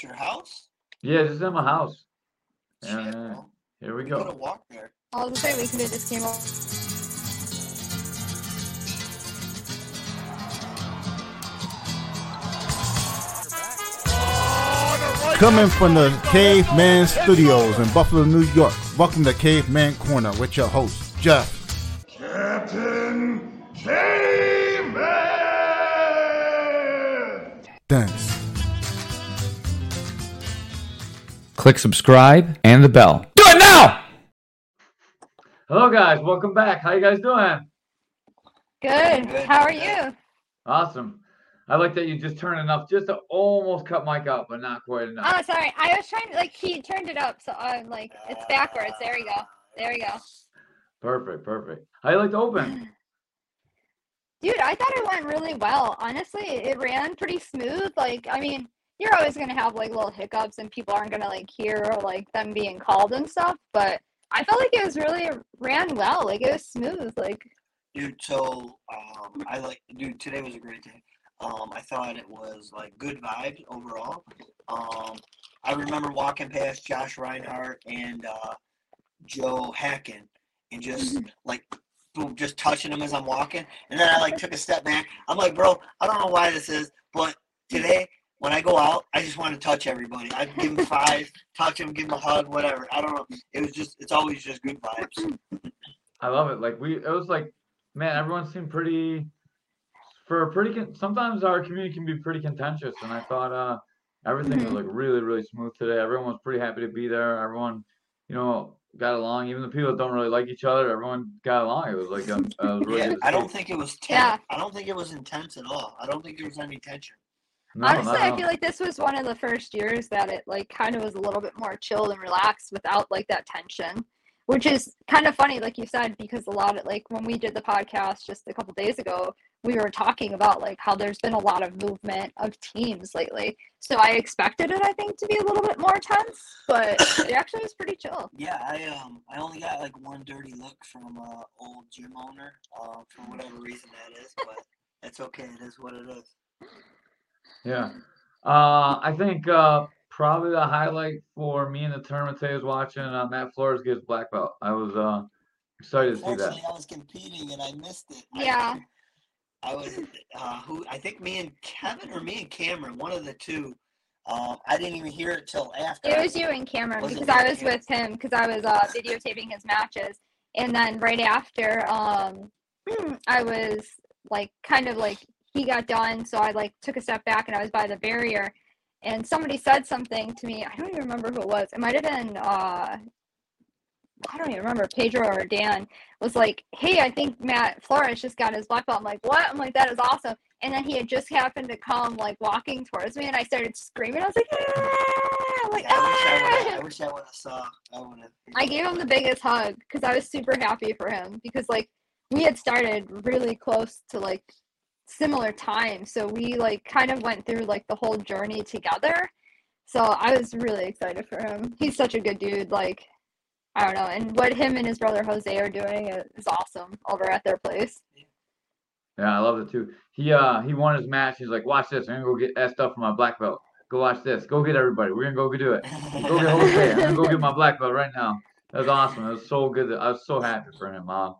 at your house? Yeah, this is in my house. Shit, Yeah, here we We could go. have walked there. I was gonna say we could have just came up. Coming from the Caveman Studios in Buffalo, New York. Welcome to Caveman Corner with your host, Jeff. Captain Click subscribe and the bell. Do it now! Hello, guys. Welcome back. How you guys doing? Good. Good. How are you? Awesome. I like that you just turned enough just to almost cut Mike out, but not quite enough. Oh, sorry. I was trying to like he turned it up, so I'm like it's backwards. There we go. There we go. Perfect, perfect. How you like to open? Dude, I thought it went really well. Honestly, it ran pretty smooth. Like, I mean, you're always gonna have like little hiccups, and people aren't gonna like hear like them being called and stuff. But I felt like it was really ran well. Like it was smooth. Like, Dude, so um, I like, dude, today was a great day. Um, I thought it was like good vibes overall. Um, I remember walking past Josh Reinhardt and uh, Joe Hacken and just like boom, just touching them as I'm walking. And then I like took a step back. I'm like, bro, I don't know why this is, but today when I go out, I just want to touch everybody. I give them five, touch them, give them a hug, whatever. I don't know. It was just, it's always just good vibes. I love it. Like we, it was like, man, everyone seemed pretty, for a pretty. Con- sometimes our community can be pretty contentious, and I thought uh everything was Mhm. like really, really smooth today. Everyone was pretty happy to be there. Everyone, you know, got along. Even the people that don't really like each other, everyone got along. It was like it was really Yeah, I don't think it was tense. Yeah. I don't think it was intense at all. I don't think there was any tension. No, honestly, at I feel like this was one of the first years that it like kind of was a little bit more chilled and relaxed without like that tension, which is kind of funny, like you said, because a lot of like when we did the podcast just a couple days ago, we were talking about like how there's been a lot of movement of teams lately. So I expected it, I think, to be a little bit more tense, but it actually was pretty chill. Yeah, I um I only got like one dirty look from uh old gym owner, uh, for whatever reason that is, but it's okay, it is what it is. Yeah. Uh, I think uh, probably the highlight for me in the tournament today was watching uh, Matt Flores get his black belt. I was uh, excited to see that. I was competing and I missed it. Yeah. I was uh who I think me and Kevin or me and Cameron, one of the two. Um I didn't even hear it till after. It was you and Cameron Was because I was Cameron? with him because I was uh, videotaping his matches, and then right after, um, I was like kind of like he got done, so I like took a step back and I was by the barrier, and somebody said something to me. I don't even remember who it was. It might have been uh, I don't even remember Pedro or Dan was like, "Hey, I think Matt Flores just got his black belt." I'm like, "What?" I'm like, "That is awesome." And then he had just happened to come like walking towards me, and I started screaming. I was like, "Ah!" I'm like, I wish I would "Ah!" I wish I would have saw. I would have I gave him the biggest hug because I was super happy for him because like we had started really close to like similar time, so we like kind of went through like the whole journey together. So I was really excited for him. He's such a good dude. Like I don't know, and what him and his brother Jose are doing is awesome over at their place. Yeah, I love it too. He uh he won his match. He's like, watch this. I'm gonna go get that stuff from my black belt. Go watch this. Go get everybody. We're gonna go do it. Go get Jose. I'm gonna go get my black belt right now. That was awesome. It was so good. I was so happy for him. Uh,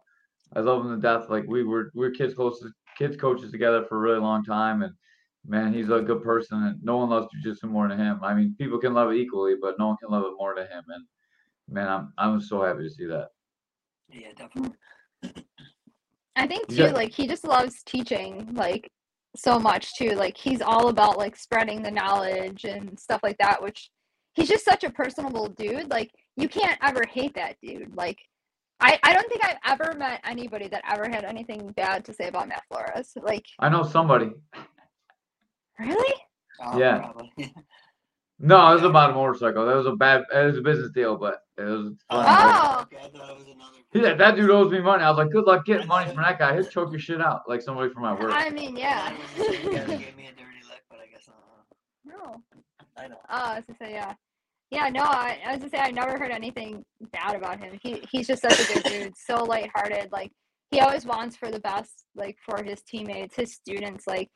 I love him to death. Like we were we were kids close kids coaches together for a really long time, and man, he's a good person. And no one loves jujitsu more than him. I mean, people can love it equally, but no one can love it more than him. And man, I'm I'm so happy to see that. Yeah, definitely. I think too, Yeah. like he just loves teaching like so much too. Like he's all about like spreading the knowledge and stuff like that, which he's just such a personable dude. Like you can't ever hate that dude. Like I, I don't think I've ever met anybody that ever had anything bad to say about Matt Flores. Like I know somebody. really? Uh, Yeah. No, it was about a motorcycle. That was a bad. It was a business deal, but it was. Oh, fun. Oh. okay, I thought it was another. Yeah, that dude owes me money. I was like, good luck getting money from that guy. He'll choke your shit out like somebody from my work. I mean, yeah. I thought it was the same guy that gave me a dirty look, but I guess not. no. I know. Oh, I was gonna say yeah. Yeah, no, I, I was gonna say I never heard anything bad about him. He he's just such a good dude, so lighthearted. Like he always wants for the best, like for his teammates, his students. Like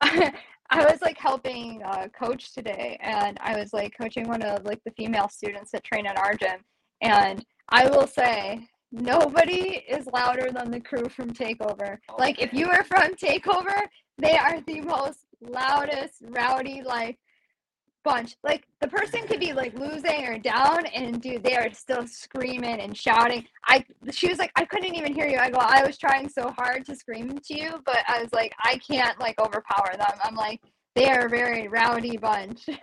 I I was like helping uh, coach today, and I was like coaching one of like the female students that train at our gym, and I will say nobody is louder than the crew from Takeover. Like if you are from Takeover, they are the most loudest, rowdy like bunch. Like the person could be like losing or down, and dude, they are still screaming and shouting. I she was like, I couldn't even hear you. I go, I was trying so hard to scream to you, but I was like, I can't like overpower them. I'm like, they are a very rowdy bunch.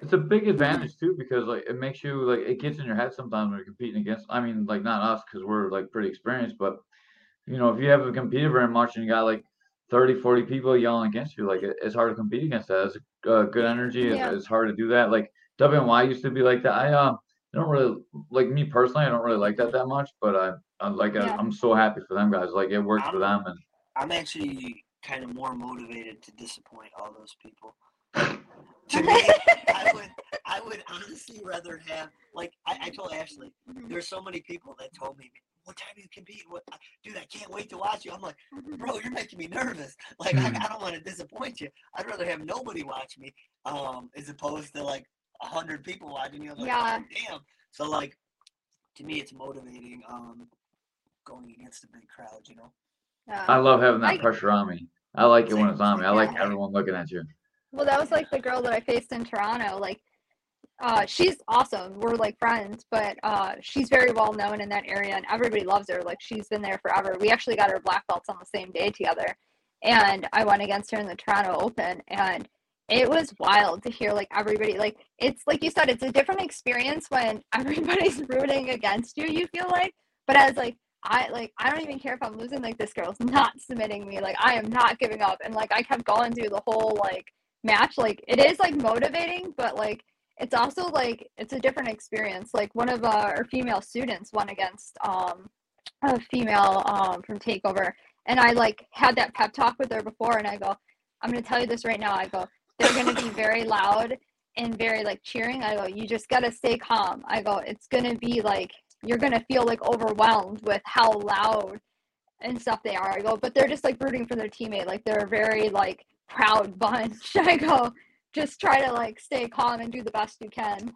It's a big advantage too because like it makes you like it gets in your head sometimes when you're competing against. I mean, like not us because we're like pretty experienced, but you know if you haven't competed very much and you got like 30, 40 people yelling against you, like it, it's hard to compete against that. It's uh, good energy. It's, Yeah. it's hard to do that. Like WNY used to be like that. I uh, I don't really like me personally. I don't really like that that much, but I, I like Yeah. I, I'm so happy for them guys. Like it works for I'm- them and. I'm actually kind of more motivated to disappoint all those people. to me, I would, I would honestly rather have like I, I told Ashley. There's so many people that told me, "What time do you compete? What, dude? I can't wait to watch you." I'm like, bro, you're making me nervous. Like I, Mhm. I don't want to disappoint you. I'd rather have nobody watch me, um, as opposed to like a hundred people watching you. I'm like, Yeah. "Oh, damn. So like, to me, it's motivating. Um, going against a big crowd, you know. I love having that I- pressure on me. I like it when it's on me. I like yeah. everyone looking at you. Well, that was like the girl that I faced in Toronto. Like, uh, she's awesome. We're like friends, but uh, she's very well known in that area, and everybody loves her. Like, she's been there forever. We actually got our black belts on the same day together, and I went against her in the Toronto Open, and it was wild to hear like everybody like it's like you said, it's a different experience when everybody's rooting against you. You feel like, but as like I like I don't even care if I'm losing. Like this girl's not submitting me. Like I am not giving up. And like I kept going through the whole like match. Like it is like motivating, but like it's also like it's a different experience. Like one of our female students won against um a female um from Takeover, and I like had that pep talk with her before, and I go, I'm gonna tell you this right now. I go, they're gonna be very loud and very like cheering. I go, you just gotta stay calm. I go, it's gonna be like you're gonna feel like overwhelmed with how loud and stuff they are. I go, but they're just like rooting for their teammate. Like they're a very like proud bunch. I go, just try to like stay calm and do the best you can.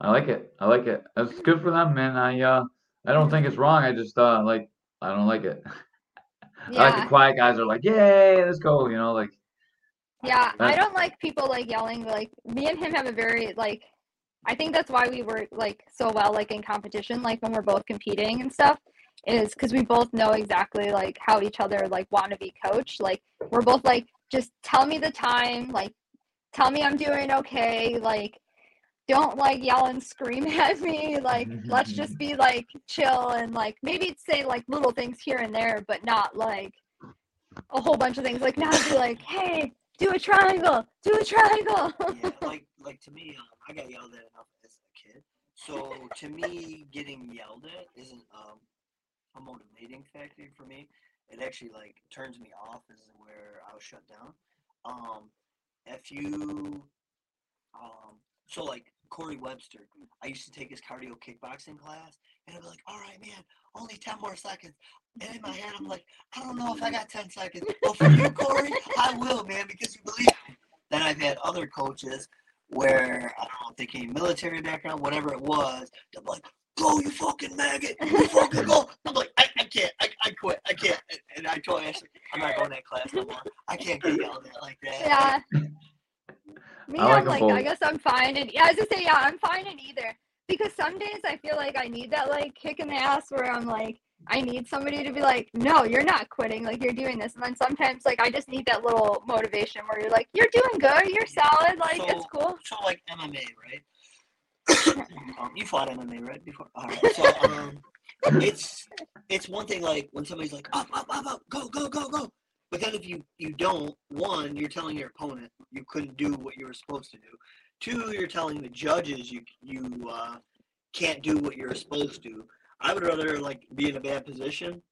I like it. I like it. It's good for them, man. I uh I don't think it's wrong. I just uh like I don't like it. I like the quiet guys are like, yay, let's go, you know, like Yeah, I don't like people like yelling. Like me and him have a very like. I think that's why we work like so well, like in competition, like when we're both competing and stuff, is because we both know exactly like how each other like want to be coached. Like we're both like, just tell me the time, like tell me I'm doing okay, like don't like yell and scream at me. Like let's just be like chill and like maybe say like little things here and there, but not like a whole bunch of things. Like not be like, hey, do a triangle, do a triangle. yeah, like like to me, um, I got yelled at enough as a kid. So to me, getting yelled at isn't um, a motivating factor for me. It actually like turns me off. Is where I'll shut down. Um, if you, um, so like Corey Webster, I used to take his cardio kickboxing class, and I'd be like, "All right, man, only ten more seconds." And in my head, I'm like, "I don't know if I got ten seconds, but for you, Corey, I will, man, because you believe." me." Then I've had other coaches where I don't know if they came military background, whatever it was. They're like, "Go, you fucking maggot! You fucking go!" I'm like, "I, I can't. I, I quit. I can't." And, and I told Ashley, "I'm not going to that class no more. I can't get yelled at like that." yeah. Me, I like I'm 'em like. I guess I'm fine. And yeah, I was just say, yeah, I'm fine in either. Because some days I feel like I need that like kick in the ass where I'm like, I need somebody to be like, no, you're not quitting. Like you're doing this. And then sometimes like I just need that little motivation where you're like, you're doing good. You're solid. Like it's cool. So like MMA, right? um, you fought MMA, right? Before, all right. So um, it's it's one thing like when somebody's like up, up, up, up, go, go, go, go. But then if you you don't, one, you're telling your opponent you couldn't do what you were supposed to do. Two, you're telling the judges you you uh, can't do what you're supposed to. I would rather like be in a bad position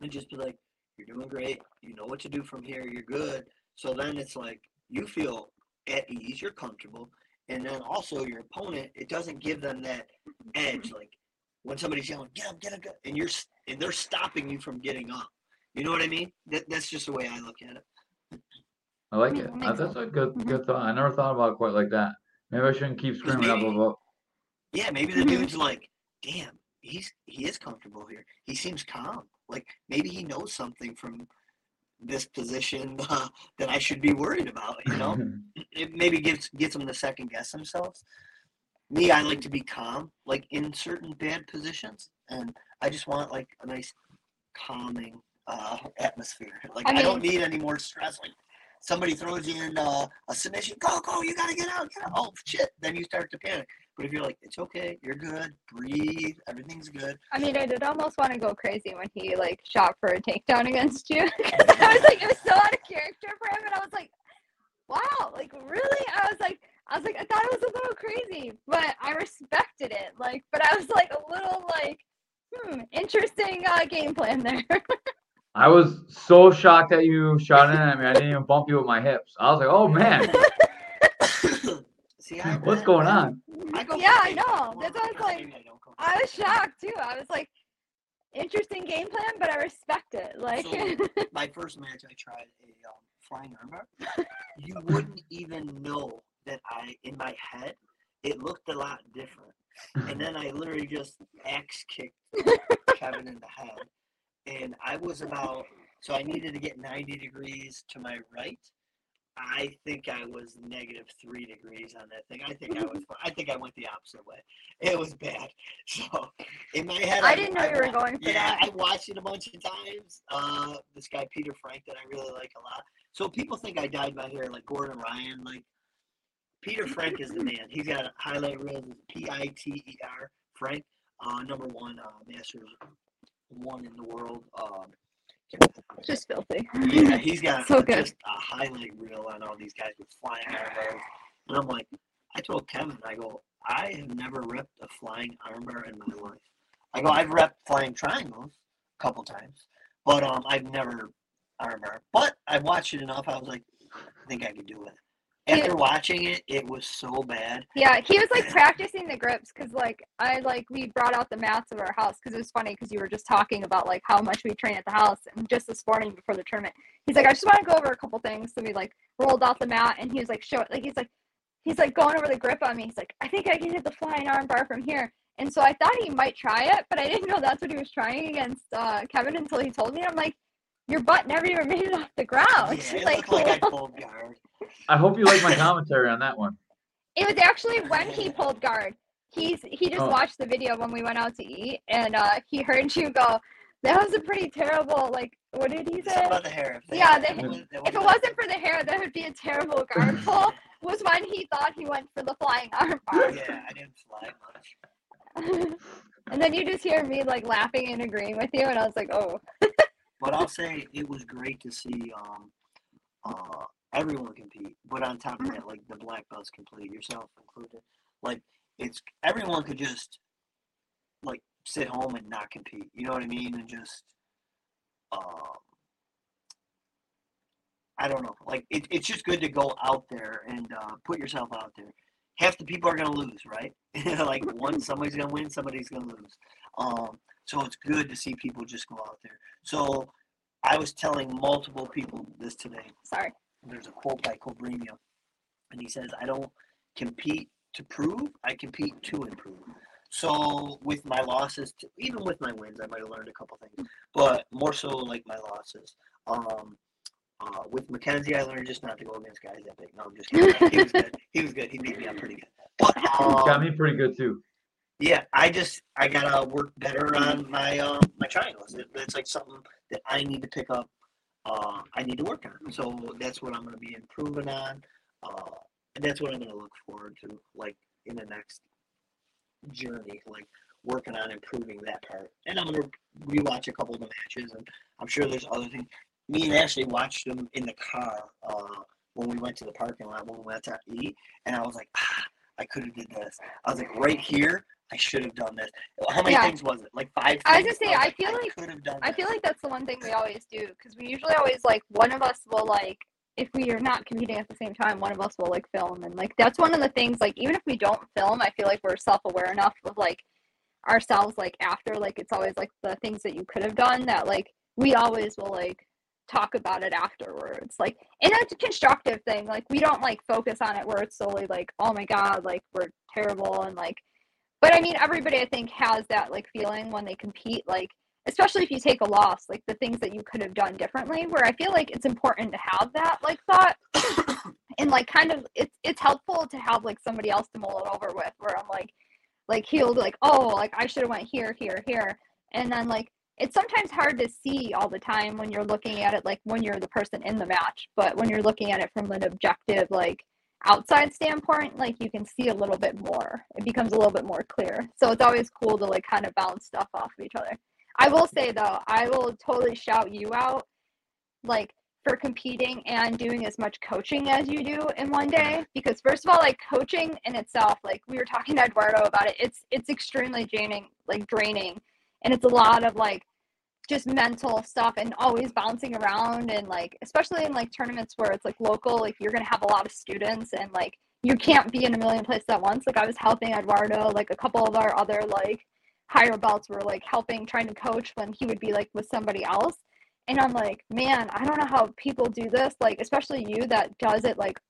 and just be like, you're doing great. You know what to do from here. You're good. So then it's like you feel at ease. You're comfortable and then also your opponent, it doesn't give them that edge. Like when somebody's yelling, "Get up, get up!" get up," and you're and they're stopping you from getting up. You know what I mean? That, that's just the way I look at it. I like it. that Uh, That's a good Mhm. good thought. I never thought about it quite like that. Maybe I shouldn't keep screaming up maybe- about. Yeah, maybe the dude's like, damn, he's he is comfortable here. He seems calm. Like maybe he knows something from this position uh, that I should be worried about. You know, it maybe gives gets them to second guess themselves. Me, I like to be calm, like in certain bad positions, and I just want like a nice calming uh, atmosphere. Like I I, don't need any more stress. Like somebody throws you in uh, a submission, go go, you gotta get out, get out. Oh shit! Then you start to panic. But if you're like, it's okay, you're good, breathe, everything's good. I mean, I did almost want to go crazy when he like shot for a takedown against you. I was like, it was so out of character for him, and I was like, wow, like really? I was like, I was like, I thought it was a little crazy, but I respected it. Like, but I was like a little like, hmm, interesting uh, game plan there. I was so shocked that you shot in at me. I didn't even bump you with my hips. I was like, oh man, See, I, what's going on? I go yeah, I know. more That's why I was like, I don't go for I was shocked too. I was like, interesting game plan, but I respect it. Like, So- My first match, I tried a um, flying armbar. You wouldn't even know that I, in my head, it looked a lot different. And then I literally just axe kicked Kevin in the head. And I was about, so I needed to get 90 degrees to my right. I think I was negative three degrees on that thing. I think I was, I think I went the opposite way. It was bad. So in my head, I didn't know you were wa- going for yeah, that. I watched it a bunch of times. Uh, this guy Peter Frank that I really like a lot. So people think I dyed my hair like Gordon Ryan. Like Peter Frank is the man. He's got a highlight reel. P I T E R Frank, uh, number one uh, Masters one in the world. Um, just filthy. yeah, he's got So a- good. just a highlight reel on all these guys with flying armbars. And I'm like, I told Kevin, I go, I have never ripped a flying armbar in my life. I go, I've repped flying triangles a couple times, but um, I've never armbar. But I watched it enough. I was like, I think I could do it. After watching it, it was so bad. Yeah, he was like practicing the grips because like I like we brought out the mats of our house because it was funny because you were just talking about like how much we train at the house and just this morning before the tournament. He's like I just want to go over a couple things. So we like rolled out the mat and he was like show it like he's like he's like going over the grip on me. He's like I think I can hit the flying arm bar from here. And so I thought he might try it but I didn't know that's what he was trying against uh, Kevin until he told me. I'm like your butt never even made it off the ground Yeah, it like, looked like I pulled guard. I hope you like my commentary on that one. It was actually when he pulled guard. He's he just Oh. watched the video when we went out to eat, and uh, he heard you go. That was a pretty terrible. Like, what did he say? about the hair. If they Yeah, had- the- that If it wasn't for the hair, that would be a terrible guard pull. Was when he thought he went for the flying arm bar, Yeah, I didn't fly much. and then you just hear me like laughing and agreeing with you, and I was like, oh, But I'll say it was great to see um, uh, everyone compete. But on top of that, like the black belts compete, yourself included. Like it's everyone could just like sit home and not compete. You know what I mean? And just um, I don't know. Like it, it's just good to go out there and uh, put yourself out there. Half the people are gonna lose, right? like one, somebody's gonna win, somebody's gonna lose. Um, so it's good to see people just go out there. So I was telling multiple people this today. sorry. There's a quote by Cobrinha, and he says, "I don't compete to prove; I compete to improve." So with my losses, to, even with my wins, I might have learned a couple things, but more so like my losses. Um, uh, with Mackenzie, I learned just not to go against guys that big. No, I'm just kidding. He was good. He was good. He beat me up pretty good. But Got um, me pretty good too. Yeah, I just I gotta work better on my um my triangles. It, it's like something that I need to pick up. Uh, I need to work on. So that's what I'm gonna be improving on. Uh, and that's what I'm gonna look forward to, like in the next journey, like working on improving that part. And I'm gonna rewatch a couple of the matches, and I'm sure there's other things. Me and Ashley watched them in the car uh, when we went to the parking lot when we went to eat, and I was like, ah, I could have did this. I was like, right here, I should have done this. How many Yeah. things was it? Like five. I was gonna say, I feel like- have done. I feel like that's the one thing we always do because we usually always like one of us will like if we are not competing at the same time, one of us will like film and like that's one of the things like even if we don't film, I feel like we're self aware enough of like ourselves like after like it's always like the things that you could have done that like we always will like talk about it afterwards. Like in a constructive thing. Like we don't like focus on it where it's solely like, oh my god, like we're terrible and like but I mean everybody I think has that like feeling when they compete, like especially if you take a loss, like the things that you could have done differently, where I feel like it's important to have that like thought and like kind of it's it's helpful to have like somebody else to mull it over with where I'm like like he'll like, oh, like I should have went here, here, here. And then like it's sometimes hard to see all the time when you're looking at it like when you're the person in the match but when you're looking at it from an objective like outside standpoint like you can see a little bit more. It becomes a little bit more clear. So it's always cool to like kind of bounce stuff off of each other. I will say though i will totally shout you out like for competing and doing as much coaching as you do in one day. Because first of all like coaching in itself like we were talking to eduardo about it it's it's extremely draining like draining. And it's a lot of like just mental stuff and always bouncing around and like especially in like tournaments where it's like local like you're gonna have a lot of students and like you can't be in a million places at once. Like i was helping eduardo like a couple of our other like higher belts were like helping trying to coach when he would be like with somebody else. And i'm like man i don't know how people do this like especially you that does it like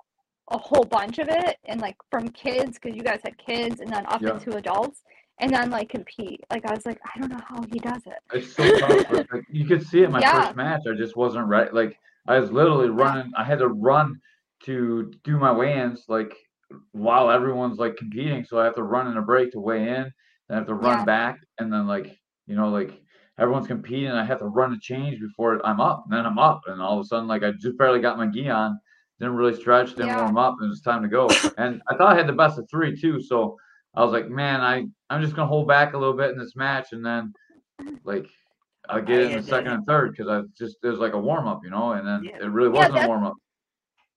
a whole bunch of it and like from kids because you guys had kids and then up Yeah. into adults and then like compete like i was like i don't know how he does it It's so tough. like, you could see it in my Yeah. first match. I just wasn't right. Like I was literally running. I had to run to do my weigh-ins like while everyone's like competing. So I have to run in a break to weigh in. Then I have to run Yeah. back, and then like you know like everyone's competing. I have to run a change before I'm up. And then I'm up, and all of a sudden like I just barely got my gi on. Didn't really stretch. Didn't Yeah. warm up, and it's time to go. And I thought I had the best of three too. So I was like, man, I I'm just gonna hold back a little bit in this match, and then like I'll get I in the second and third because I just there's like a warm up, you know, and then Yeah. it really wasn't a warm up.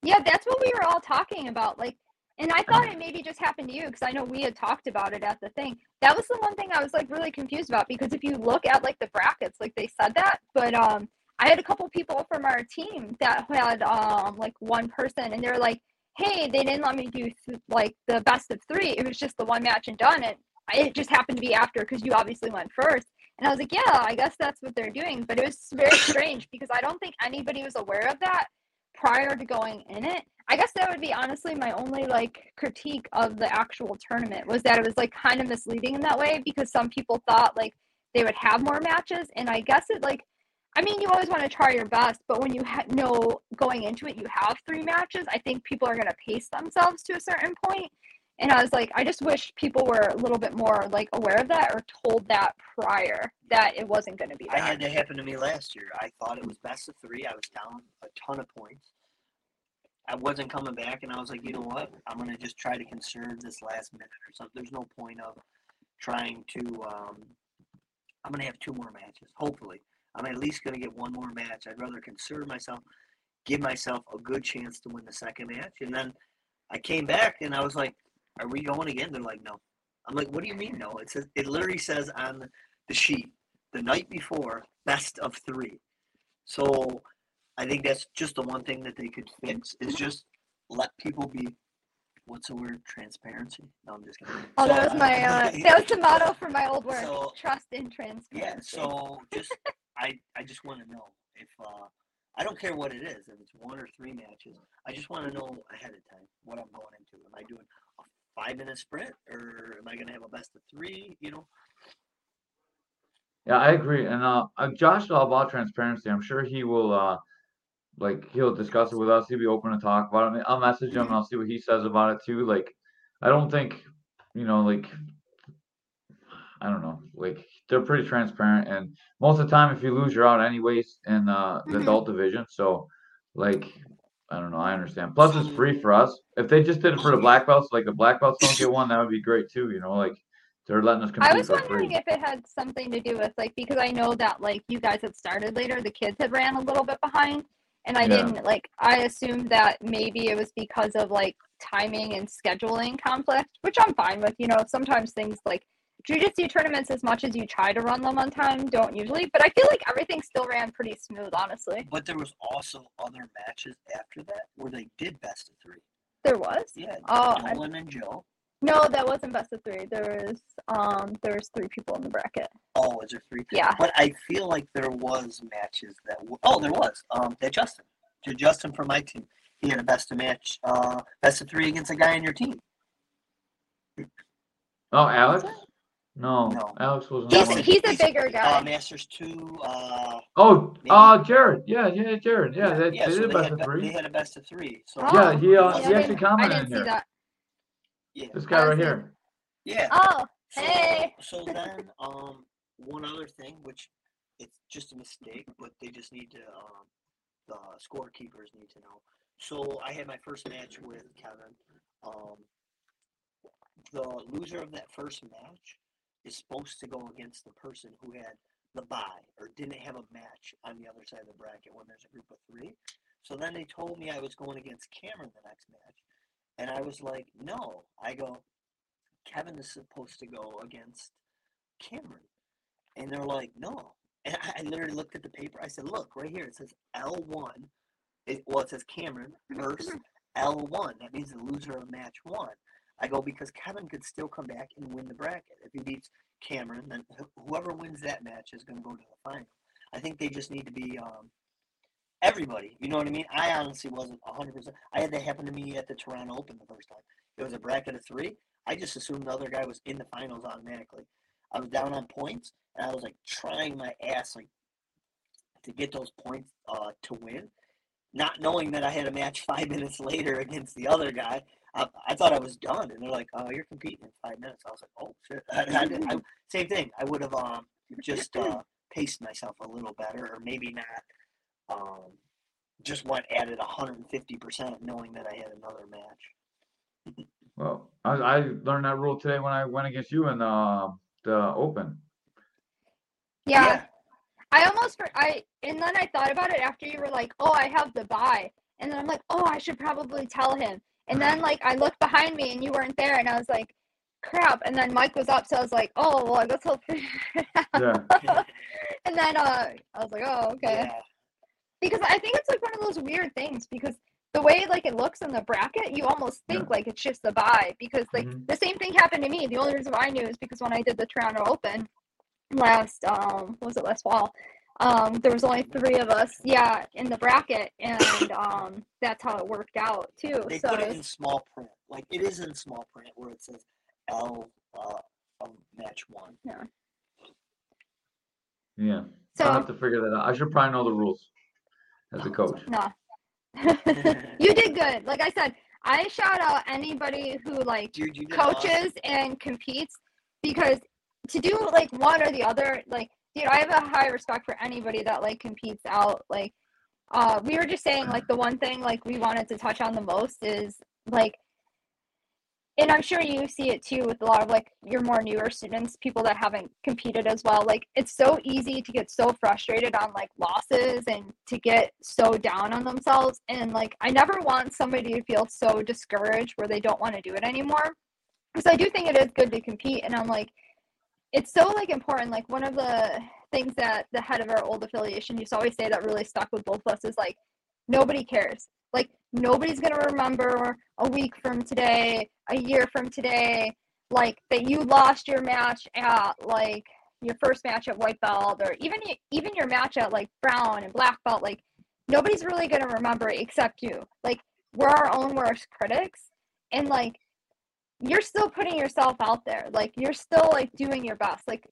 Yeah, that's what we were all talking about. Like, and I thought it maybe just happened to you because I know we had talked about it at the thing. That was the one thing I was like really confused about because if you look at like the brackets, like they said that, but um, I had a couple people from our team that had um like one person, and they're like, "Hey, they didn't let me do like the best of three. It was just the one match and done. It it just happened to be after because you obviously went first. And I was like, yeah, I guess that's what they're doing. But it was very strange because I don't think anybody was aware of that prior to going in it. I guess that would be honestly my only like critique of the actual tournament was that it was like kind of misleading in that way because some people thought like they would have more matches and I guess it like I mean you always want to try your best but when you ha- know going into it you have three matches I think people are going to pace themselves to a certain point. and I was like I just wish people were a little bit more like aware of that or told that prior that it wasn't going to be I had that happen to me last year. I thought it was best of three. I was down a ton of points. I wasn't coming back, and I was like, you know what? I'm gonna just try to conserve this last minute or something. There's no point of trying to. Um, I'm gonna have two more matches. Hopefully, I'm at least gonna get one more match. I'd rather conserve myself, give myself a good chance to win the second match, and then I came back and I was like, "Are we going again?" They're like, "No." I'm like, "What do you mean no?" It says it literally says on the sheet the night before best of three. So I think that's just the one thing that they could fix is just let people be what's the word? Transparency. No, I'm just kidding. Oh, So, that was my uh, that was the motto for my old work. So- Trust and transparency. yeah, so just I I just want to know if uh I don't care what it is, if it's one or three matches. I just want to know ahead of time what I'm going into. Am I doing a five minute sprint or am I gonna have a best of three? You know? Yeah, I agree. And uh, uh, Josh is all about transparency. I'm sure he will uh like he'll discuss it with us. He'll be open to talk about it. I'll message him and I'll see what he says about it too. Like, I don't think, you know, like I don't know, like they're pretty transparent and most of the time if you lose you're out anyways in uh the Mhm. adult division. So like I don't know, I understand. Plus it's free for us. If they just did it for the black belts, like the black belts don't get one, that would be great too, you know, like they're letting us compete I was wondering free. if it had something to do with like because I know that like you guys had started later, the kids had ran a little bit behind, and I Yeah. didn't like I assumed that maybe it was because of like timing and scheduling conflict, which I'm fine with. You know, sometimes things like jujitsu tournaments, as much as you try to run them on time, don't usually. But I feel like everything still ran pretty smooth, honestly. But there was also other matches after that where they did best of three. There was. Yeah, Oh, I- Nolan and Joe No, that wasn't best of three. There was um there was three people in the bracket. Oh, is there three? Yeah. But I feel like there was matches that. W- oh, there was. Um, that Justin, J- Justin from my team, he had a best of match, uh, best of three against a guy on your team. Oh, Alex? No, No. Alex wasn't. He's on. he's a bigger guy. Uh, Masters two. Uh, Oh, Maybe. uh, Jared. Yeah, yeah, Jared. Yeah, they, yeah, they so did they best had, of be- three. they had a best of three. So Oh, Yeah, he, uh, he I actually didn't- commented I didn't see here. that. yeah, This guy right here. yeah. Oh, So, hey. so then, um, one other thing, which it's just a mistake, but they just need to, um, the scorekeepers need to know. So I had my first match with Kevin. Um, the loser of that first match is supposed to go against the person who had the bye or didn't have a match on the other side of the bracket when there's a group of three. So then they told me I was going against Cameron the next match. And I was like, no. I go, Kevin is supposed to go against Cameron. And they're like, no. And I, I literally looked at the paper. I said, look, right here. It says L1. It, well, it says Cameron versus L1. That means the loser of match one. I go, because Kevin could still come back and win the bracket. If he beats Cameron, then wh- whoever wins that match is going to go to the final. I think they just need to be um, everybody. You know what I mean? I honestly wasn't 100%. I had that happen to me at the Toronto Open the first time. It was a bracket of three. I just assumed the other guy was in the finals automatically. I was down on points, and I was like trying my ass like to get those points uh, to win, not knowing that I had a match five minutes later against the other guy. I, I thought I was done, and they're like, "Oh, you're competing in five minutes." I was like, "Oh shit!" I, I, did- I, same thing. I would have um, just uh, paced myself a little better, or maybe not. Um, just went at it 150 percent, knowing that I had another match. Well, I, I learned that rule today when I went against you in the the Open. Yeah. I almost I and then I thought about it after you were like, "Oh, I have the bye," and then I'm like, "Oh, I should probably tell him." And then like I looked behind me and you weren't there, and I was like, "Crap!" And then Mike was up, so I was like, "Oh, well, I guess he'll." figure it out." Yeah. and then uh, I was like, "Oh, okay." Yeah. Because I think it's like one of those weird things because the way like it looks in the bracket, you almost think Yeah. like it's just the bye because like Mhm. the same thing happened to me. The only reason why I knew is because when I did the Toronto Open last um was it last fall, um there was only three of us, yeah, in the bracket, and um that's how it worked out too. They so put it in small print, like it is in small print where it says L uh, of match one. Yeah. so I'll have to figure that out. I should probably know the rules as a coach. no. you did good. Like I said, I shout out anybody who like Dude, you did awesome. coaches and competes because to do like one or the other like dude i have a high respect for anybody that like competes out like uh we were just saying like the one thing like we wanted to touch on the most is like and i'm sure you see it too with a lot of like your more newer students people that haven't competed as well like it's so easy to get so frustrated on like losses and to get so down on themselves and like i never want somebody to feel so discouraged where they don't want to do it anymore because I do think it is good to compete, and I'm like, it's so like important. Like one of the things that the head of our old affiliation used to always say that really stuck with both of us is like, nobody cares. Like nobody's gonna remember a week from today, a year from today, like that you lost your match at like your first match at white belt, or even even your match at like brown and black belt. Like nobody's really gonna remember it except you. Like we're our own worst critics, and like you're still putting yourself out there. Like you're still like doing your best. Like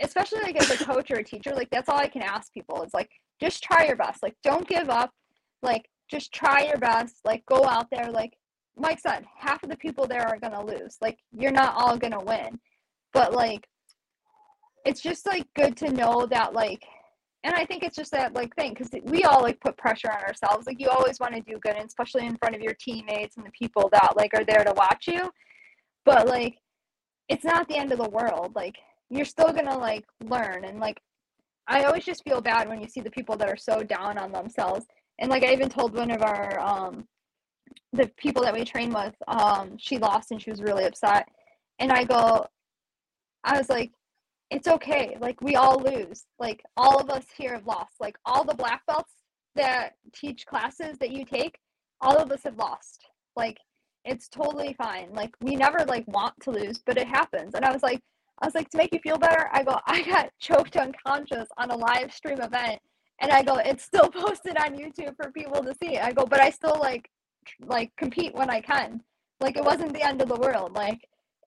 especially like as a coach or a teacher, like that's all I can ask people. It's like just try your best. Like don't give up. Like just try your best. Like go out there. Like Mike said, half of the people there are gonna lose. Like you're not all gonna win. But like it's just like good to know that like and I think it's just that like thing because we all like put pressure on ourselves. Like you always want to do good, and especially in front of your teammates and the people that like are there to watch you but like it's not the end of the world. Like you're still gonna like learn. And like i always just feel bad when you see the people that are so down on themselves. And like i even told one of our um the people that we train with um she lost and she was really upset. And i go i was like it's okay. Like we all lose. Like all of us here have lost. Like all the black belts that teach classes that you take all of us have lost. Like It's totally fine. Like we never like want to lose, but it happens. And I was like, I was like, to make you feel better, I go, I got choked unconscious on a live stream event, and I go, it's still posted on YouTube for people to see. I go, but I still like, like compete when I can. Like it wasn't the end of the world. Like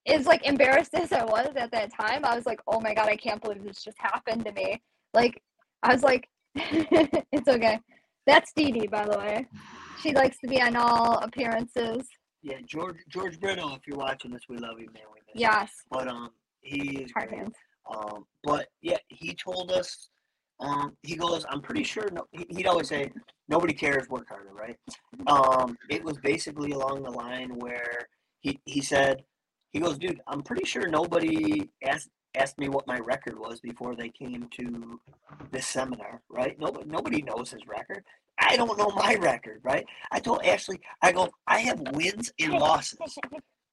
as like embarrassed as I was at that time, I was like, oh my god, I can't believe this just happened to me. Like I was like, it's okay. That's Dee Dee, by the way. She likes to be on all appearances. Yeah, George George Brito, if you're watching this, we love you, man. We miss you. Yes, But um, he is hard great. hands. Um, but yeah, he told us. Um, he goes, I'm pretty sure. No, he- he'd always say, "Nobody cares, work harder." Right? Um, it was basically along the line where he he said, he goes, "Dude, I'm pretty sure nobody asked asked me what my record was before they came to this seminar. Right? Nobody nobody knows his record. I don't know my record. Right? I told Ashley, I go, I have wins and losses.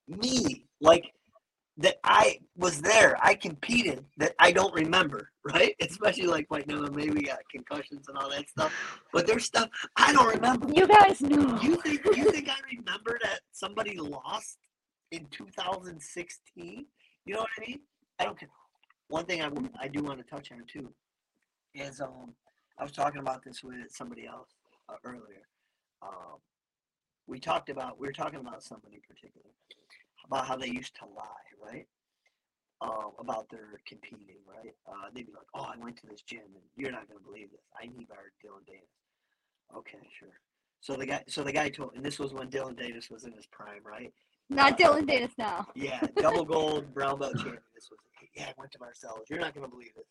Me, like that I was there, I competed that I don't remember, right? Especially like right now, maybe we got concussions and all that stuff. But there's stuff I don't remember. You guys know. You think you think I remember that somebody lost in 2016? You know what I mean? I don't care. One thing I I do want to touch on too is um I was talking about this with somebody else uh, earlier. Um, we talked about we were talking about somebody in particular about how they used to lie, right? Um, about their competing, right? Uh, they'd be like, "Oh, I went to this gym, and you're not gonna believe this. I need our Dillon Danis." Okay, sure. So the guy, so the guy told, and this was when Dillon Danis was in his prime, right? Not Dillon Danis now. Yeah, double gold brown belt champion. This was, yeah, I went to Marcellus. You're not gonna believe this.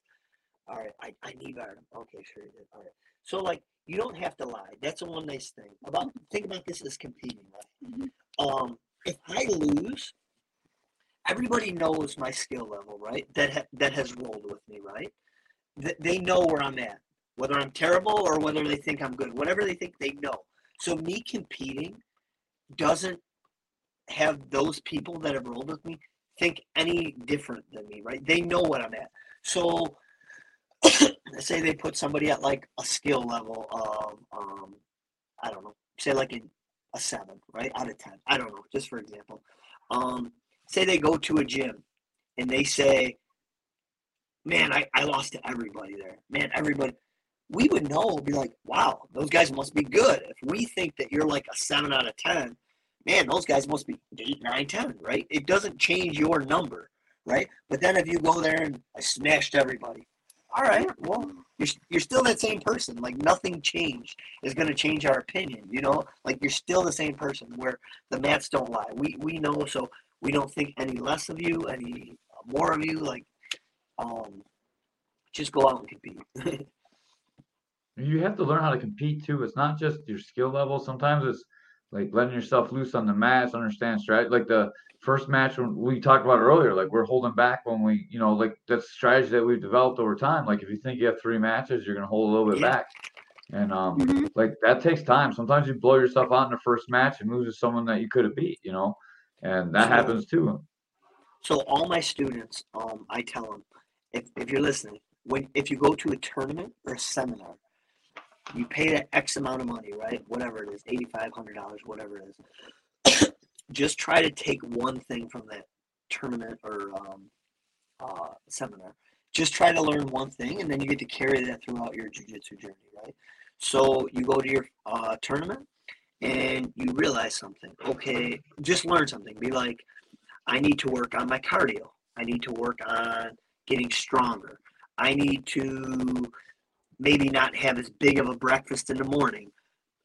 All right, I, I need our, okay, sure you did. All right. So like, you don't have to lie. That's the one nice thing about. Think about this as competing, right? Um, if I lose, everybody knows my skill level, right? That ha- that has rolled with me, right? Th- they know where I'm at, whether I'm terrible or whether they think I'm good. Whatever they think, they know. So me competing doesn't have those people that have rolled with me think any different than me, right? They know what I'm at. So say they put somebody at like a skill level of um I don't know, say like a, a seven, right? Out of ten. I don't know, just for example. Um say they go to a gym and they say, Man, I, I lost to everybody there. Man, everybody we would know, be like, wow, those guys must be good. If we think that you're like a seven out of ten, man, those guys must be eight, nine, ten, right? It doesn't change your number, right? But then if you go there and I smashed everybody, all right, well, you're, you're still that same person. Like nothing changed is going to change our opinion, you know? Like you're still the same person where the mats don't lie. We, we know, so we don't think any less of you, any more of you. Like, um, just go out and compete. You have to learn how to compete too. It's not just your skill level. Sometimes it's like letting yourself loose on the mats, understand strategy. Like the first match when we talked about earlier, like we're holding back when we, you know, like that's strategy that we've developed over time. Like if you think you have three matches, you're gonna hold a little bit Yeah. back. And um, Mhm. like that takes time. Sometimes you blow yourself out in the first match and lose to someone that you could have beat, you know, and that Sure. happens too. So all my students, um, I tell them, if, if you're listening, when if you go to a tournament or a seminar, you pay that X amount of money, right? Whatever it is, eighty five hundred dollars, whatever it is. Just try to take one thing from that tournament or um, uh, seminar. Just try to learn one thing, and then you get to carry that throughout your jujitsu journey, right? So you go to your uh, tournament, and you realize something. Okay, just learn something. Be like, I need to work on my cardio. I need to work on getting stronger. I need to maybe not have as big of a breakfast in the morning.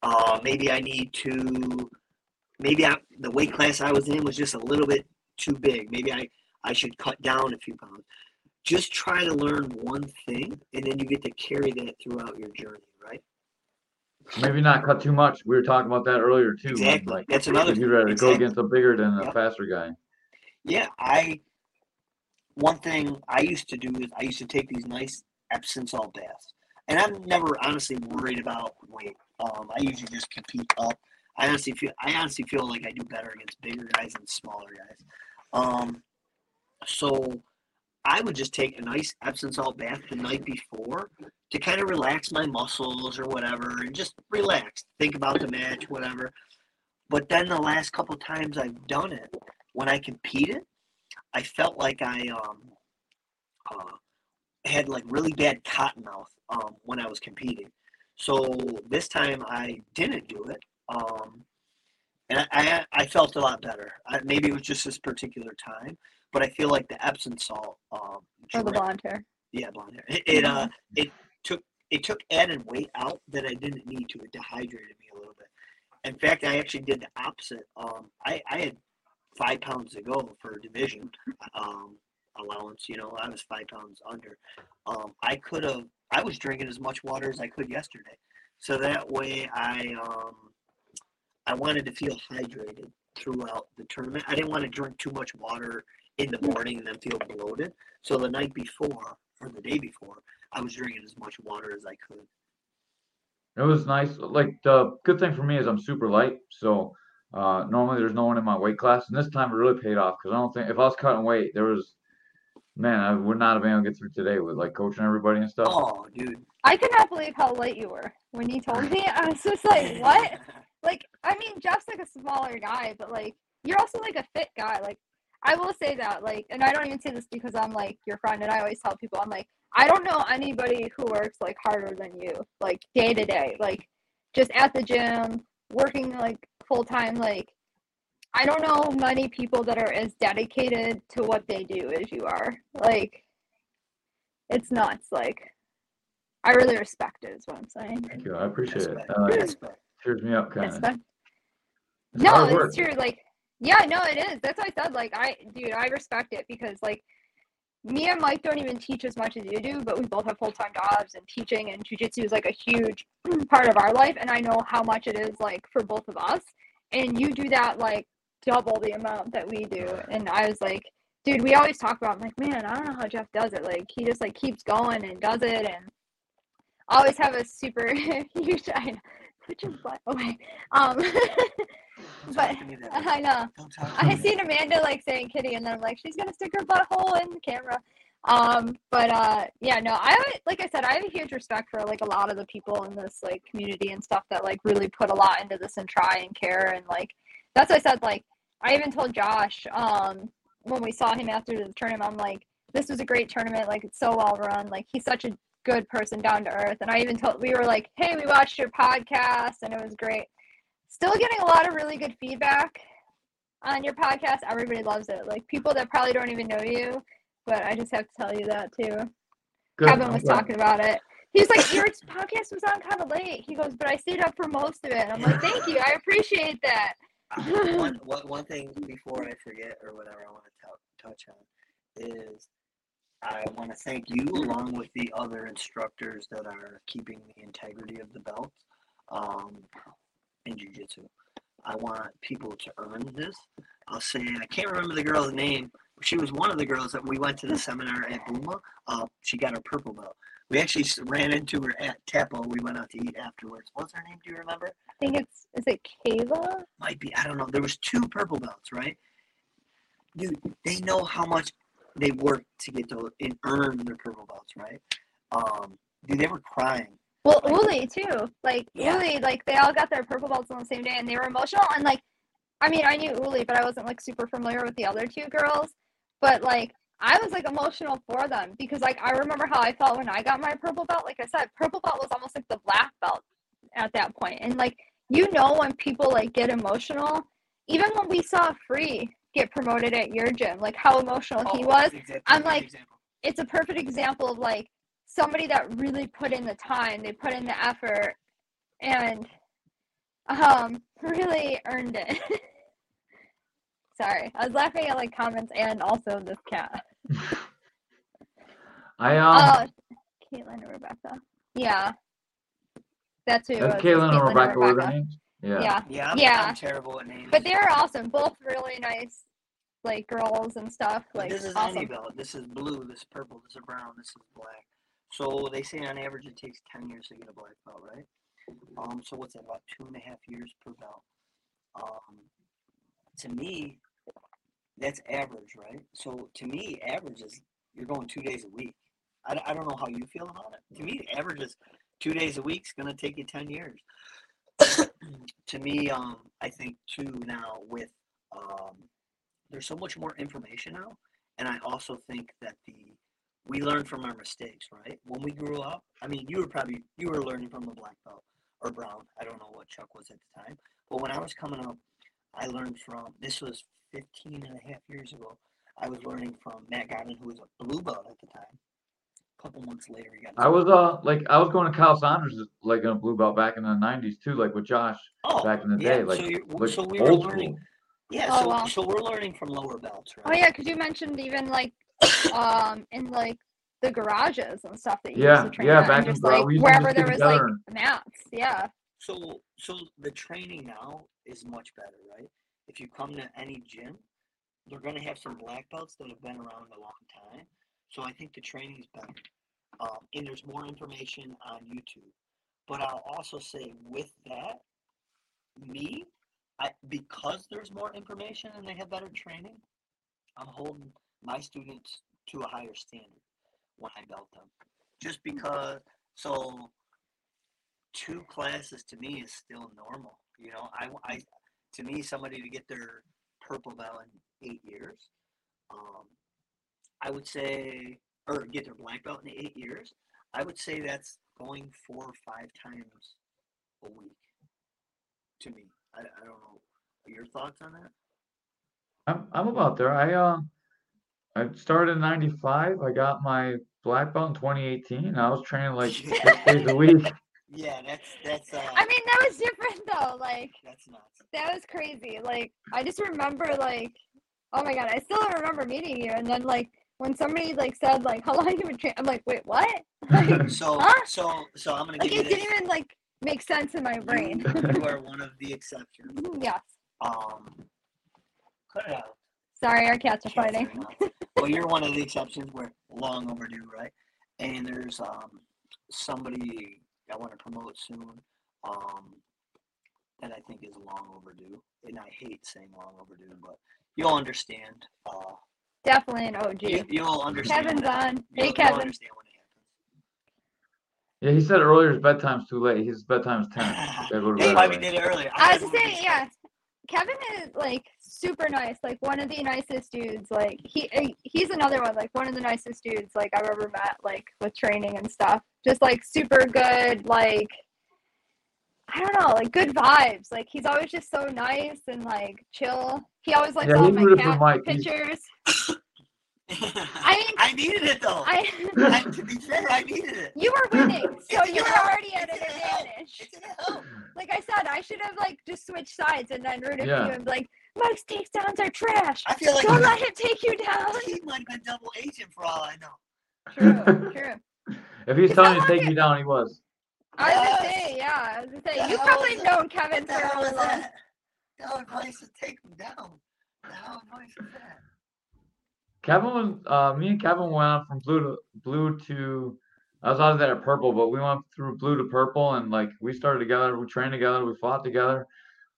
Uh, maybe I need to, maybe I, the weight class I was in was just a little bit too big. Maybe I, I should cut down a few pounds. Just try to learn one thing, and then you get to carry that throughout your journey, right? Maybe not cut too much. We were talking about that earlier too. Exactly. Like That's another. you'd rather go against a bigger than a Yep. faster guy. Yeah, I. One thing I used to do is I used to take these nice Epsom salt baths, and I'm never honestly worried about weight. Um, I usually just compete up. I honestly feel I honestly feel like I do better against bigger guys than smaller guys. Um, so I would just take a nice Epsom salt bath the night before to kind of relax my muscles or whatever, and just relax. Think about the match, whatever. but then the last couple times I've done it, when I competed, I felt like I um uh, had like really bad cotton mouth um when I was competing. So this time I didn't do it. Um, and I, I, felt a lot better. I, maybe it was just this particular time, but I feel like the Epsom salt um, Or the dra- blonde hair. yeah, blonde hair. It, it uh it took it took added weight out that I didn't need to. It dehydrated me a little bit. In fact, I actually did the opposite. Um, I I had five pounds to go for division um allowance. You know, I was five pounds under. Um, I could have. I was drinking as much water as I could yesterday, so that way I um I wanted to feel hydrated throughout the tournament. I didn't want to drink too much water in the morning and then feel bloated. So the night before or the day before, I was drinking as much water as I could. It was nice. Like the good thing for me is I'm super light, so uh, normally there's no one in my weight class, and this time it really paid off because I don't think if I was cutting weight, there was, man, I would not have been able to get through today with like coaching everybody and stuff. Oh, dude. I could not believe how light you were when you told me. I was just like, what? Like, I mean, Jeff's like a smaller guy, but like, you're also like a fit guy. Like, I will say that. Like, and I don't even say this because I'm like your friend, and I always tell people, I'm like, I don't know anybody who works like harder than you, like day to day, like just at the gym, working like full time. Like, I don't know many people that are as dedicated to what they do as you are. Like, it's nuts. Like, I really respect it. Is what I'm saying. Thank you. I appreciate it. Uh, respect. Cheers me up, kind of. It's No, it's true. Like, yeah, no, it is. That's why I said, like, I, dude, I respect it because, like, me and Mike don't even teach as much as you do, but we both have full time jobs, and teaching and jujitsu is like a huge part of our life. And I know how much it is, like, for both of us. And you do that, like, double the amount that we do. And I was like, dude, we always talk about, I'm like, man, I don't know how Jeff does it. Like, he just, like, keeps going and does it. And always have a super huge, I which is the way. Um, but talk to me that way. I know. Don't talk to I seen Amanda like saying kitty, and then I'm like, she's gonna stick her butthole in the camera. Um, but uh, yeah, no, I like I said, I have a huge respect for like a lot of the people in this like community and stuff that like really put a lot into this and try and care and like that's what I said. Like I even told Josh um when we saw him after the tournament, I'm like, this was a great tournament. Like it's so well run. Like he's such a good person, down to earth. And I even told we were like, hey, we watched your podcast and it was great. Still getting a lot of really good feedback on your podcast. Everybody loves it. Like people that probably don't even know you, but I just have to tell you that too. Good. Kevin was glad. talking about it. He was like, Your podcast was on kind of late. He goes, But I stayed up for most of it. And I'm like, Thank you. I appreciate that. Uh, one, one, one thing before I forget or whatever I want to touch on is I want to thank you along with the other instructors that are keeping the integrity of the belt um, in jiu-jitsu. I want people to earn this. I'll say I can't remember the girl's name. She was one of the girls that we went to the seminar at Buma. Uh, she got her purple belt. We actually ran into her at Tepo. We went out to eat afterwards. What's her name? Do you remember? I think it's is it Kayla? might be I don't know. There was two purple belts, right? Dude, they know how much they work to get those and earn their purple belts, right? Um, dude, they were crying. Well, Uli too. Like Yeah. Uli, like they all got their purple belts on the same day, and they were emotional. And like, I mean, I knew Uli, but I wasn't like super familiar with the other two girls. But like, I was like emotional for them because like I remember how I felt when I got my purple belt. Like I said, purple belt was almost like the black belt at that point. And like, you know, when people like get emotional, even when we saw Free get promoted at your gym, like how emotional he Oh, was. exact- I'm like- example. it's a perfect example of like somebody that really put in the time, they put in the effort, and um really earned it. Sorry, I was laughing at like comments and also this cat. I um. oh, Caitlin and Rebecca. Yeah, that's who. that's was, was Caitlin and Rebecca were their names. Yeah. Yeah, Yeah, I'm, yeah. I'm terrible at names. but they're awesome. Both really nice, like girls and stuff. But Like this is awesome. any belt. This is blue. This is purple. This is brown. This is black. So they say on average it takes ten years to get a black belt, right? Um, so what's that? About two and a half years per belt. Um, to me, that's average, right? So to me, average is you're going two days a week. I, I don't know how you feel about it. To me, average is two days a week is going to take you ten years. To me, um, I think too now with um, there's so much more information now, and I also think that the we learn from our mistakes, right? When we grew up, I mean, you were probably you were learning from a black belt or brown. I don't know what Chuck was at the time, but when I was coming up, I learned from this was 15 and a half years ago. I was learning from Matt Godwin, who was a blue belt at the time. A couple months later, he got. I was uh like I was going to Kyle Saunders like in a blue belt back in the '90s too, like with Josh oh, back in the yeah, day, like so, like so we were old learning. school. Yeah, Oh, so, wow. so we're learning from lower belts, right? Oh yeah, because you mentioned even like um in like the garages and stuff that you Yeah, used to train yeah, at, back in just Bra- like we used to wherever there get was like mats. Yeah. So, so the training now is much better, right? If you come to any gym, they're going to have some black belts that have been around a long time. So I think the training is better, um, and there's more information on YouTube. But I'll also say with that, me, I because there's more information and they have better training, I'm holding my students to a higher standard when I belt them. Just because, so two classes to me is still normal. You know, I, I to me somebody to get their purple belt in eight years, um, I would say, or get their black belt in eight years, I would say that's going four or five times a week. To me, I, I don't know your thoughts on that. I'm I'm about there. I uh I started in '95. I got my black belt in 2018. I was training like six days a week. Yeah, that's that's uh, I mean that was different though. Like that's nuts. that was crazy. Like I just remember like oh my god, I still remember meeting you and then like when somebody like said like how long have you been training, I'm like wait what? Like, So Huh? so so I'm gonna like give it you didn't even like make sense in my brain. You, you are one of the exceptions. yes. Um, cut it out. Sorry, our cats are Can't fighting. say well, you're one of the exceptions. We're long overdue, right? And there's um somebody I want to promote soon um that I think is long overdue, and I hate saying long overdue, but you'll understand. Uh, Definitely an OG. you, you'll understand. Kevin's on. You'll, Hey Kevin. understand when it Yeah, he said earlier his bedtime's too late. His bedtime's 10. happens. Gotta go to bed why we did it earlier. I had was movie saying, yeah. Kevin is like super nice, like one of the nicest dudes. Like he uh, he's another one, like one of the nicest dudes like I've ever met, like with training and stuff. Just like super good, like I don't know, like good vibes. Like he's always just so nice and like chill. He always likes Yeah, all my cat Mike. Pictures. I mean- I needed it though. I I, to be fair, I needed it. you were winning, so you were help. already at an advantage. It's gonna help. Like I said, I should have like just switched sides and then rooted for Yeah. you and be like, Mike's takedowns are trash. I feel like Don't let him take you down. he might have been double agent for all I know. True, true. If he's telling that you to take it? you down, he was. I was gonna say, yeah, I was gonna say, The you probably was that? known Kevin What for a hell really was long. that? No advice to take him down. The hell advice is that? Kevin was uh me and Kevin went on from blue to blue to I was out always at purple, but we went through blue to purple and like we started together, we trained together, we fought together.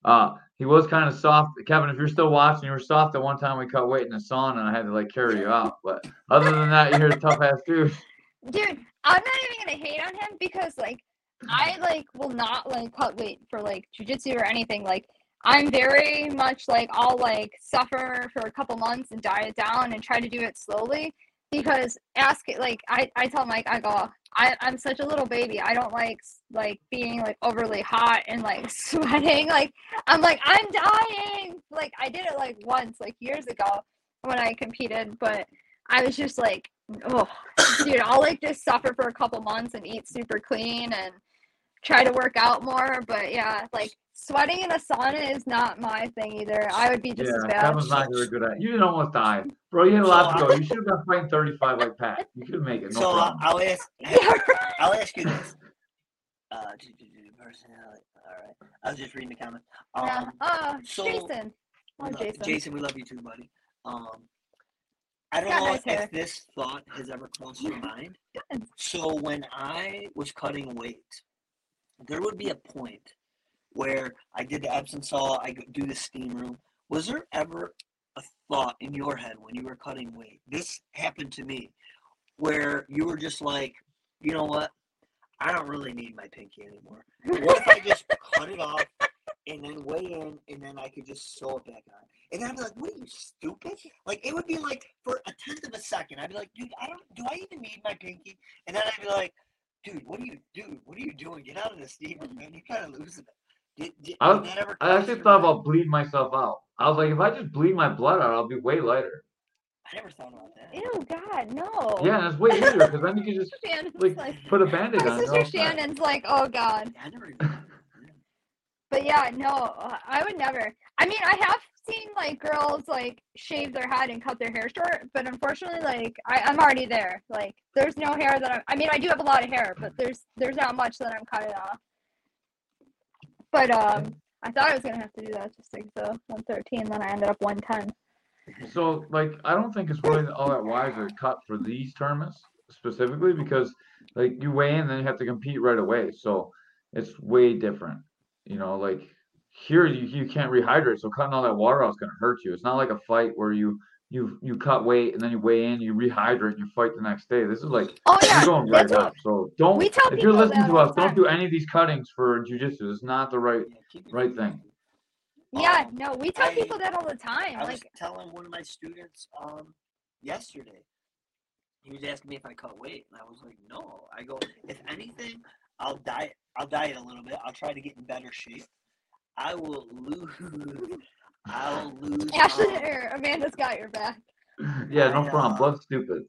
Uh he was kind of soft. Kevin, if you're still watching, you were soft at one time we cut weight in the sauna and I had to like carry you out. But other than that, you're a tough ass dude. Dude, I'm not even gonna hate on him because like I like will not like cut weight for like jujitsu or anything. Like I'm very much like I'll like suffer for a couple months and diet down and try to do it slowly because ask it like I, I tell Mike I go I, I'm such a little baby. I don't like like being like overly hot and like sweating. Like I'm like I'm dying. Like I did it like once like years ago when I competed, but I was just like oh dude, I'll like just suffer for a couple months and eat super clean and try to work out more. But yeah, like sweating in a sauna is not my thing either. I would be just as yeah, bad. Kevin's not very good at it. You didn't almost die. Bro, you had a lot to go. You should have been fighting 35 like Pat. You could have made it, no so uh, problem. I'll ask. I'll ask you this. Uh, personality. All right. I was just reading the comments. Um, yeah. Oh, so- Jason. Oh, we love- Jason. Jason, we love you too, buddy. Um, I don't Got know nice if, hair. this thought has ever crossed your mind. So when I was cutting weight, there would be a point where I did the Epsom salt, I do the steam room. Was there ever a thought in your head when you were cutting weight? This happened to me, where you were just like, you know what? I don't really need my pinky anymore. What if I just cut it off, and then weigh in, and then I could just sew it back on. And I'd be like, "What are you stupid?" Like it would be like for a tenth of a second, I'd be like, "Dude, I don't. Do I even need my pinky?" And then I'd be like, "Dude, what are you, dude? What are you doing? Get out of the steamer, man. You're kind of losing it." Did, did, I was, I actually thought about bleeding myself out. I was like, if I just bleed my blood out, I'll be way lighter. I never thought about that. Ew, God, no. Yeah, and it's way easier because then you can just Shannon's like like, put a band-aid my on. you're sister. Shannon's like, oh God. I never even. But yeah, no, I would never. I mean, I have seen like girls like shave their head and cut their hair short, but unfortunately, like I, I'm already there. Like, there's no hair that I'm. I mean, I do have a lot of hair, but there's there's not much that I'm cutting off. But um, I thought I was gonna have to do that just like the 113, then I ended up 110. So, like, I don't think it's really all that wise to cut for these tournaments specifically because, like, you weigh in, then you have to compete right away. So it's way different. You know, like here you, you can't rehydrate, so cutting all that water out is gonna hurt you. It's not like a fight where you you you cut weight and then you weigh in, you rehydrate, and you fight the next day. This is like Oh yeah, you're going right that's up. So don't we tell if you're listening to us, don't do any of these cuttings for jujitsu. It's not the right. Yeah, keep it Right thing. yeah, Um, no, we tell I- people that all the time. I was Like, telling one of my students um yesterday. He was asking me if I cut weight, and I was like, "No." I go, "If anything, I'll diet. I'll diet a little bit. I'll try to get in better shape. I will lose. I'll lose. Ashley um, or Amanda's got your back. yeah, no I, problem. uh, Blood's stupid.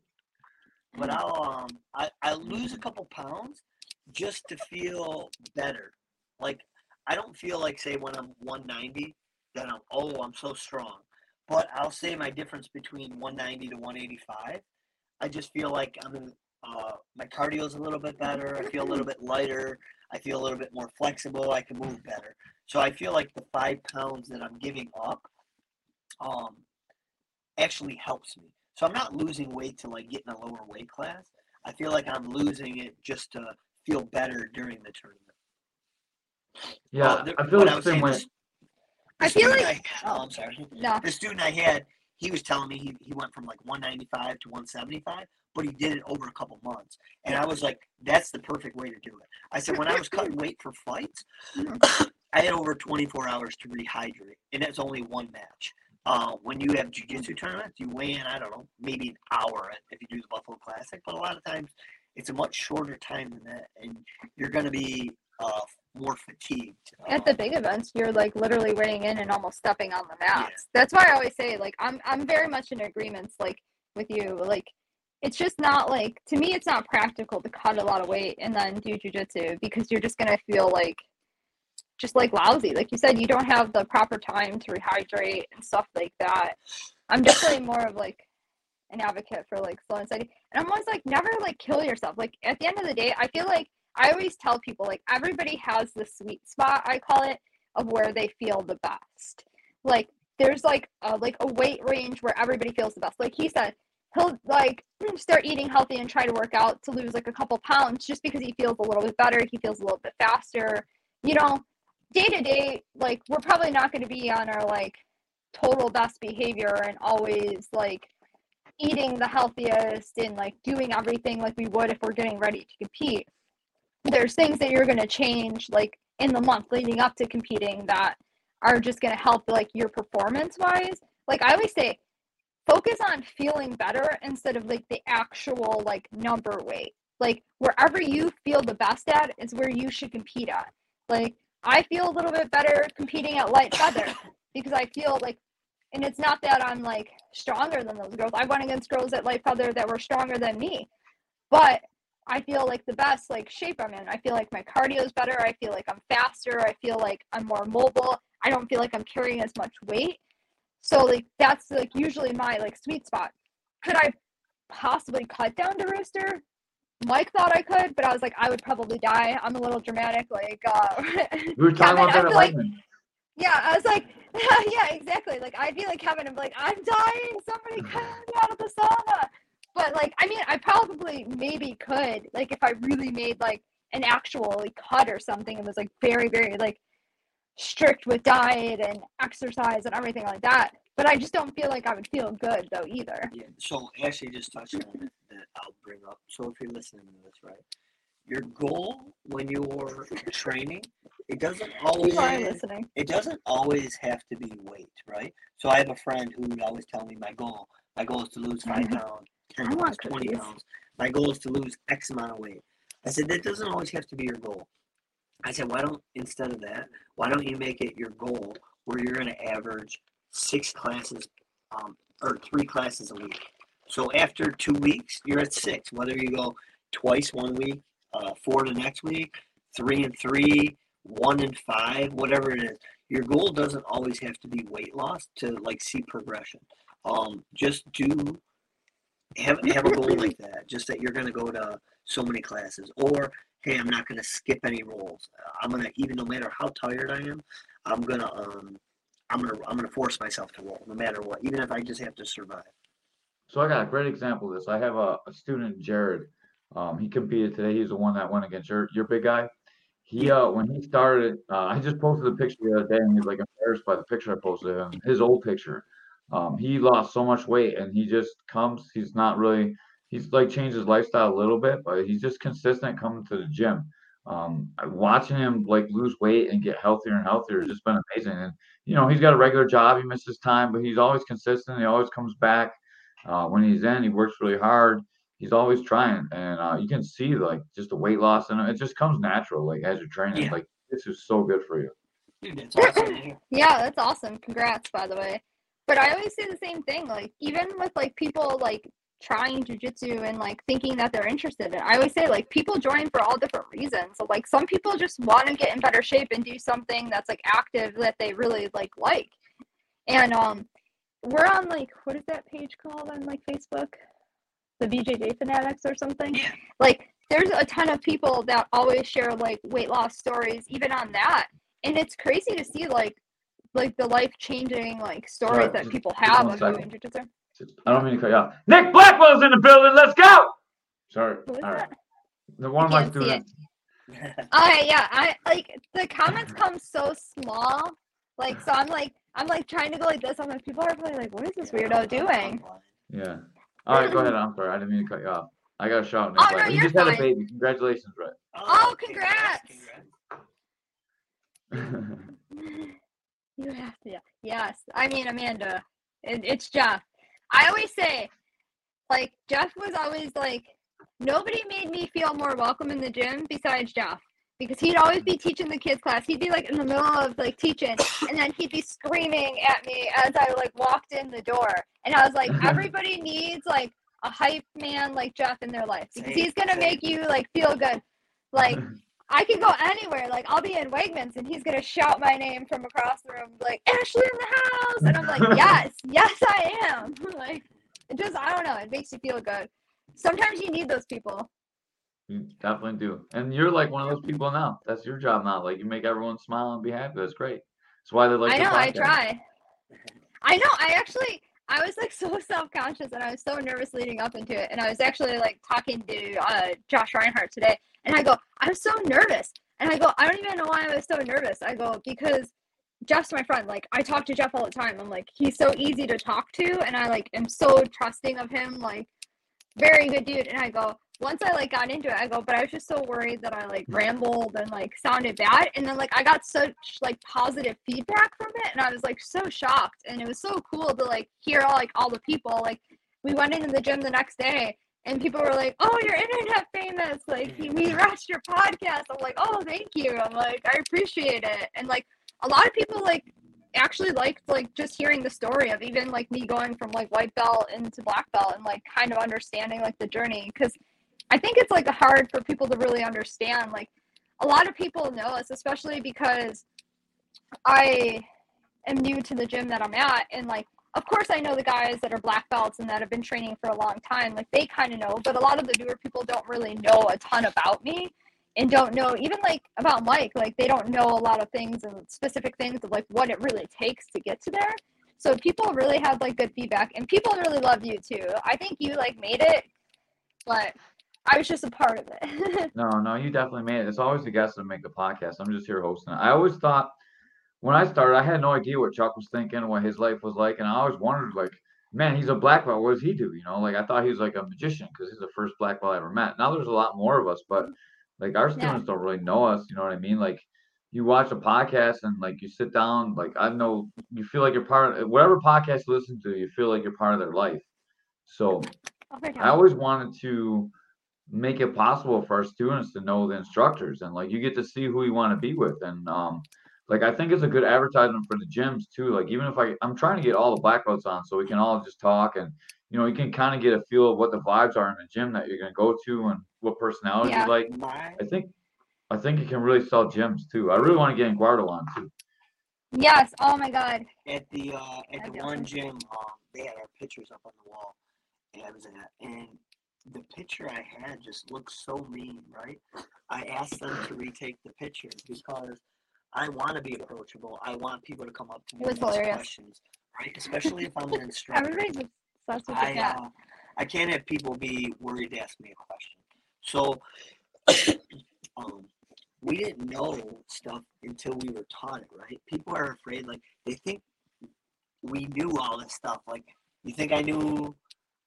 but I'll um I I lose a couple pounds just to feel better. Like I don't feel like say when I'm 190 that I'm oh I'm so strong, but I'll say my difference between 190 to 185. I just feel like I'm in, uh my is a little bit better. I feel a little bit lighter. I feel a little bit more flexible. I can move better. So I feel like the five pounds that I'm giving up, um, actually helps me. So I'm not losing weight to like get in a lower weight class. I feel like I'm losing it just to feel better during the tournament. Yeah, Uh, the- I feel what the was same saying, way. this- I feel like- I had, oh, I'm sorry. No. The student I had, he was telling me he, he went from like 195 to 175, but he did it over a couple months. And I was like, that's the perfect way to do it. I said, when I was cutting weight for fights, I had over 24 hours to rehydrate, and that's only one match. Uh, when you have jiu-jitsu tournaments, you weigh in, I don't know, maybe an hour if you do the Buffalo Classic, but a lot of times it's a much shorter time than that, and you're going to be uh, more fatigued. at the big events you're like literally weighing in and almost stepping on the Yeah. mats. That's why i always say like i'm i'm very much in agreements like with you. Like it's just not like to me it's not practical to cut a lot of weight and then do jujitsu because you're just gonna feel like just like lousy. Like you said you don't have the proper time to rehydrate and stuff like that. I'm definitely more of like an advocate for like slow and steady. And i'm always like never like kill yourself. Like at the end of the day i feel like I always tell people like everybody has the sweet spot I call it of where they feel the best. Like there's like a like a weight range where everybody feels the best. Like he said, he'll like start eating healthy and try to work out to lose like a couple pounds just because he feels a little bit better, he feels a little bit faster. You know, day to day, like we're probably not going to be on our like total best behavior and always like eating the healthiest and like doing everything like we would if we're getting ready to compete there's things that you're going to change like in the month leading up to competing that are just going to help like your performance wise like i always say focus on feeling better instead of like the actual like number weight. Like wherever you feel the best at is where you should compete at. Like i feel a little bit better competing at light feather because i feel like and it's not that i'm like stronger than those girls. I went against girls at light feather that were stronger than me. But I feel like the best like shape I'm in. I feel like my cardio is better. I feel like I'm faster. I feel like I'm more mobile. I don't feel like I'm carrying as much weight. So like that's like usually my like sweet spot. Could I possibly cut down to rooster? Mike thought I could, but I was like I would probably die. I'm a little dramatic. Like uh, We were talking Kevin, about like- yeah, I was like yeah, exactly. Like I'd be like Kevin and be like I'm dying. Somebody cut me out of the sauna. But like, I mean, I probably maybe could, like, if I really made like an actual like, cut or something and was like very, very like strict with diet and exercise and everything like that. But I just don't feel like I would feel good though either. Yeah, so Ashley just touched on it that I'll bring up. So if you're listening to this, right, your goal when you're training it doesn't always listening. it doesn't always have to be weight, right? So I have a friend who would always tell me my goal. My goal is to lose 5 Mhm. pounds, ten I want pounds, twenty cookies. pounds. My goal is to lose X amount of weight. I said that doesn't always have to be your goal. I said, why don't instead of that, why don't you make it your goal where you're going to average six classes um, or three classes a week? So after two weeks, you're at six. Whether you go twice one week, uh, four the next week, three and three, one and five, whatever it is. Your goal doesn't always have to be weight loss to like see progression. Um, just do have have a goal like that. Just that you're going to go to so many classes, or hey, I'm not going to skip any rolls. I'm gonna even no matter how tired I am, I'm gonna um, I'm gonna I'm gonna force myself to roll no matter what, even if I just have to survive. So I got a great example of this. I have a, a student, Jared. Um, he competed today. He's the one that went against your your big guy. He uh when he started, uh, I just posted a picture the other day, and he's like embarrassed by the picture I posted of him, his old picture. Um, he lost so much weight, and he just comes. He's not really. He's like changed his lifestyle a little bit, but he's just consistent coming to the gym. Um, watching him like lose weight and get healthier and healthier has just been amazing. And you know, he's got a regular job. He misses time, but he's always consistent. He always comes back. Uh, when he's in, he works really hard. He's always trying, and uh, you can see like just the weight loss in him. It just comes natural, like as you're training. Yeah. Like this is so good for you. Dude, that's awesome. Yeah, that's awesome. Congrats, by the way. But I always say the same thing. Like even with like people like trying jujitsu and like thinking that they're interested in. I always say like people join for all different reasons. So like some people just want to get in better shape and do something that's like active that they really like like. And um we're on like what is that page called on like Facebook? The BJJ fanatics or something? Yeah. Like there's a ton of people that always share like weight loss stories even on that. And it's crazy to see like like the life changing like stories Right, that just- people have one of second. doing jujitsu. I don't mean to cut you off. Nick Blackwell's in the building. Let's go. Sorry. Who is All right. The one of I my can't see it. students. Okay, yeah, I like the comments come so small. Like so I'm like I'm like trying to go like this. I'm like people are probably like, what is this weirdo doing? Yeah. All right, go ahead. I'm sorry. I didn't mean to cut you off. I got a shout. Nick Oh, no, Blackwell. He you're just had a baby. Congratulations, Brett. Oh, oh, congrats. congrats. You have to. Yes. I mean, Amanda, it, it's Jeff. I always say, like, Jeff was always like, nobody made me feel more welcome in the gym besides Jeff. Because he'd always be teaching the kids class. He'd be like in the middle of like teaching, and then he'd be screaming at me as I like walked in the door. And I was like, everybody needs like a hype man like Jeff in their life because he's gonna make you like feel good. Like I can go anywhere. Like I'll be in Wegmans and he's gonna shout my name from across the room, like Ashley in the house, and I'm like, yes, yes, I am. like it just, I don't know, it makes you feel good. Sometimes you need those people. You definitely do. And you're like one of those people now. That's your job now. Like you make everyone smile and be happy. That's great. That's why they like I know, I try. I know, I actually, I was like so self conscious and I was so nervous leading up into it. And I was actually like talking to uh, Josh Reinhardt today, and I go, I'm so nervous. And I go, I don't even know why I was so nervous. I go, because Jeff's my friend. Like I talk to Jeff all the time. I'm like, he's so easy to talk to, and I like am so trusting of him. Like, very good dude. And I go, once I like got into it, I go, but I was just so worried that I like mm-hmm. rambled and like sounded bad. And then like I got such like positive feedback from it, and I was like so shocked. And it was so cool to like hear all like all the people. Like we went into the gym the next day. And people were like, "Oh, you're internet famous! Like we watched your podcast." I'm like, "Oh, thank you." I'm like, "I appreciate it." And like a lot of people like actually liked like just hearing the story of even like me going from like white belt into black belt and like kind of understanding like the journey because I think it's like hard for people to really understand. Like a lot of people know us, especially because I am new to the gym that I'm at, and like of course I know the guys that are black belts and that have been training for a long time. Like they kind of know, but a lot of the newer people don't really know a ton about me and don't know even like about Mike. Like they don't know a lot of things and specific things of like what it really takes to get to there. So people really had like good feedback, and people really love you too. I think you like made it, but I was just a part of it. No, no, you definitely made it. It's always the guests that make the podcast. I'm just here hosting. I always thought when I started, I had no idea what Chuck was thinking, what his life was like, and I always wondered, like, man, he's a black belt. What does he do? You know, like I thought he was like a magician because he's the first black belt I ever met. Now there's a lot more of us, but like our students don't really know us. You know what I mean? Like you watch a podcast and like you sit down, like I know you feel like you're part of whatever podcast you listen to, you feel like you're part of their life. So I always wanted to make it possible for our students to know the instructors and like you get to see who you want to be with and um like I think it's a good advertisement for the gyms too. Like even if I I'm trying to get all the black belts on so we can all just talk and you know you can kind of get a feel of what the vibes are in the gym that you're gonna go to and what personality Yeah. you like. My I think I think you can really sell gyms too. I really want to get Guardo on too. Yes. Oh my God. at the uh, at That'd the one awesome. gym, um, they had our pictures up on the wall, and I was at, and the picture I had just looked so mean, right? I asked them to retake the picture because I want to be approachable. I want people to come up to me It was and ask hilarious. questions, right? Especially if I'm an instructor. Everybody's obsessed with I cat. uh, I can't have people be worried to ask me a question. So um, we didn't know stuff until we were taught it, right? People are afraid, like they think we knew all this stuff. Like you think I knew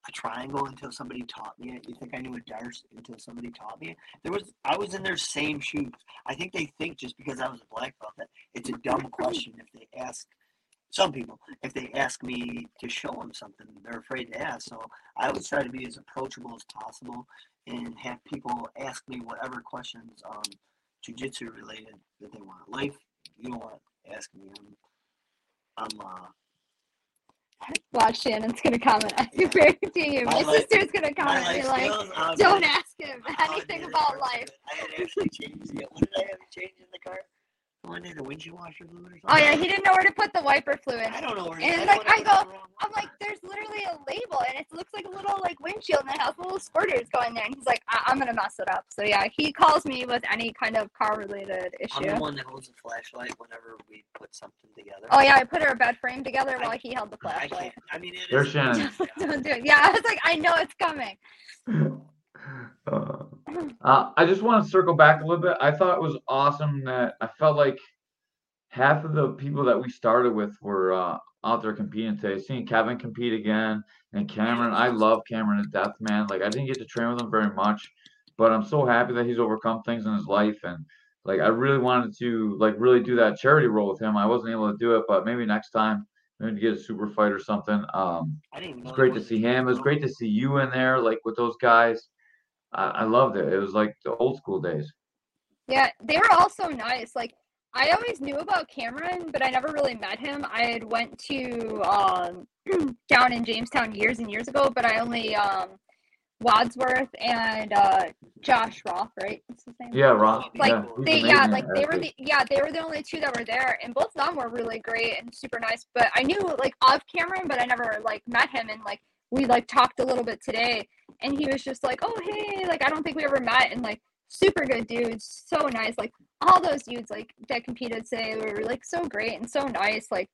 a triangle until somebody taught me it. You think I knew a dart until somebody taught me it. There was I was in their same shoes. I think they think just because I was a black belt that it's a dumb question if they ask some people if they ask me to show them something they're afraid to ask so i always try to be as approachable as possible and have people ask me whatever questions um jiu-jitsu related that they want life you want to ask me i'm i'm uh Watch Shannon's gonna comment very to you. My My sister's gonna comment and be like, don't ask him oh, anything about life. i had actually changed what did i have to change in the car one day the windshield washer fluid or something Oh yeah, he didn't know where to put the wiper fluid. i don't know where And, I like, I go- what's wrong with I'm like, there's literally a label, and it looks like a little like windshield, and it has little squirters going there. And he's like, I- I'm gonna mess it up. So yeah, he calls me with any kind of car related issue. I'm the one that holds the flashlight whenever we put something together. Oh yeah, I put our bed frame together I- while he held the flashlight. can't. I mean, it There's is- Shannon. Don't do it. Yeah, I was like, I know it's coming. Uh, uh, I just want to circle back a little bit. I thought it was awesome that I felt like half of the people that we started with were uh, out there competing today. Seeing Kevin compete again and Cameron, I love Cameron to death, man. Like I didn't get to train with him very much, but I'm so happy that he's overcome things in his life and like I really wanted to like really do that charity role with him. I wasn't able to do it, but maybe next time, maybe to get a super fight or something. Um, I didn't even it know was there great to see him. It was great to see you in there, like with those guys. I, I loved it. It was like the old school days. Yeah, they were all so nice. Like I always knew about Cameron, but I never really met him. I had went to um down in Jamestown years and years ago, but I only um Wadsworth and uh Josh Roth, right? What's his name? Yeah, Ross. Like, yeah, They yeah, like they were the yeah, they were the only two that were there and both of them were really great and super nice. But I knew like of Cameron, but I never like met him and like we like talked a little bit today and he was just like, Oh hey, like I don't think we ever met and like super good dudes, so nice. Like all those dudes like that competed today were like so great and so nice. Like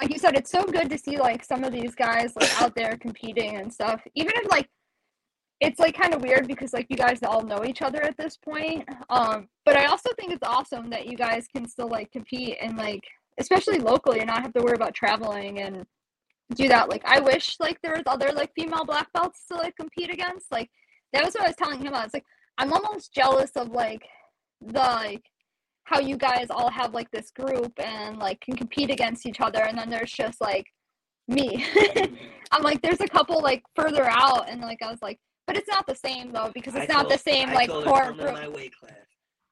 like you said, it's so good to see like some of these guys like out there competing and stuff. Even if like it's like kind of weird because like you guys all know each other at this point. Um, but I also think it's awesome that you guys can still like compete and like especially locally and not have to worry about traveling and do that. Like I wish like there was other like female black belts to like compete against. Like that was what I was telling him. I was like, I'm almost jealous of like the like how you guys all have like this group and like can compete against each other and then there's just like me. I'm like there's a couple like further out and like I was like but it's not the same though because I it's not the same I like told core group. my weight class.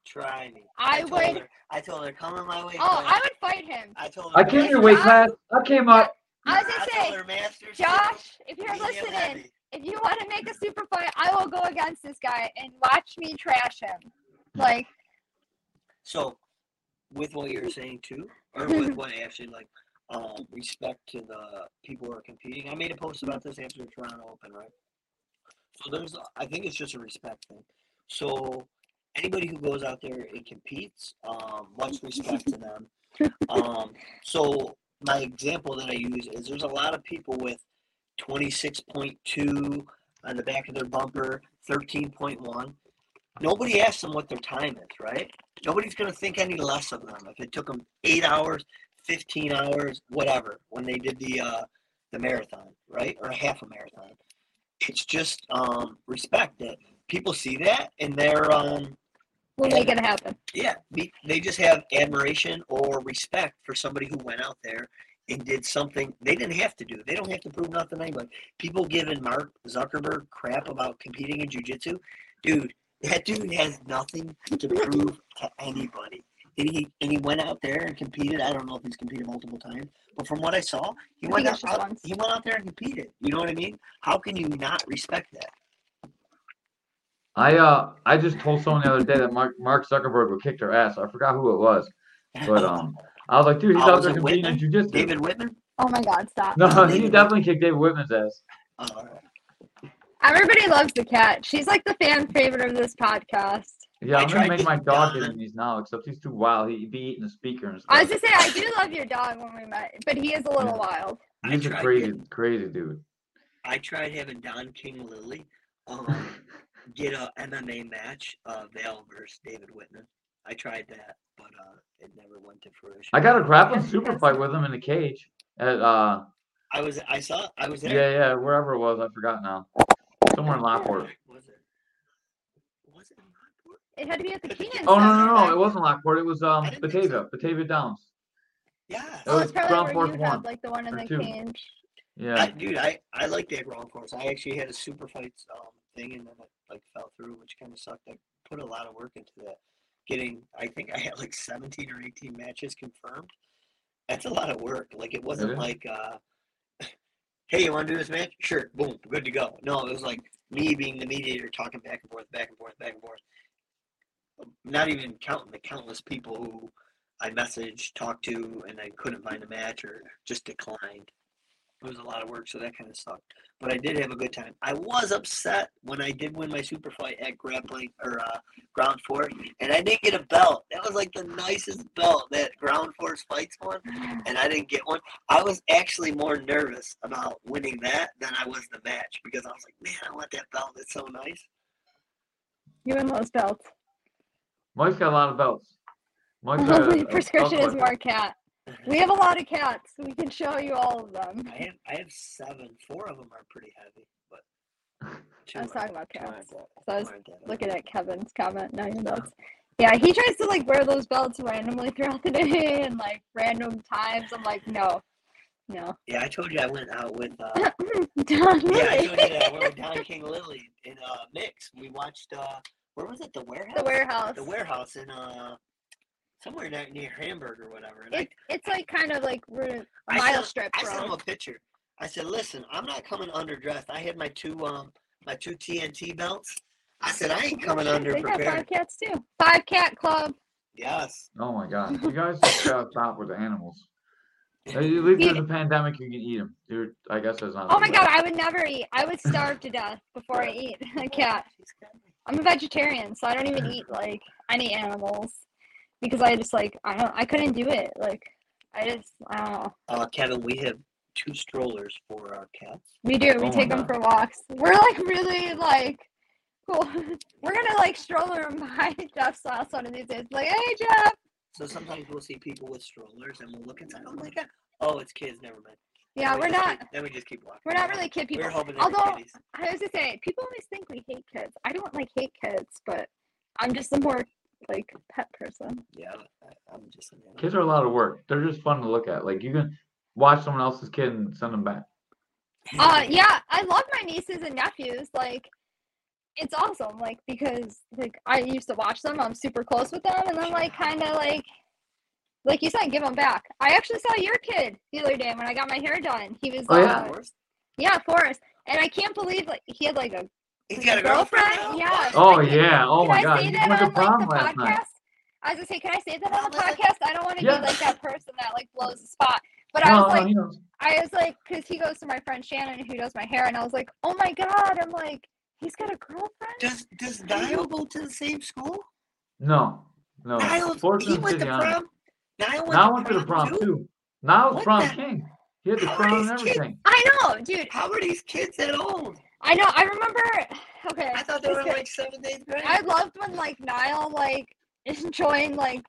Try me. I told would- Her, I told her come in my weight Oh, class. I would fight him. I told her. I came to your Josh- weight class. I came up. I was gonna say, masters. Josh, if you're listening, heavy. if you want to make a super fight, I will go against this guy and watch me trash him. Like, So, with what you're saying too, or with what actually like, um, respect to the people who are competing. I made a post about this after the Toronto Open, right? So there's, I think it's just a respect thing. So anybody who goes out there and competes, um, much respect to them. Um, so my example that I use is there's a lot of people with 26.2 on the back of their bumper, 13.1. Nobody asks them what their time is, right? Nobody's going to think any less of them if it took them eight hours, 15 hours, whatever, when they did the uh, the marathon, right? Or a half a marathon. It's just um, respect that people see that and they're um, We'll make it happen. Yeah, they just have admiration or respect for somebody who went out there and did something they didn't have to do. They don't have to prove nothing to anybody. People giving Mark Zuckerberg crap about competing in jujitsu, dude. That dude has nothing to prove to anybody. And he and he went out there and competed. I don't know if he's competed multiple times, but from what I saw, he I went out, out- he went out there and competed. You know what I mean? How can you not respect that? I uh I just told someone the other day that Mark Mark Zuckerberg would kick their ass. I forgot who it was, but um I was like, dude, he's Oh, out there it competing in Whitman? jujitsu. David Whitman. Oh my God, stop. No, he David definitely kicked David Whitman's ass. Oh, all right. Everybody loves the cat. She's like the fan favorite of this podcast. Yeah, I I'm gonna tried make my dog Don- get in these now, except he's too wild. He'd be eating the speaker and I was just to say I do love your dog when we met, but he is a little Yeah. wild. I He's a crazy, getting- crazy dude. I tried having Don King Lily um, get a MMA match, uh, Vale versus David Whitman. I tried that, but uh, it never went to fruition. I got a grappling super fight with him in the cage at uh I was. I saw. I was yeah there. yeah wherever it was I forgot now somewhere in Lockport. Was it? Was it in Lockport? It had to be at the Keenan. Oh no no no! It wasn't Lockport. It was um I didn't think Batavia so. Batavia Downs. Yeah. It Oh, was it's probably ground where force you one had like the one in the two. cage. Yeah. I, dude, I I like that ground course. I actually had a super fights um thing, and then it like fell through, which kind of sucked. I put a lot of work into that. Getting, I think I had like 17 or 18 matches confirmed. That's a lot of work. Like it wasn't like, uh, hey, you want to do this match? Sure, boom, good to go. No, it was like me being the mediator, talking back and forth, back and forth, back and forth. Not even counting the countless people who I messaged, talked to, and I couldn't find a match or just declined. It was a lot of work, so that kind of sucked. But I did have a good time. I was upset when I did win my super fight at grappling or uh, ground force, and I didn't get a belt. That was like the nicest belt that ground force fights won, and I didn't get one. I was actually more nervous about winning that than I was the match because I was like, man, I want that belt. It's so nice. You and most belts. Mike's got a lot of belts. Mike's got a- Only a prescription belt is more cat. We have a lot of cats. We can show you all of them. I have I have seven. Four of them are pretty heavy, but two I was talking about cats. So I was aren't that heavy. looking at Kevin's comment. Now your belts. Yeah, he tries to like wear those belts randomly throughout the day and like random times. I'm like, no, no. Yeah, I told you I went out with. Uh, Don Yeah, I told you. I went with Don King Lily in uh mix. We watched uh where was it? The warehouse? the warehouse. The warehouse in uh somewhere near, near Hamburg or whatever. And I, it's like kind of like we're a I mile sent- strip I sent him a picture. I said, listen, I'm not coming underdressed. I had my two um my two TNT belts. I said I ain't coming under They got five cats too. Five cat club. Yes. Oh my god! You guys just gotta stop with the animals. At least You- there's a pandemic, you can eat them. Dude, I guess that's not. Oh my bad. god, I would never eat. I would starve to death before I eat a cat. I'm a vegetarian, so I don't even eat like any animals because I just like I don't I couldn't do it. Like I just I don't know. Uh Kevin, we have two strollers for our cats. We do. We Oh take them God. for walks. We're like really like cool. We're gonna like stroller them by Jeff's house one of these days. Like, hey Jeff. So sometimes we'll see people with strollers and we'll look inside. Oh my god. Oh, it's kids, never mind. Yeah, Then we we're not. keep- then we just keep walking. We're not really kid We're people. hoping Although. I was to say, people always think we hate kids. I don't like hate kids, but I'm just a more like pet person. Yeah, I, I'm just an animal. Kids are a lot of work. They're just fun to look at. Like you can watch someone else's kid and send them back. Uh, yeah, I love my nieces and nephews. Like, it's awesome. Like because like I used to watch them. I'm super close with them, and then like kind of like, like you said, give them back. I actually saw your kid the other day when I got my hair done. He was Oh, yeah? uh, yeah, Forrest, and I can't believe like he had like a He's like got a girlfriend. now? Yeah. Oh Like, oh, yeah! Oh Can my I god! say that went to on prom like the last podcast? night. I was gonna say, can I say that on the podcast? I don't want to Yeah. be like that person that like blows the spot. But I was no, like, he knows. I was like, because he goes to my friend Shannon who does my hair, and I was like, oh my god, I'm like, he's got a girlfriend. Does does Niall go to the same school? No, no. Niall, he went to City Honor. prom. Niall went, Now to, went to the prom prom too. too. Now What prom the- king. He had the How crown and these kids- everything. I know, dude. How are these kids that old? I know. I remember. Okay. I thought they were like seventh, eighth grade. I loved when like Niall like joined like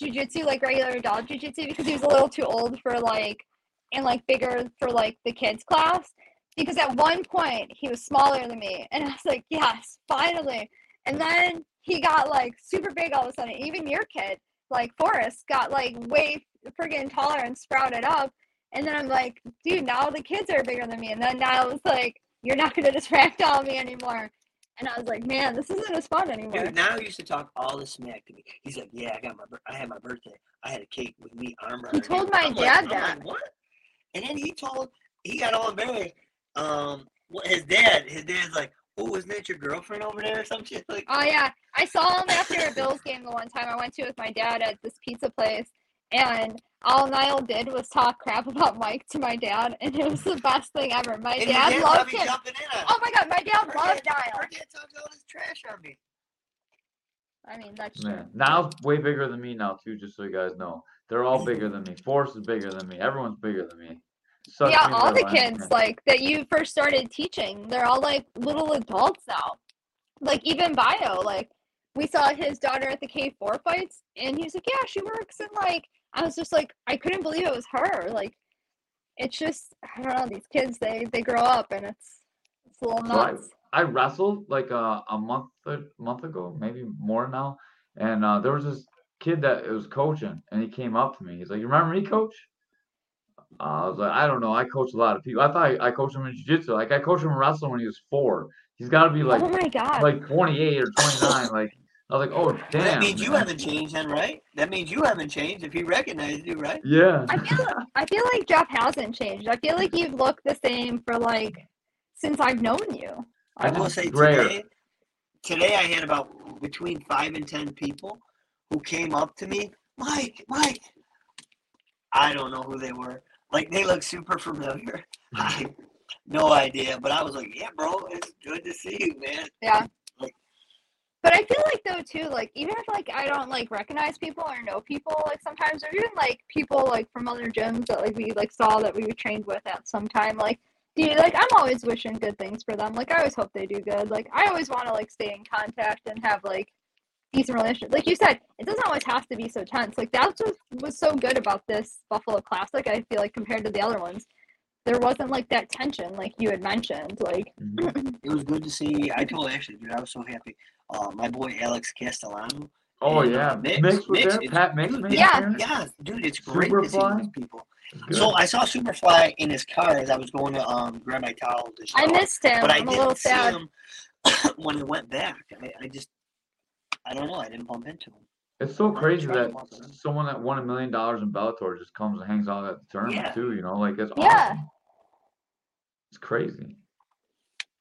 jujitsu, like regular adult jujitsu, because he was a little too old for like and like bigger for like the kids class. Because at one point he was smaller than me, and I was like, yes, finally. And then he got like super big all of a sudden. Even your kid, like Forrest, got like way friggin' taller and sprouted up. And then I'm like, dude, now the kids are bigger than me. And then now it's like, you're not gonna just ragdoll me anymore. And I was like, man, this isn't as fun anymore. Dude, now he used to talk all the smack to me. He's like, "Yeah, I got my, I had my birthday. I had a cake with me arm around." He told my I'm dad I'm that. like, what? And then he told, he got all embarrassed. Um, what his dad, his dad's like, "Oh, isn't that your girlfriend over there or some shit?" Like, Oh yeah, I saw him after a Bills game the one time I went to with my dad at this pizza place, and all Niall did was talk crap about Mike to my dad, and it was the best thing ever. My and dad dad loved him. jumping in on. Oh my god, my dad Her loved dad- Niall. Her dad talks all this trash on me. I mean, that's true. Man, Niall's way bigger than me now too. Just so you guys know, they're all bigger than me. Forrest is bigger than me. Everyone's bigger than me. Sucks yeah, me all the kids man. like that you first started teaching, they're all like little adults now. Like even bio, like we saw his daughter at the K four fights, and he's like, "Yeah, she works." And like, I was just like, I couldn't believe it was her. Like, it's just I don't know. These kids, they they grow up, and it's it's a little So I- nuts. I wrestled like a, a month a month ago, maybe more now, and uh, there was this kid that was coaching, and he came up to me. He's like, "You remember me, coach?" Uh, I was like, "I don't know. I coach a lot of people. I thought I, I coached him in jiu-jitsu. Like I coached him in wrestling when he was four. He's got to be like oh my god! like 28 or 29. like I was like, "Oh damn." that means you haven't changed, then, right? That means you haven't changed if he recognized you, right? Yeah. I feel I feel like Jeff hasn't changed. I feel like you've looked the same for like since I've known you. I I will say grayer. today, today I had about between five and ten people who came up to me, Mike, Mike. I don't know who they were. Like they look super familiar. I no idea, but I was like, yeah, bro, it's good to see you, man. Yeah. But I feel like though too, like even if like I don't like recognize people or know people, like sometimes or even like people like from other gyms that like we like saw that we trained with at some time, like dude, like I'm always wishing good things for them. Like I always hope they do good. Like I always want to like stay in contact and have like decent relationships. Like you said, it doesn't always have to be so tense. Like that's what was so good about this Buffalo Classic. I feel like compared to the other ones, there wasn't like that tension, like you had mentioned. Like Mhm. It was good to see. I told Ashley, dude, I was so happy. Uh, my boy Alex Castellano. Oh and, yeah. uh, Mix, Mix was Mix, it's- Pat Mix dude, made Yeah. appearance? Yeah, dude, it's great to see these people. Good. So I saw Superfly in his car as I was going to um grab my towel. To I missed him. but I I'm a little didn't see sad. him when he went back. I, I just, I don't know. I didn't bump into him. It's so crazy that someone that won a million dollars in Bellator just comes and hangs out at the tournament Yeah. too. You know, like it's Yeah. awesome. It's crazy.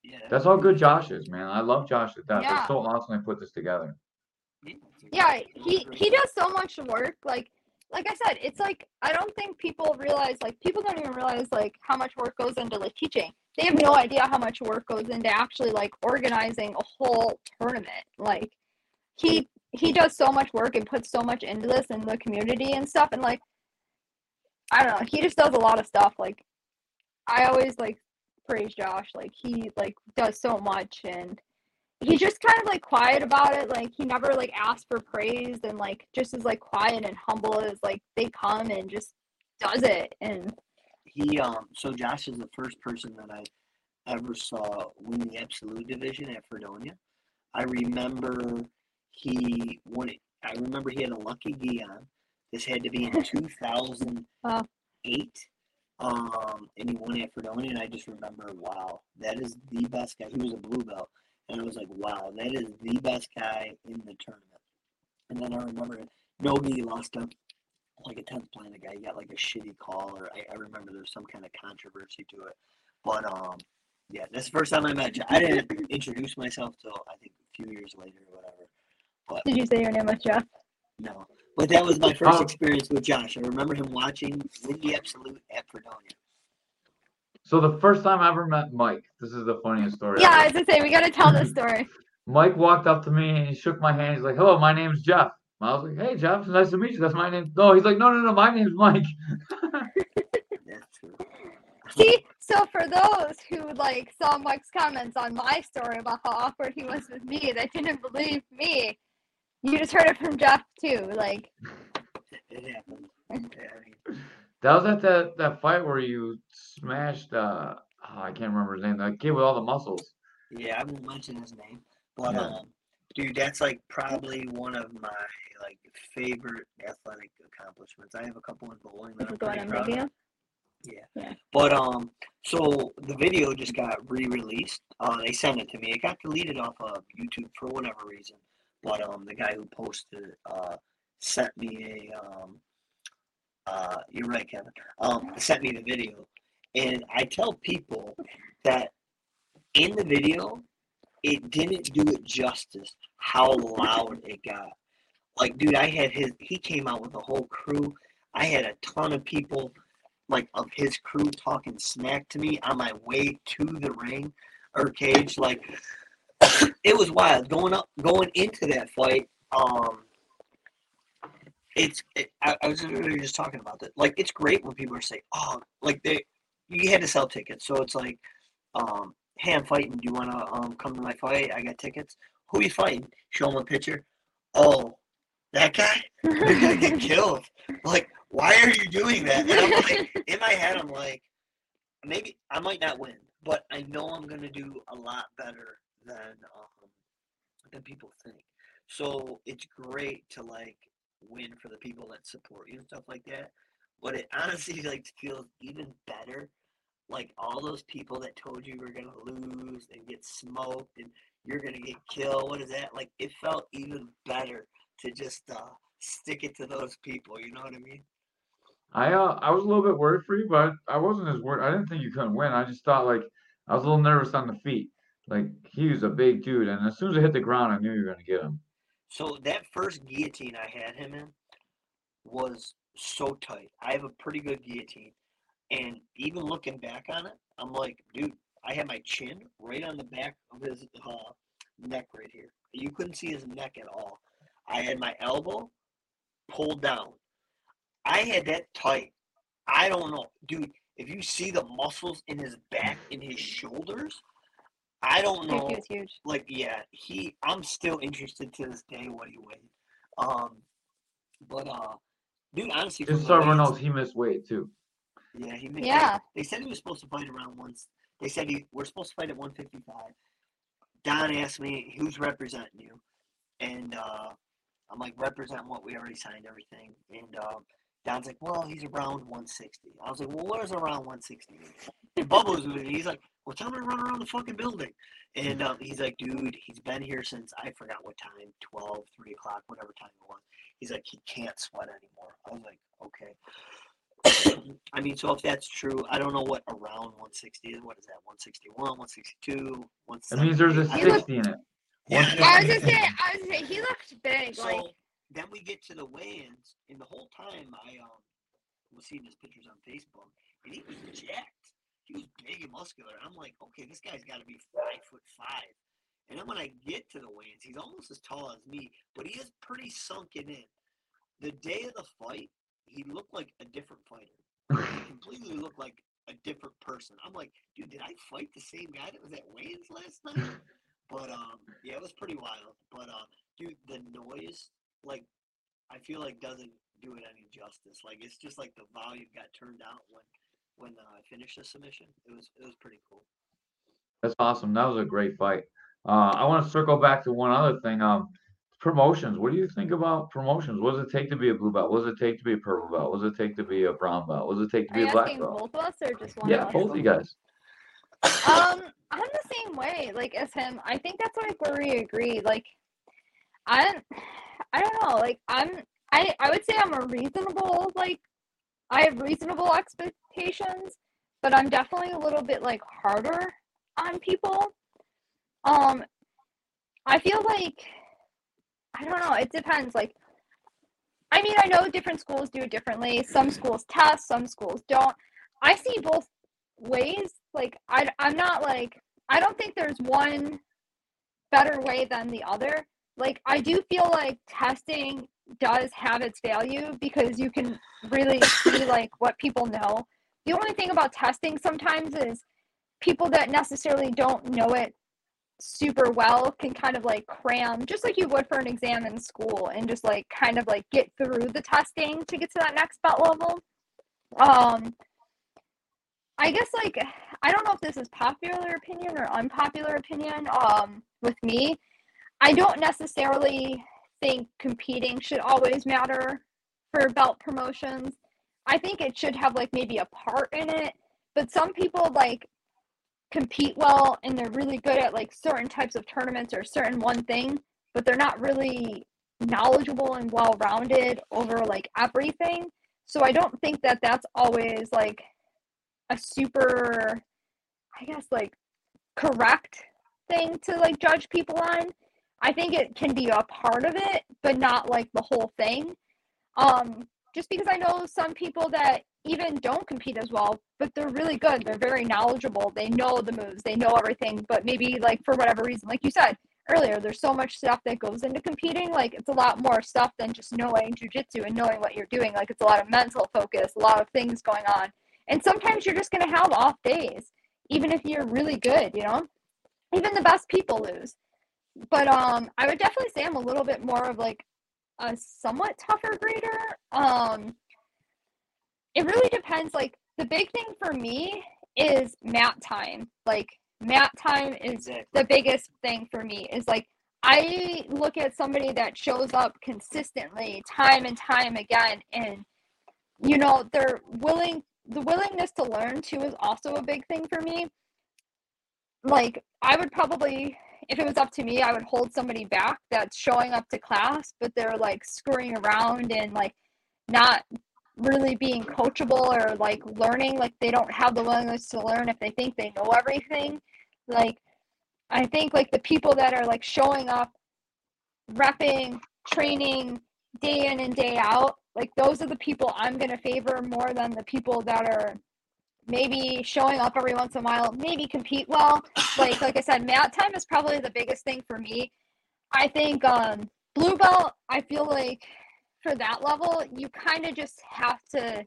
Yeah, That's how good Josh is, man. I love Josh at that. Yeah. It's so awesome they put this together. Yeah, he he does so much work. Like like I said, it's like I don't think people realize like people don't even realize like how much work goes into like teaching. They have no idea how much work goes into actually like organizing a whole tournament. Like he he does so much work and puts so much into this in the community and stuff and like I don't know, he just does a lot of stuff. Like I always like praise Josh. Like he like does so much and he's just kind of like quiet about it. Like he never like asks for praise and like just is like quiet and humble as like they come and just does it. And He um. So Josh is the first person that I ever saw win the absolute division at Fredonia. I remember he won it. I remember he had a lucky gi on. This had to be in 2008. Um, and he won at Fredonia, and I just remember, wow, that is the best guy. He was a blue belt, and I was like, wow, that is the best guy in the tournament. And then I remember Nogi lost a like a tenth planet guy. He got like a shitty call, or I, I remember there's some kind of controversy to it. But um, yeah, that's the first time I met you. I didn't introduce myself till I think a few years later or whatever. But, did you say your name was Jeff? No, but that was my first Oh. experience with Josh. I remember him watching Win the Absolute at Fredonia. So the first time I ever met Mike, this is the funniest story. Yeah, I was gonna say we gotta tell this story. Mike walked up to me and he shook my hand. He's like, "Hello, my name's Jeff." I was like, "Hey, Jeff, nice to meet you. That's my name." No, he's like, "No, no, no, my name's Mike." See, so for those who like saw Mike's comments on my story about how awkward he was with me, that didn't believe me, you just heard it from Jeff too. Like, It happened. Yeah, That was at that that fight where you smashed. uh oh, I can't remember his name. That kid with all the muscles. yeah, I won't mention his name, but Yeah. um, Dude, that's like probably one of my like favorite athletic accomplishments. I have a couple in bowling that This I'm going pretty on proud of. video. Yeah. Yeah. But um, so the video just got re-released. Uh, they sent it to me. It got deleted off of YouTube for whatever reason. But um, the guy who posted uh sent me a um, uh, you're right, Kevin. Um, sent me the video, and I tell people that in the video, it didn't do it justice how loud it got. Like, dude, I had his. He came out with a whole crew. I had a ton of people like of his crew talking smack to me on my way to the ring or cage. Like it was wild going up, going into that fight. Um, it's it, I, I was literally just talking about that. Like it's great when people are saying, "Oh, like they you had to sell tickets." So it's like, um, "Hey, I'm fighting. Do you want to um come to my fight? I got tickets. Who are you fighting? Show them a picture. Oh, that guy." You're gonna get killed. Like, why are you doing that? Like, in my head, I'm like, maybe I might not win, but I know I'm gonna do a lot better than um, than people think. So it's great to like win for the people that support you and stuff like that. But it honestly like feels even better. Like all those people that told you were gonna lose and get smoked and you're gonna get killed. What is that? Like it felt even better to just uh, stick it to those people. You know what I mean? I uh I was a little bit worried for you, but I wasn't as worried. I didn't think you couldn't win. I just thought like I was a little nervous on the feet. Like he was a big dude, and as soon as I hit the ground, I knew you were gonna get him. So that first guillotine I had him in was so tight. I have a pretty good guillotine, and even looking back on it, I'm like, dude, I had my chin right on the back of his uh, neck right here. You couldn't see his neck at all. I had my elbow pulled down. I had that tight. I don't know, dude. If you see the muscles in his back, in his shoulders, I don't know he was huge. like yeah, he I'm still interested to this day what he weighed. Um but uh dude honestly from Just the so everyone knows, he missed weight too. Yeah, he made Yeah. They, they said he was supposed to fight around once they said he we're supposed to fight at one fifty five. Don asked me who's representing you and uh I'm like represent what we already signed everything and uh Don's like, well, he's around 160. I was like, well, where's around 160? And Bubba was with me. He's like, well, tell him to run around the fucking building. And um, he's like, dude, he's been here since I forgot what time, 12, 3 o'clock, whatever time it was. He's like, he can't sweat anymore. I was like, okay. I mean, so if that's true, I don't know what around 160 is. What is that? 161, 162, That means there's a 170? I He don't- looked- 60 in it. Yeah, I was just saying, I was just saying, he looked big. So Like, then we get to the weigh-ins, and the whole time I um was seeing his pictures on Facebook, and he was jacked. He was big and muscular. I'm like, okay, this guy's got to be five foot five. And then when I get to the weigh-ins, he's almost as tall as me, but he is pretty sunken in. The day of the fight, he looked like a different fighter. He completely looked like a different person. I'm like, dude, did I fight the same guy that was at weigh-ins last night? But um, yeah, it was pretty wild. But uh, dude, the noise, like, I feel like doesn't do it any justice. Like, it's just like the volume got turned out when when uh, I finished the submission. It was it was pretty cool. That's awesome. That was a great fight. Uh, I want to circle back to one other thing. Um, promotions. What do you think about promotions? What does it take to be a blue belt? What does it take to be a purple belt? What does it take to be a brown belt? What does it take to are be you a black asking belt? both of us or just one Yeah, of both of you guys. Um, I'm the same way, like as him. I think that's like where we agree. Like, I'm, I don't know. Like, I'm, I, I would say I'm a reasonable. Like, I have reasonable expectations, but I'm definitely a little bit like harder on people. Um, I feel like, I don't know. It depends. Like, I mean, I know different schools do it differently. Some schools test, some schools don't. I see both ways like I, i'm not like i don't think there's one better way than the other like i do feel like testing does have its value because you can really see like what people know the only thing about testing sometimes is people that necessarily don't know it super well can kind of like cram just like you would for an exam in school and just like kind of like get through the testing to get to that next belt level um I guess like I don't know if this is popular opinion or unpopular opinion. Um, with me, I don't necessarily think competing should always matter for belt promotions. I think it should have like maybe a part in it, but some people like compete well and they're really good at like certain types of tournaments or certain one thing, but they're not really knowledgeable and well rounded over like everything. So I don't think that that's always like a super, I guess, like correct thing to like judge people on. I think it can be a part of it, but not like the whole thing. Um, just because I know some people that even don't compete as well, but they're really good. They're very knowledgeable. They know the moves, they know everything, but maybe like for whatever reason, like you said earlier, there's so much stuff that goes into competing. Like it's a lot more stuff than just knowing jujitsu and knowing what you're doing. Like it's a lot of mental focus, a lot of things going on. And sometimes you're just gonna have off days, even if you're really good, you know? Even the best people lose. But um I would definitely say I'm a little bit more of like a somewhat tougher grader. Um it really depends. Like the big thing for me is mat time. Like mat time is the biggest thing for me is like I look at somebody that shows up consistently time and time again and you know they're willing the willingness to learn too is also a big thing for me like I would probably if it was up to me I would hold somebody back that's showing up to class but they're like screwing around and like not really being coachable or like learning like they don't have the willingness to learn if they think they know everything. Like i think like the people that are like showing up repping training day in and day out like those are the people i'm going to favor more than the people that are maybe showing up every once in a while maybe compete well like like i said mat time is probably the biggest thing for me i think um blue belt i feel like for that level, you kind of just have to.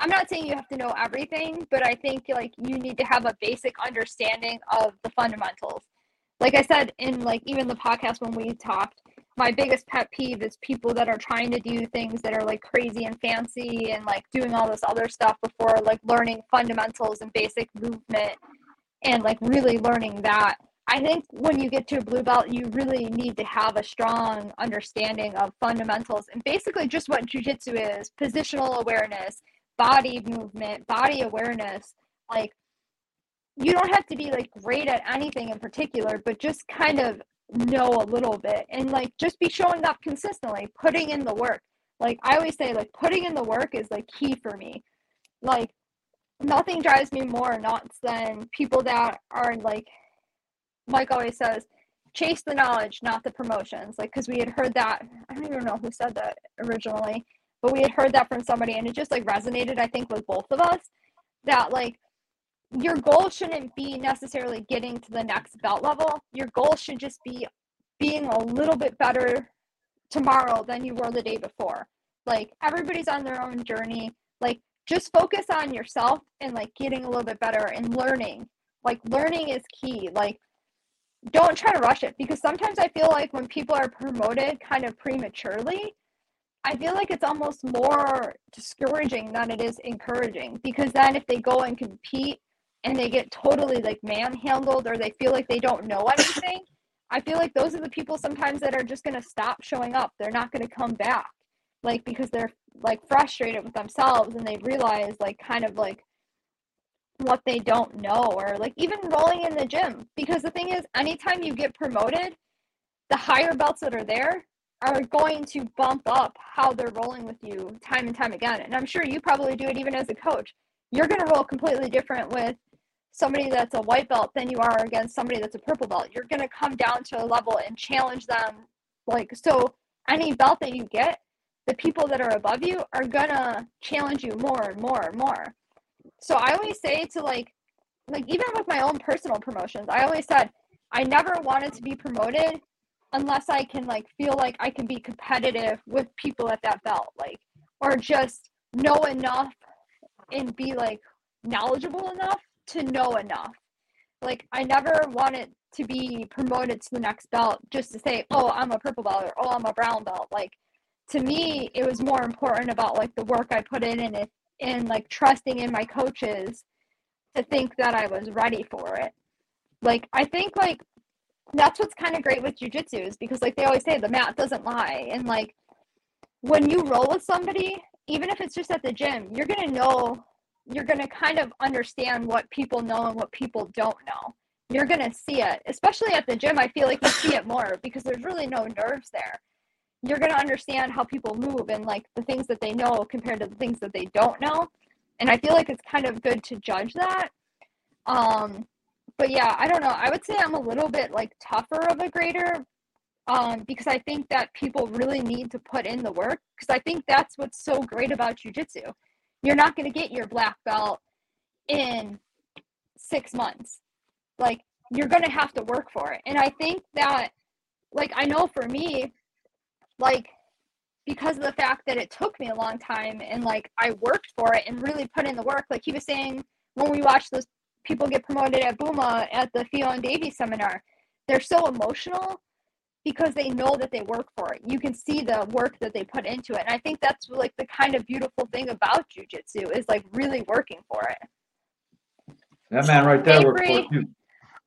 I'm not saying you have to know everything, but I think like you need to have a basic understanding of the fundamentals. Like I said in like even the podcast when we talked, my biggest pet peeve is people that are trying to do things that are like crazy and fancy and like doing all this other stuff before like learning fundamentals and basic movement and like really learning that I think when you get to a blue belt, you really need to have a strong understanding of fundamentals and basically just what jujitsu is positional awareness, body movement, body awareness. Like, you don't have to be like great at anything in particular, but just kind of know a little bit and like just be showing up consistently, putting in the work. Like, I always say, like, putting in the work is like key for me. Like, nothing drives me more nuts than people that are like Mike always says, chase the knowledge, not the promotions. Like, because we had heard that. I don't even know who said that originally, but we had heard that from somebody, and it just like resonated, I think, with both of us. That like your goal shouldn't be necessarily getting to the next belt level. Your goal should just be being a little bit better tomorrow than you were the day before. Like everybody's on their own journey. Like just focus on yourself and like getting a little bit better and learning. Like learning is key. Like don't try to rush it because sometimes I feel like when people are promoted kind of prematurely, I feel like it's almost more discouraging than it is encouraging because then if they go and compete and they get totally like manhandled or they feel like they don't know anything, I feel like those are the people sometimes that are just going to stop showing up. They're not going to come back like because they're like frustrated with themselves and they realize like kind of like what they don't know or like even rolling in the gym. Because the thing is anytime you get promoted the higher belts that are there are going to bump up how they're rolling with you time and time again. And i'm sure you probably do it even as a coach. You're going to roll completely different with somebody that's a white belt than you are against somebody that's a purple belt. You're going to come down to a level and challenge them. Like so any belt that you get the people that are above you are going to challenge you more and more and more. So I always say to like like even with my own personal promotions, I always said I never wanted to be promoted unless I can like feel like I can be competitive with people at that belt, like or just know enough and be like knowledgeable enough to know enough. Like I never wanted to be promoted to the next belt just to say, "Oh, I'm a purple belt" or "Oh, I'm a brown belt." Like to me, it was more important about like the work I put in and if and like trusting in my coaches to think that I was ready for it. Like I think like that's what's kind of great with jujitsu is because like they always say the mat doesn't lie and like when you roll with somebody even if it's just at the gym you're gonna know you're gonna kind of understand what people know and what people don't know you're gonna see it especially at the gym i feel like you see it more because there's really no nerves there you're gonna understand how people move and like the things that they know compared to the things that they don't know and i feel like it's kind of good to judge that um but yeah, I don't know. I would say I'm a little bit like tougher of a grader um, because I think that people really need to put in the work because I think that's what's so great about jujitsu. You're not going to get your black belt in six months. Like, you're going to have to work for it. And I think that, like, I know for me, like, because of the fact that it took me a long time and like I worked for it and really put in the work, like he was saying when we watched those people get promoted at Buma at the and Davy seminar. They're so emotional because they know that they work for it. You can see the work that they put into it. And I think that's like the kind of beautiful thing about jujitsu is like really working for it. That man right there worked for Avery. it too.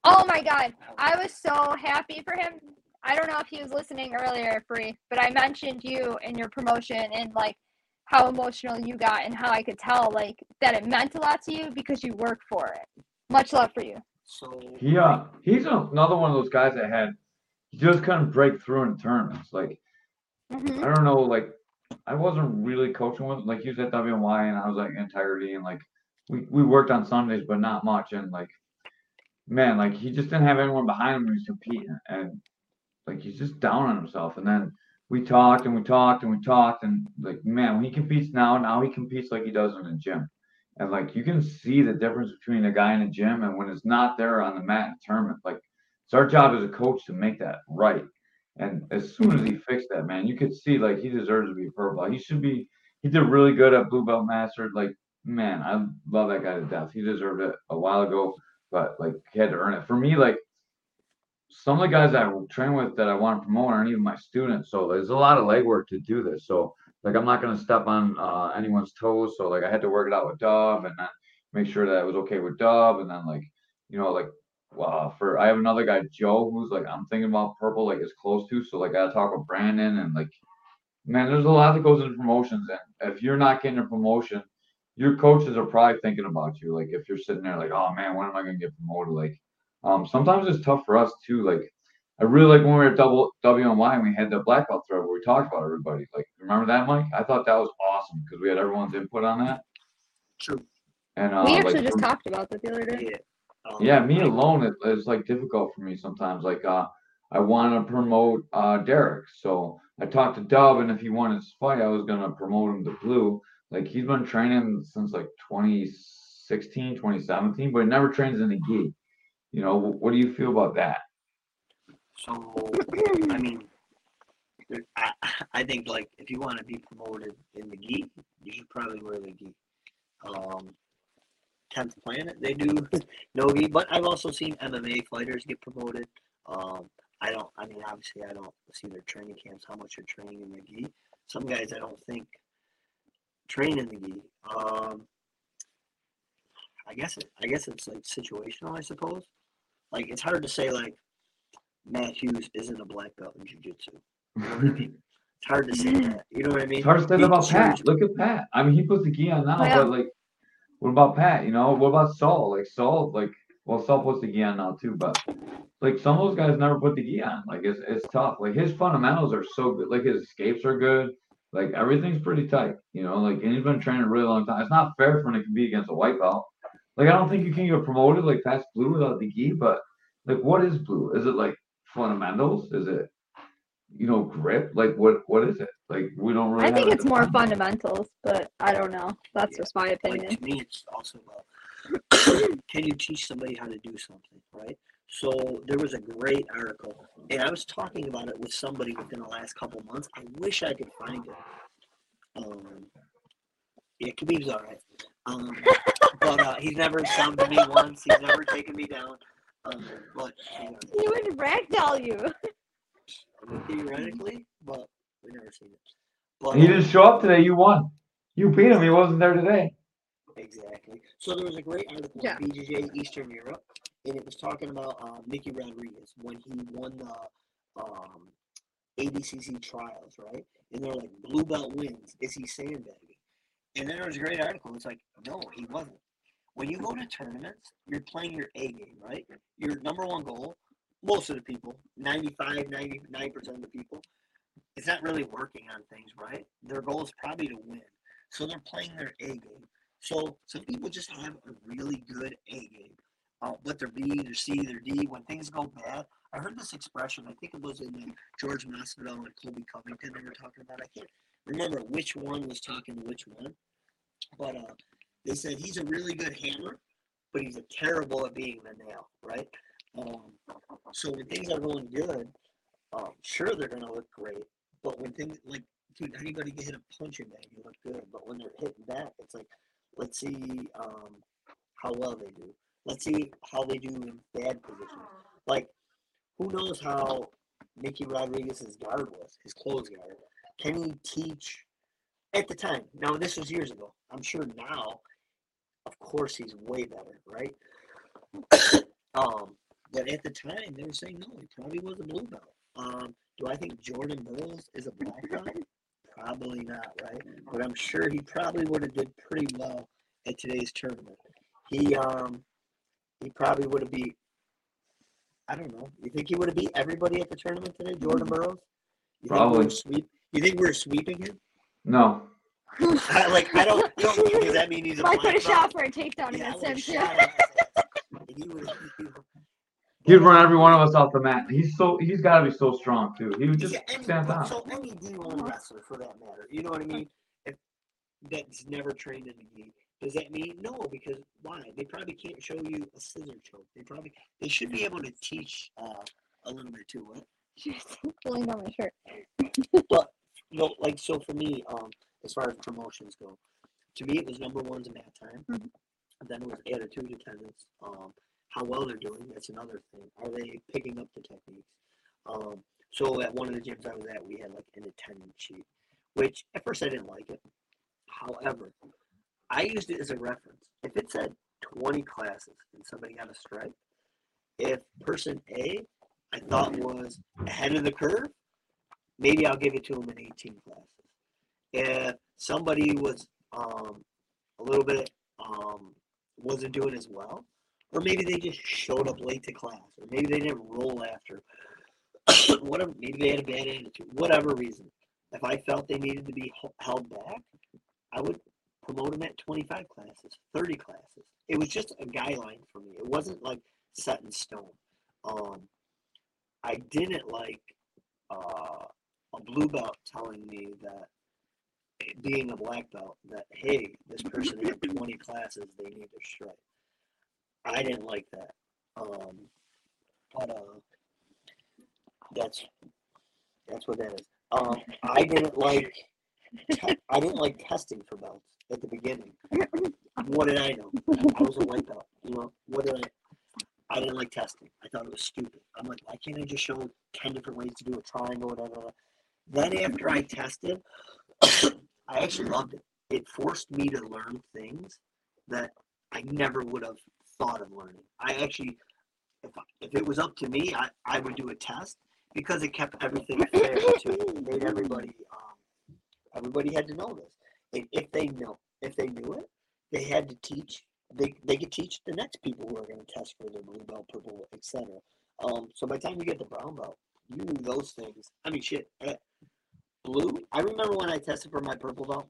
Oh my god. I was so happy for him. I don't know if he was listening earlier, Free, but I mentioned you and your promotion and like how emotional you got and how I could tell like that it meant a lot to you because you work for it. Much love for you. So He uh he's another one of those guys that had he just couldn't break through in tournaments. Like Mhm. I don't know, like I wasn't really coaching with like he was at WNY and I was like integrity and like we, we worked on Sundays but not much and like man, like he just didn't have anyone behind him when he was competing and like he's just down on himself and then we talked and we talked and we talked and like man when he competes now now he competes like he does in the gym and like you can see the difference between a guy in the gym and when it's not there on the mat in a tournament like it's our job as a coach to make that right and as soon as he fixed that man you could see like he deserves to be a purple belt. he should be he did really good at blue belt master like man i love that guy to death he deserved it a while ago but like he had to earn it for me like some of the guys I train with that I want to promote aren't even my students. So there's a lot of legwork to do this. So like I'm not gonna step on uh, anyone's toes. So like I had to work it out with Dub and then make sure that it was okay with Dub and then like you know like well for I have another guy Joe who's like I'm thinking about purple like is close to. So like I gotta talk with Brandon and like man there's a lot that goes into promotions and if you're not getting a promotion your coaches are probably thinking about you like if you're sitting there like oh man when am I gonna get promoted like um, sometimes it's tough for us too. Like, I really like when we were at double WNY and we had the black belt thread where we talked about everybody. Like, remember that, Mike? I thought that was awesome because we had everyone's input on that. true. And uh, we like, actually just talked about that the other day. Yeah. Um, yeah, me alone it is like difficult for me sometimes. Like, uh, I want to promote uh Derek, so I talked to Dub, and if he wanted to fight, I was gonna promote him to blue. Like, he's been training since like 2016, 2017, but he never trains in the gi. You know, wh- what do you feel about that? So I mean, I, I think like if you want to be promoted in the gi, you should probably wear the gi. Um, Tenth Planet, they do no gi, but I've also seen MMA fighters get promoted. Um, I don't. I mean, obviously, I don't see their training camps how much they're training in the gi. Some guys I don't think train in the gi. Um, I guess it, I guess it's like situational. I suppose. Like it's hard to say like Matt Hughes isn't a black belt in jiu-jitsu. You know I mean? It's hard to say that. You know what I mean? It's hard to say about Pat. Look at Pat. I mean, he puts the gi on now, Oh, yeah. but like, what about Pat? You know, what about Saul? Like Saul, like, well, Saul puts the gi on now too, but like some of those guys never put the gi on. Like it's it's tough. Like his fundamentals are so good. Like his escapes are good. Like everything's pretty tight. You know, like and he's been training a really long time. It's not fair for him to compete against a white belt. Like I don't think you can get promoted like past blue without the gi, but like what is blue? Is it like fundamentals? Is it you know grip? Like what what is it? Like we don't really. I think it's more defined. fundamentals, but I don't know. That's just my like opinion. to me it's also about can you teach somebody how to do something right so there was a great article and i was talking about it with somebody within the last couple months i wish i could find it um yeah khabib's all right um but uh he's never subbed to me once he's never taken me down um but you know, He would ragdoll you. Theoretically but we never seen it but He didn't show up today. You won. You beat him. He wasn't there today. Exactly. So there was a great article Yeah. on BJJ Eastern Europe, and it was talking about uh, Nicky Rodriguez when he won the um, ADCC trials, right? And they're like, blue belt wins. Is he sandbagging? And then there was a great article. It's like, no, he wasn't. When you go to tournaments, you're playing your A game, right? Your number one goal, most of the people, 95, 99% of the people, it's not really working on things, right? Their goal is probably to win. So they're playing their A game. So some people just have a really good A game. Uh, but their B, their C, their D, when things go bad, I heard this expression. I think it was in the George Masvidal and Colby Covington they were talking about. I can't remember which one was talking to which one, but uh, they said he's a really good hammer, but he's a terrible at being the nail, right? Um, so when things are going good, um, sure they're gonna look great, but when things like dude, anybody get hit a punching bag, you look good, but when they're hitting back, it's like let's see um, how well they do. Let's see how they do in bad positions. Like who knows how Nicky Rodriguez's guard was, his close guard. Can he teach at the time? Now this was years ago. I'm sure now, of course, he's way better, right? um, but at the time, they were saying no, he probably was a blue belt. Um, do I think Jordan Burroughs is a black belt? Probably not, right? But I'm sure he probably would have did pretty well at today's tournament. He um he probably would have beat I don't know. You think he would have beat everybody at the tournament today, Jordan Burroughs? You think we Probably. were sweep you think we're sweeping him? No. I, like I don't, you don't does that mean he's a Might black put a belt? shot for a takedown Yeah, I against would've him shot he would've- he would've- He'd run every one of us off the mat. He's so he's got to be so strong too. He would just Yeah, any, stand but on. so any D1 wrestler for that matter, you know what I mean? If that's never trained in the gi, does that mean no? Because why? They probably can't show you a scissor choke. They probably they should be able to teach uh, a little bit too. What? Just pulling on my shirt. But no, like so for me, um, as far as promotions go, to me it was number one's mat time. Mhm. Then it was attitude, attendance, um, how well they're doing. That's another thing. Are they picking up the techniques? Um, so at one of the gyms I was at, we had like an attendance sheet, which at first I didn't like it. However, I used it as a reference. If it said 20 classes and somebody got a stripe, if person A I thought was ahead of the curve, maybe I'll give it to them in 18 classes. If somebody was um, a little bit um, wasn't doing as well, or maybe they just showed up late to class, or maybe they didn't roll after, whatever, maybe they had a bad attitude, whatever reason. If I felt they needed to be held back, I would promote them at 25 classes, 30 classes. It was just a guideline for me. It wasn't like set in stone. Um, I didn't like uh, a blue belt telling me that eh, being a black belt that hey this person had 20 classes they need to strike i didn't like that um but uh that's that's what that is um i didn't like te- i didn't like testing for belts at the beginning what did i know i was a white belt you know what did i I didn't like testing. I thought it was stupid. I'm like, why can't I just show 10 different ways to do a triangle, whatever. Then after I tested, I actually loved it. It forced me to learn things that I never would have thought of learning. I actually, if, if it was up to me, I, I would do a test because it kept everything fair too. Made everybody, um, everybody had to know this. And if they know, if they knew it, they had to teach they they could teach the next people who are going to test for their blue belt, purple, etc. Um, so by the time you get the brown belt, you knew those things. I mean, shit. At blue, I remember when I tested for my purple belt.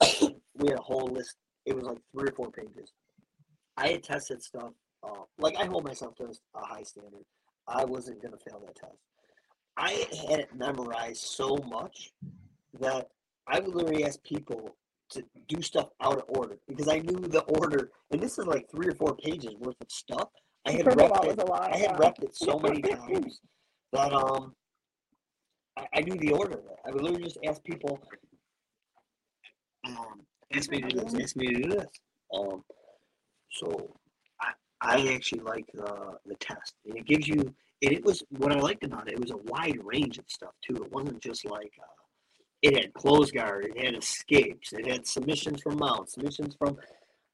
we had a whole list. It was like three or four pages. I had tested stuff. Uh, like I hold myself to a high standard. I wasn't going to fail that test. I had it memorized so much that I would literally ask people to do stuff out of order because I knew the order, and this is like three or four pages worth of stuff. I had repped it. a lot. I had yeah. repped it so many times that um, I, I knew the order. I would literally just ask people, um, ask me to do this, ask me to do this. Um, so I I actually like the the test, and it gives you. And it was what I liked about it. It was a wide range of stuff too. It wasn't just like. Uh, it had close guard, it had escapes, it had submissions from mount, submissions from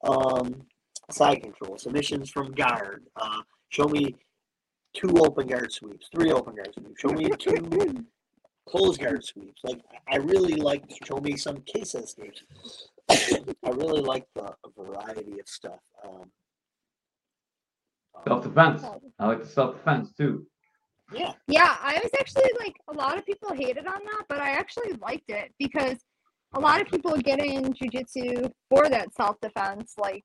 um, side control, submissions from guard, uh, Show me two open guard sweeps, three open guard sweeps. Show me two close guard sweeps. Like I really like show me some case escapes. I really like the variety of stuff. Um, Self defense. I like the self defense too. yeah, Yeah, I was actually like a lot of people hated on that, but I actually liked it because a lot of people get in jujitsu for that self defense like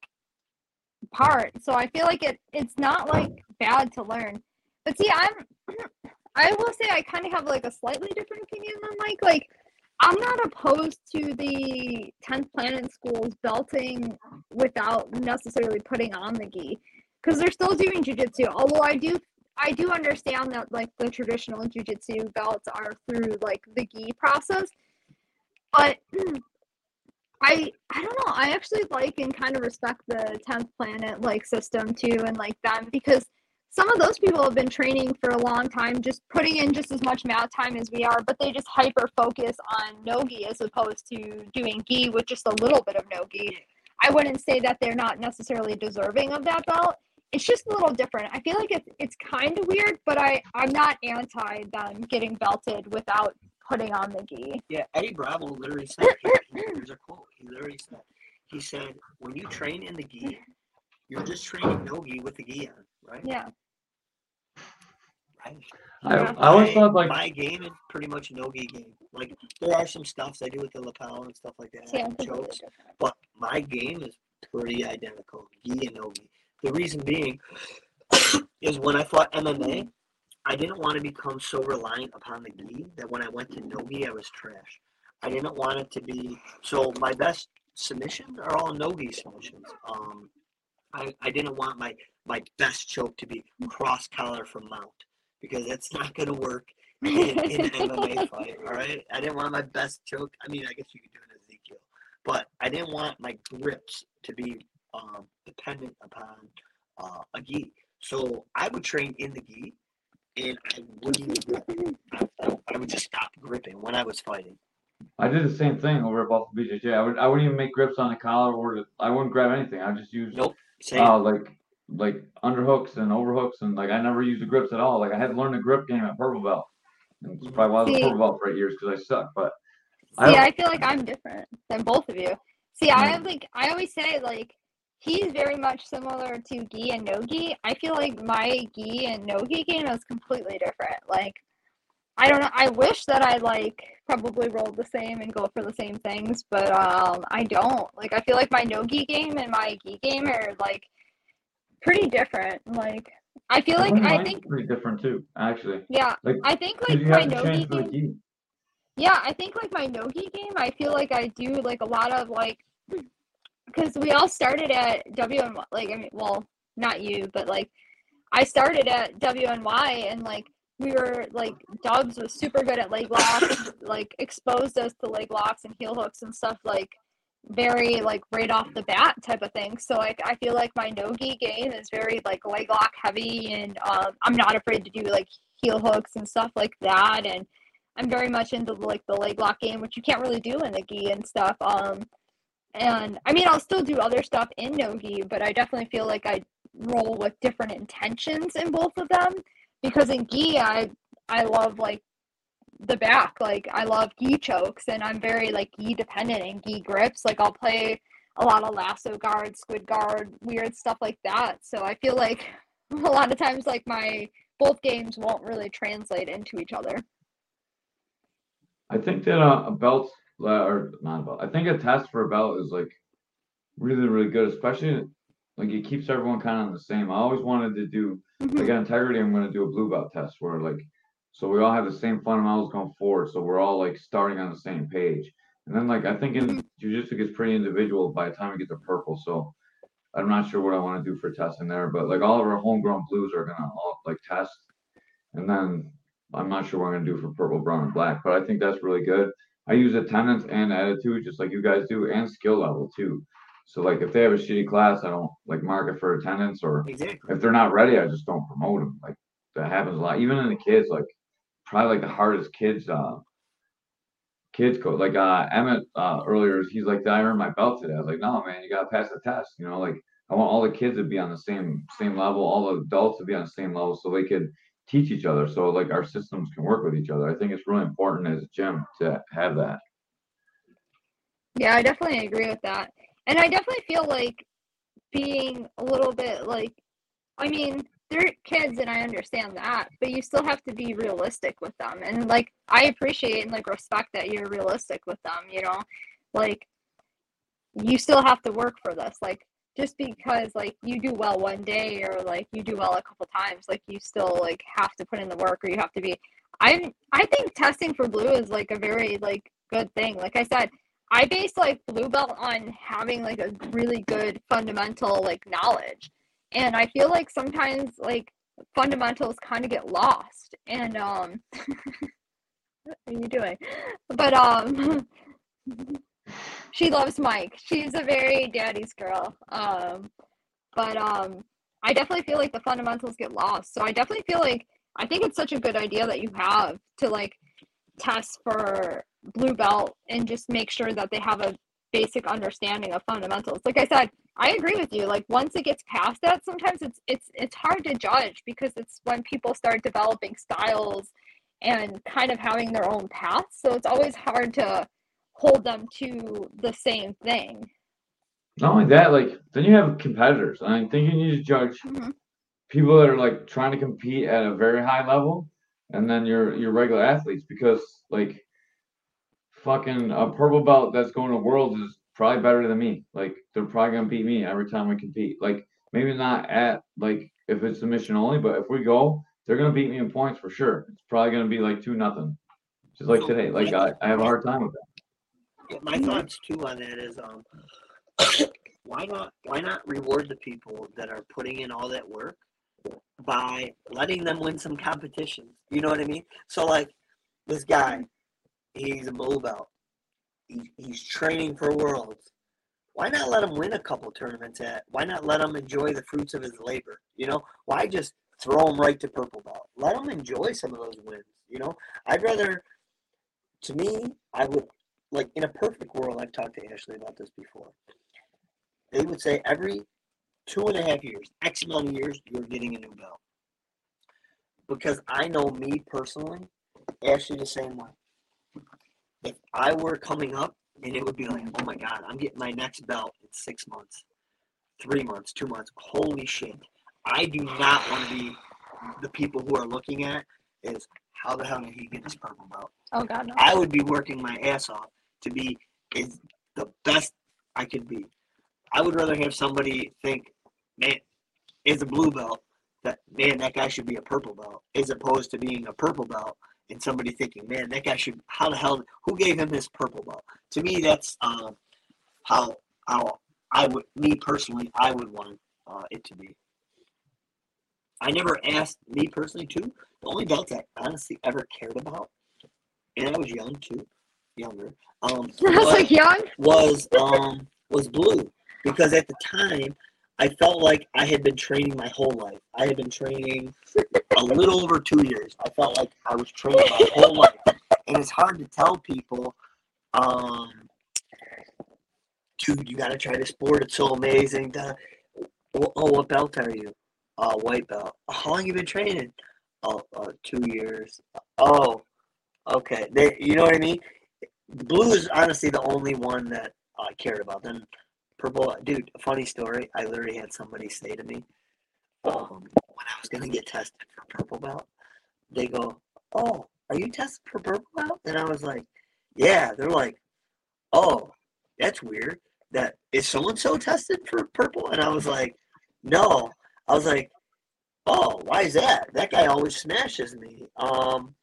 part. So I feel like it it's not like bad to learn. But see, I'm I will say I kind of have like a slightly different opinion than Mike. Like I'm not opposed to the 10th planet schools belting without necessarily putting on the gi because they're still doing jujitsu. Although I do I do understand that like the traditional jujitsu belts are through like the gi process, but I I don't know. I actually like and kind of respect the tenth planet like system too, and like them because some of those people have been training for a long time, just putting in just as much mat time as we are, but they just hyper focus on no gi as opposed to doing gi with just a little bit of no gi. I wouldn't say that they're not necessarily deserving of that belt it's just a little different. I feel like it's it's kind of weird, but I I'm not anti them getting belted without putting on the gi. yeah. Eddie Bravo literally said, he- he- here's a quote. He literally said, he said, when you train in the gi, you're just training no gi with the gi on, right? Yeah. Right. I, I always My- thought like my game is pretty much no gi game. Like there are some stuffs I do with the lapel and stuff like that, Yeah, and chokes, but my game is pretty identical, gi and no gi. The reason being is when I fought MMA, I didn't want to become so reliant upon the gi that when I went to no gi, I was trash. I didn't want it to be so. My best submissions are all no gi submissions. Um, I, I didn't want my my best choke to be cross collar from mount because that's not going to work in, in an MMA fight. All right, I didn't want my best choke. I mean, I guess you could do an Ezekiel, but I didn't want my grips to be um, dependent upon uh, a gi. So I would train in the gi, and I wouldn't. I, I- I would just stop gripping when I was fighting. I did the same thing over at Buffalo BJJ. I would I wouldn't even make grips on the collar or the, I wouldn't grab anything. I just use Nope. Same. uh like like underhooks and overhooks and like I never used the grips at all. Like I had to learn the grip game at purple belt. And it's probably why I was See- purple belt for eight years because I suck. But See, I- I feel like I'm different than both of you. See, I have like I always say like he's very much similar to gi and no gi. I feel like my gi and no gi game is completely different. Like I don't know. I wish that I like probably roll the same and go for the same things, but um I don't. Like I feel like my no gi game and my gi game are like pretty different. Like I feel like I think pretty different too, actually. yeah, Like I think like my no gi game gi. yeah, I think like my Nogi game, I feel like I do like a lot of like because we all started at WNY. Like I mean, well, not you, but like I started at WNY and like we were like Dubs was super good at leg locks, like exposed us to leg locks and heel hooks and stuff like very like right off the bat type of thing. So like I feel like my Nogi game is very like leg lock heavy and um, I'm not afraid to do like heel hooks and stuff like that and I'm very much into like the leg lock game, which you can't really do in the gi and stuff. Um, and I mean, I'll still do other stuff in no gi, but I definitely feel like I roll with different intentions in both of them because in gi, I I love like the back, like I love gi chokes, and I'm very like gi dependent and gi grips. Like I'll play a lot of lasso guard, squid guard, weird stuff like that. So I feel like a lot of times like my both games won't really translate into each other. I think that uh, a belt or not a belt. I think a test for a belt is like really really good, especially like it keeps everyone kind of on the same. I always wanted to do like mm-hmm. at integrity. I'm going to do a blue belt test where like so we all have the same fundamentals going forward. So we're all like starting on the same page. And then like I think in mm-hmm. jujitsu gets pretty individual by the time we get to purple. So I'm not sure what I want to do for testing there, but like all of our homegrown blues are gonna all like test, and then I'm not sure what I'm gonna do for purple, brown, and black. But I think that's really good. I use attendance and attitude just like you guys do, and skill level too. So like if they have a shitty class, I don't like market for attendance, or Exactly. if they're not ready, I just don't promote them. Like that happens a lot, even in the kids. Like probably like the hardest kids. Uh, kids coach like uh Emmett uh earlier he's like I earned my belt today. I was like, no man, you gotta pass the test. You know, like I want all the kids to be on the same same level, all the adults to be on the same level, so they could teach each other. So like our systems can work with each other. I think it's really important as a gym to have that. Yeah, I definitely agree with that. And I definitely feel like being a little bit like, I mean, they're kids and I understand that, but you still have to be realistic with them. And like, I appreciate and like respect that you're realistic with them, you know? Like, you still have to work for this. Like, just because like you do well one day or like you do well a couple times, like you still like have to put in the work or you have to be. I'm I think testing for blue is like a very like good thing. Like I said, I base like blue belt on having like a really good fundamental like knowledge. And I feel like sometimes like fundamentals kind of get lost. And um what are you doing? But um she loves Mike. She's a very daddy's girl. Um but um I definitely feel like the fundamentals get lost. So I definitely feel like I think it's such a good idea that you have to like test for blue belt and just make sure that they have a basic understanding of fundamentals. Like I said, I agree with you. Like once it gets past that, sometimes it's it's it's hard to judge because it's when people start developing styles and kind of having their own paths. So it's always hard to hold them to the same thing. Not only that, like then you have competitors. I think you need to judge Mhm. people that are like trying to compete at a very high level, and then your your regular athletes because like fucking a purple belt that's going to worlds is probably better than me. Like they're probably gonna beat me every time we compete. Like maybe not at like if it's submission only, but if we go, they're gonna beat me in points for sure. It's probably gonna be like two nothing, just like today. Like I, I have a hard time with that. My thoughts too on that is um why not why not reward the people that are putting in all that work by letting them win some competitions you know what i mean so like this guy he's a blue belt he, he's training for worlds why not let him win a couple tournaments at why not let him enjoy the fruits of his labor you know why just throw him right to purple belt let him enjoy some of those wins you know i'd rather to me i would like in a perfect world, I've talked to Ashley about this before. They would say every two and a half years, X amount of years, you're getting a new belt. Because I know me personally, Ashley the same way. If I were coming up and it would be like, oh my God, I'm getting my next belt in six months, three months, two months. Holy shit. I do not want to be the people who are looking at is how the hell did he get this purple belt? Oh god no. I would be working my ass off to be is the best I could be. I would rather have somebody think, man, is a blue belt that man that guy should be a purple belt, as opposed to being a purple belt and somebody thinking, man, that guy should. How the hell? Who gave him this purple belt? To me, that's um, how how I would me personally I would want uh, it to be. I never asked me personally too. The only belt I honestly ever cared about, and I was young too, younger. Um, I was, like young. was um was blue because at the time I felt like I had been training my whole life. I had been training a little over two years. I felt like I was training my whole life, and it's hard to tell people, um, dude, you got to try this sport. It's so amazing. Oh, oh, what belt are you? Uh, white belt. How long you been training? Oh, uh, two years. Oh, okay. They, you know what I mean? Blue is honestly the only one that I cared about. Then purple, dude. Funny story. I literally had somebody say to me, um, when I was gonna get tested for purple belt, they go, "Oh, are you tested for purple belt?" And I was like, "Yeah." They're like, "Oh, that's weird. That is so and so tested for purple?" And I was like, "No." I was like, "Oh, why is that? That guy always smashes me." Um,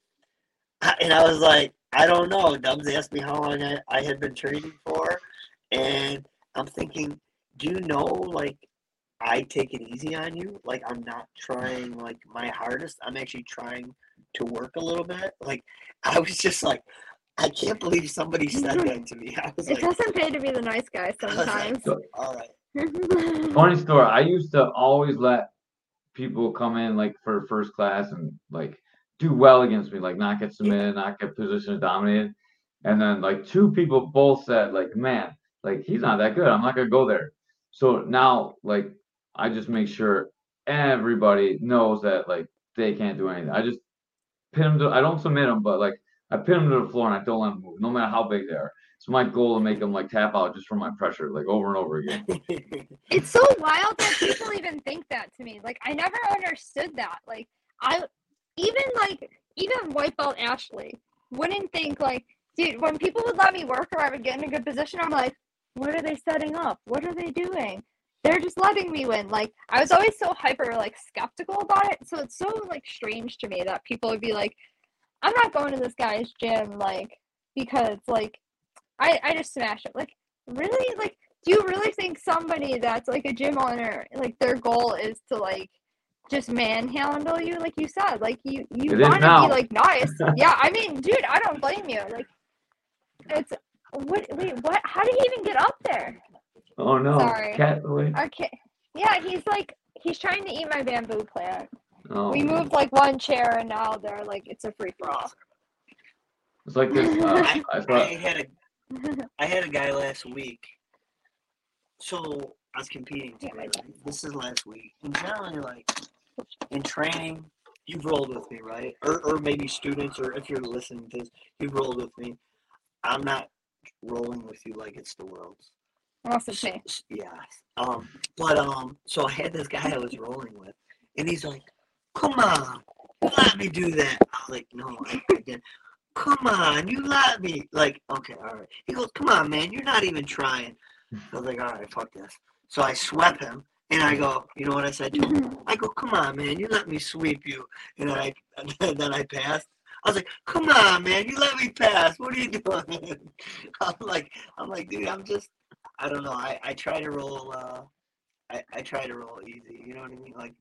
and I was like, "I don't know." Dubs asked me how long I, I had been training for, and I'm thinking, "Do you know like?" I take it easy on you. Like I'm not trying like my hardest. I'm actually trying to work a little bit. Like I was just like, I can't believe somebody said that to me. I was It like, doesn't pay to be the nice guy I was like, sometimes. all right. Funny story. I used to always let people come in like for first class and like do well against me, like not get submitted, not get position dominated. And then like two people both said, like, man, like he's not that good. I'm not gonna go there. So now, like, I just make sure everybody knows that like they can't do anything. I just pin them to. I don't submit them, but like I pin them to the floor and I don't let them move, no matter how big they are. It's my goal to make them like tap out just from my pressure, like over and over again. It's so wild that people even think that to me. Like I never understood that. Like I even like even white belt Ashley wouldn't think like dude when people would let me work or I would get in a good position, I'm like, what are they setting up? What are they doing? They're just letting me win. Like I was always so hyper like skeptical about it. So it's so like strange to me that people would be like, I'm not going to this guy's gym like because like I I just smash it. Like really like do you really think somebody that's like a gym owner like their goal is to like just manhandle you like you said like you you want to be like nice yeah i mean dude i don't blame you like it's what wait what how did he even get up there Oh no, Sorry. cat. Wait. okay yeah he's like he's trying to eat my bamboo plant Oh, we moved like one chair and now they're like it's a free for all It's like this. Uh, I, I I had a I had a guy last week. So I was competing Yeah, today. right? This is last week. And generally, like in training, you've rolled with me, right? Or, or maybe students, or if you're listening to this, you've rolled with me. I'm not rolling with you like it's the world's. unless it's me Yeah. Um. But um. So I had this guy I was rolling with, and he's like, "Come on, let me do that." I was like, "No, I, I didn't." Come on, you let me. Like, okay, all right. He goes, "Come on, man, you're not even trying." I was like, "All right, fuck this." So I swept him, and I go, "You know what I said to him?" I go, "Come on, man, you let me sweep you," and then I and then I passed. I was like, "Come on, man, you let me pass. What are you doing?" I'm like, I'm like, dude, I'm just I don't know. I, I try to roll. Uh, I, I try to roll easy. You know what I mean? Like,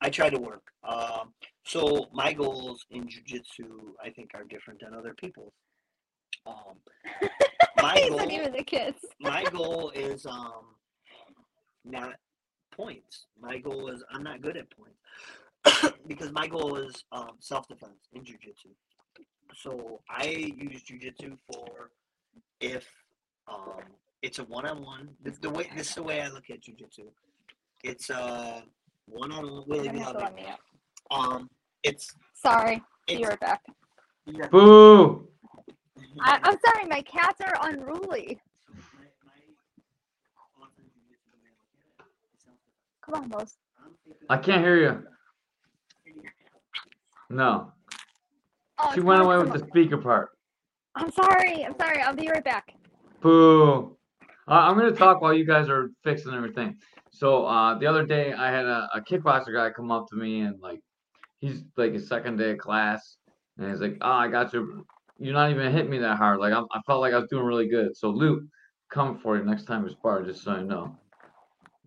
I try to work. Um, so my goals in jujitsu, I think, are different than other people's. Um, my goal, even the kids my goal is um, not points. My goal is I'm not good at points because my goal is um, self defense in jujitsu. So I use jujitsu for if um, it's a one on one. The way this is the way I look at jujitsu. It's a one on one. Willie, You're gonna have to let Willie. me up. Um, it's sorry be it's right back yeah. Boo! I, i'm sorry my cats are unruly come on Mose. I can't hear you. No, oh she went away with the speaker part. I'm sorry. I'm sorry. I'll be right back. Boo. Uh, I'm gonna talk while you guys are fixing everything. So uh, the other day I had a, a kickboxer guy come up to me and like he's like his second day of class and he's like, "Oh, I got you. You're not even hitting me that hard. Like I'm, I felt like I was doing really good." So Luke, come for you next time we spar, just so you know.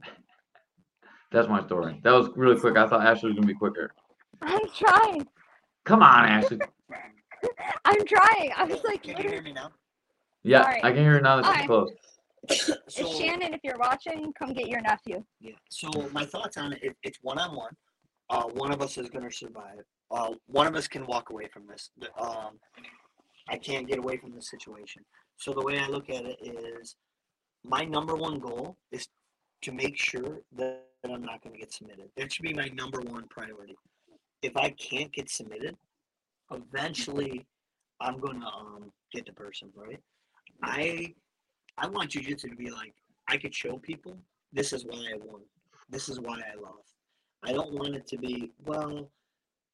That's my story. That was really quick. I thought Ashley was gonna be quicker. I'm trying. Come on, Ashley. I'm trying. I was like, Can you hear me now? Yeah, Sorry. I can hear you now that Hi. she's close. So, Shannon, if you're watching, come get your nephew. Yeah. So my thoughts on it, it it's one on one. Uh, one of us is going to survive. Uh, one of us can walk away from this. Um, I can't get away from this situation. So the way I look at it is, my number one goal is to make sure that I'm not going to get submitted. That should be my number one priority. If I can't get submitted, eventually I'm going to um, get the person right. I I want jujitsu to be like I could show people this is why I won. This is why I lost. I don't want it to be, well,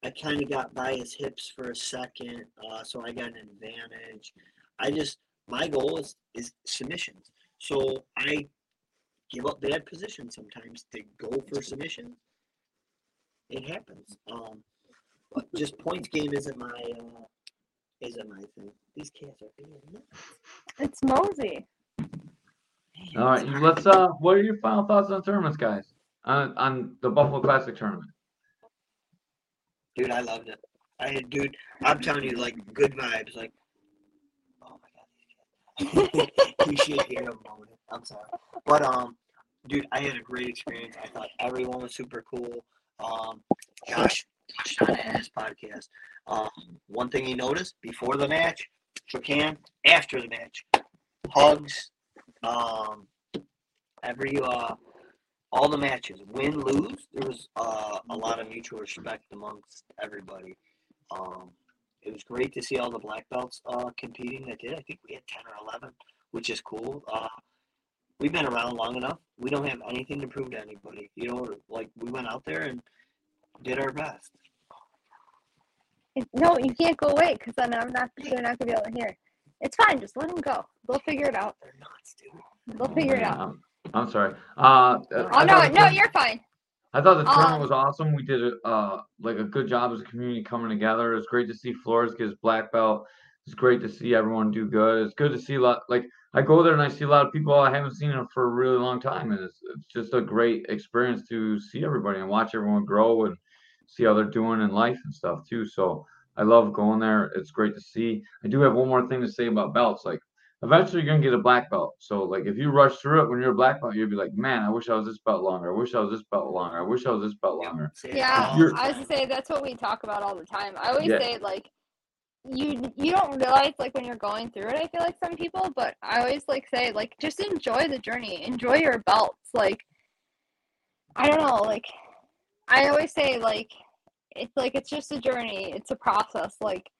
I kind of got by his hips for a second, uh, so I got an advantage. I just, my goal is, is submissions. So I give up bad positions sometimes to go for submissions. It happens. Um, but just points game isn't my, uh, isn't my thing. These cats are being nuts. It's Mosey. Man, All right, it's you- hard. let's. Uh, what are your final thoughts on tournaments, guys? On on the Buffalo Classic tournament. Dude, I loved it. I had, dude, I'm telling you, like, good vibes. Like, oh my god, you should hear him moaning. I'm sorry, but um, dude, I had a great experience. I thought everyone was super cool. Um, Josh touched on his podcast. Um, one thing he noticed before the match, shook hand. After the match, hugs. Um, every uh, all the matches, win lose, there was uh, a lot of mutual respect amongst everybody. Um, it was great to see all the black belts uh, competing that did. I think we had ten or eleven, which is cool. Uh, we've been around long enough. We don't have anything to prove to anybody. You know, like we went out there and did our best. No, you can't go away because then I'm not. They're not gonna be able to hear. It's fine. Just let them go. They'll figure it out. They're nuts, dude. They'll figure it Yeah, out. I'm, I'm sorry. Uh, Oh no, no, tourna- you're fine. I thought the tournament Um, was awesome. We did a uh, like a good job as a community coming together. It was great to see Flores get his black belt. It's great to see everyone do good. It's good to see a lot. Like I go there and I see a lot of people I haven't seen them for a really long time, and it's it's just a great experience to see everybody and watch everyone grow and see how they're doing in life and stuff too. So I love going there. It's great to see. I do have one more thing to say about belts. Like eventually you're gonna get a black belt. So like if you rush through it when you're a black belt, you'll be like, man, I wish I was this belt longer. I wish I was this belt longer. I wish I was this belt longer. Yeah, all You're- the I was time. gonna say that's what we talk about all the time. I always Yeah. say like you you don't realize like when you're going through it. I feel like some people, but I always like say like just enjoy the journey, enjoy your belts. Like I don't know, like I always say like it's like it's just a journey. It's a process. Like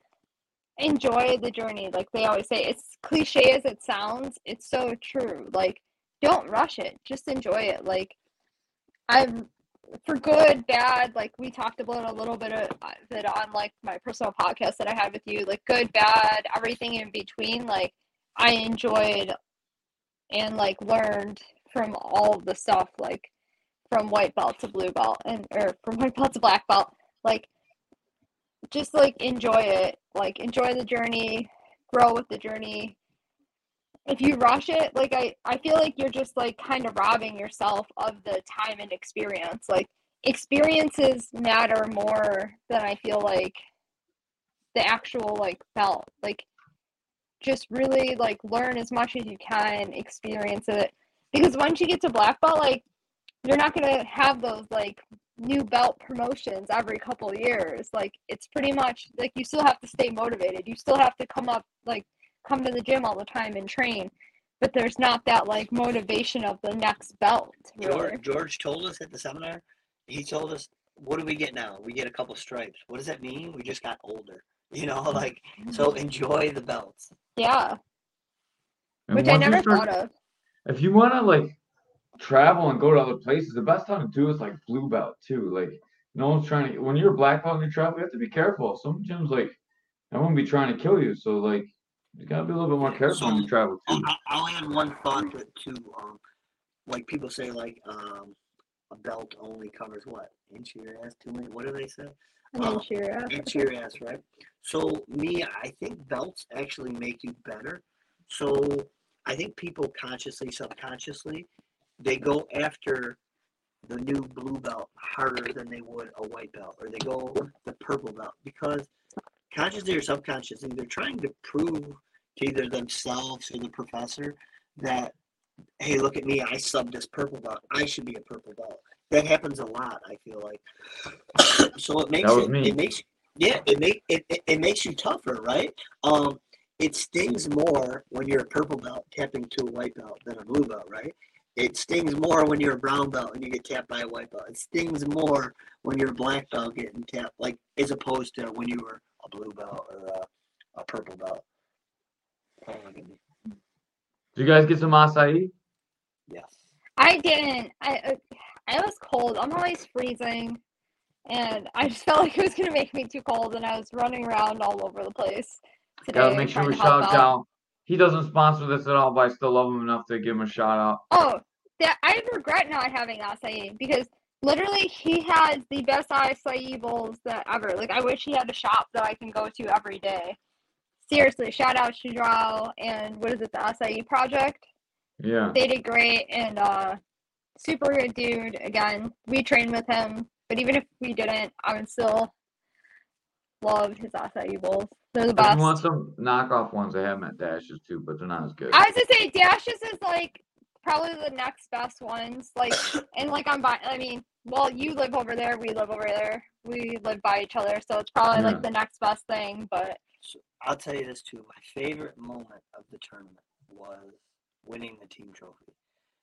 enjoy the journey. Like they always say, it's cliche as it sounds. It's so true. Like don't rush it. Just enjoy it. Like I'm for good, bad, like we talked about a little bit of it on like my personal podcast that I had with you, like good, bad, everything in between. Like I enjoyed and like learned from all the stuff, like from white belt to blue belt and or from white belt to black belt. Like just like enjoy it. Like enjoy the journey, grow with the journey. If you rush it, like I, I feel like you're just like kind of robbing yourself of the time and experience. Like experiences matter more than I feel like the actual like belt. Like just really like learn as much as you can, experience it. Because once you get to black belt, like you're not gonna have those like new belt promotions every couple years. Like it's pretty much like you still have to stay motivated. You still have to come up like come to the gym all the time and train. But there's not that like motivation of the next belt. Really. George, George told us at the seminar. He told us, "What do we get now? We get a couple stripes. What does that mean? We just got older." You know, like so. Mm-hmm. Enjoy the belts. Yeah. And Which I never start- thought of. if you want to like travel and go to other places, the best time to do is like blue belt too. Like no one's trying to. When you're a black belt and you travel, you have to be careful. Some gyms like I won't be trying to kill you, so like you gotta be a little bit more careful when you travel too. I- I'll add one thought to, to um, like people say, like um, a belt only covers what inch your ass, two inch. What do they say? And Oh, then cheer up. Inch your ass, right? So me, I think belts actually make you better. So I think people consciously, subconsciously, they go after the new blue belt harder than they would a white belt, or they go the purple belt because consciously or subconsciously, they're trying to prove to either themselves or the professor that, hey, look at me, I subbed this purple belt. I should be a purple belt. That happens a lot. I feel like. so it makes it, me. it makes yeah it make it, it, it makes you tougher, right? Um, it stings more when you're a purple belt tapping to a white belt than a blue belt, right? It stings more when you're a brown belt and you get tapped by a white belt. It stings more when you're a black belt getting tapped, like as opposed to when you were a blue belt or a, a purple belt. Oh, look at. Did you guys get some acai? Yes. I didn't. I uh, I was cold. I'm always freezing, and I just felt like it was gonna make me too cold, and I was running around all over the place today. Gotta make sure we shout out. out. He doesn't sponsor this at all, but I still love him enough to give him a shout out. Oh, that I regret not having acai because literally he has the best acai bowls that ever. Like I wish he had a shop that I can go to every day. Seriously, shout out Shudrao and what is it, the acai project? Yeah. They did great and uh super good dude. Again, we trained with him, but even if we didn't, I would still love his acai bowls. They're the best. you want some knockoff ones, I have them at Dashes too, but they're not as good. I was gonna say Dashes is like probably the next best ones. Like and like I'm buying. I mean, well you live over there, we live over there. We live by each other, so it's probably Yeah. like the next best thing. But So I'll tell you this too. My favorite moment of the tournament was winning the team trophy.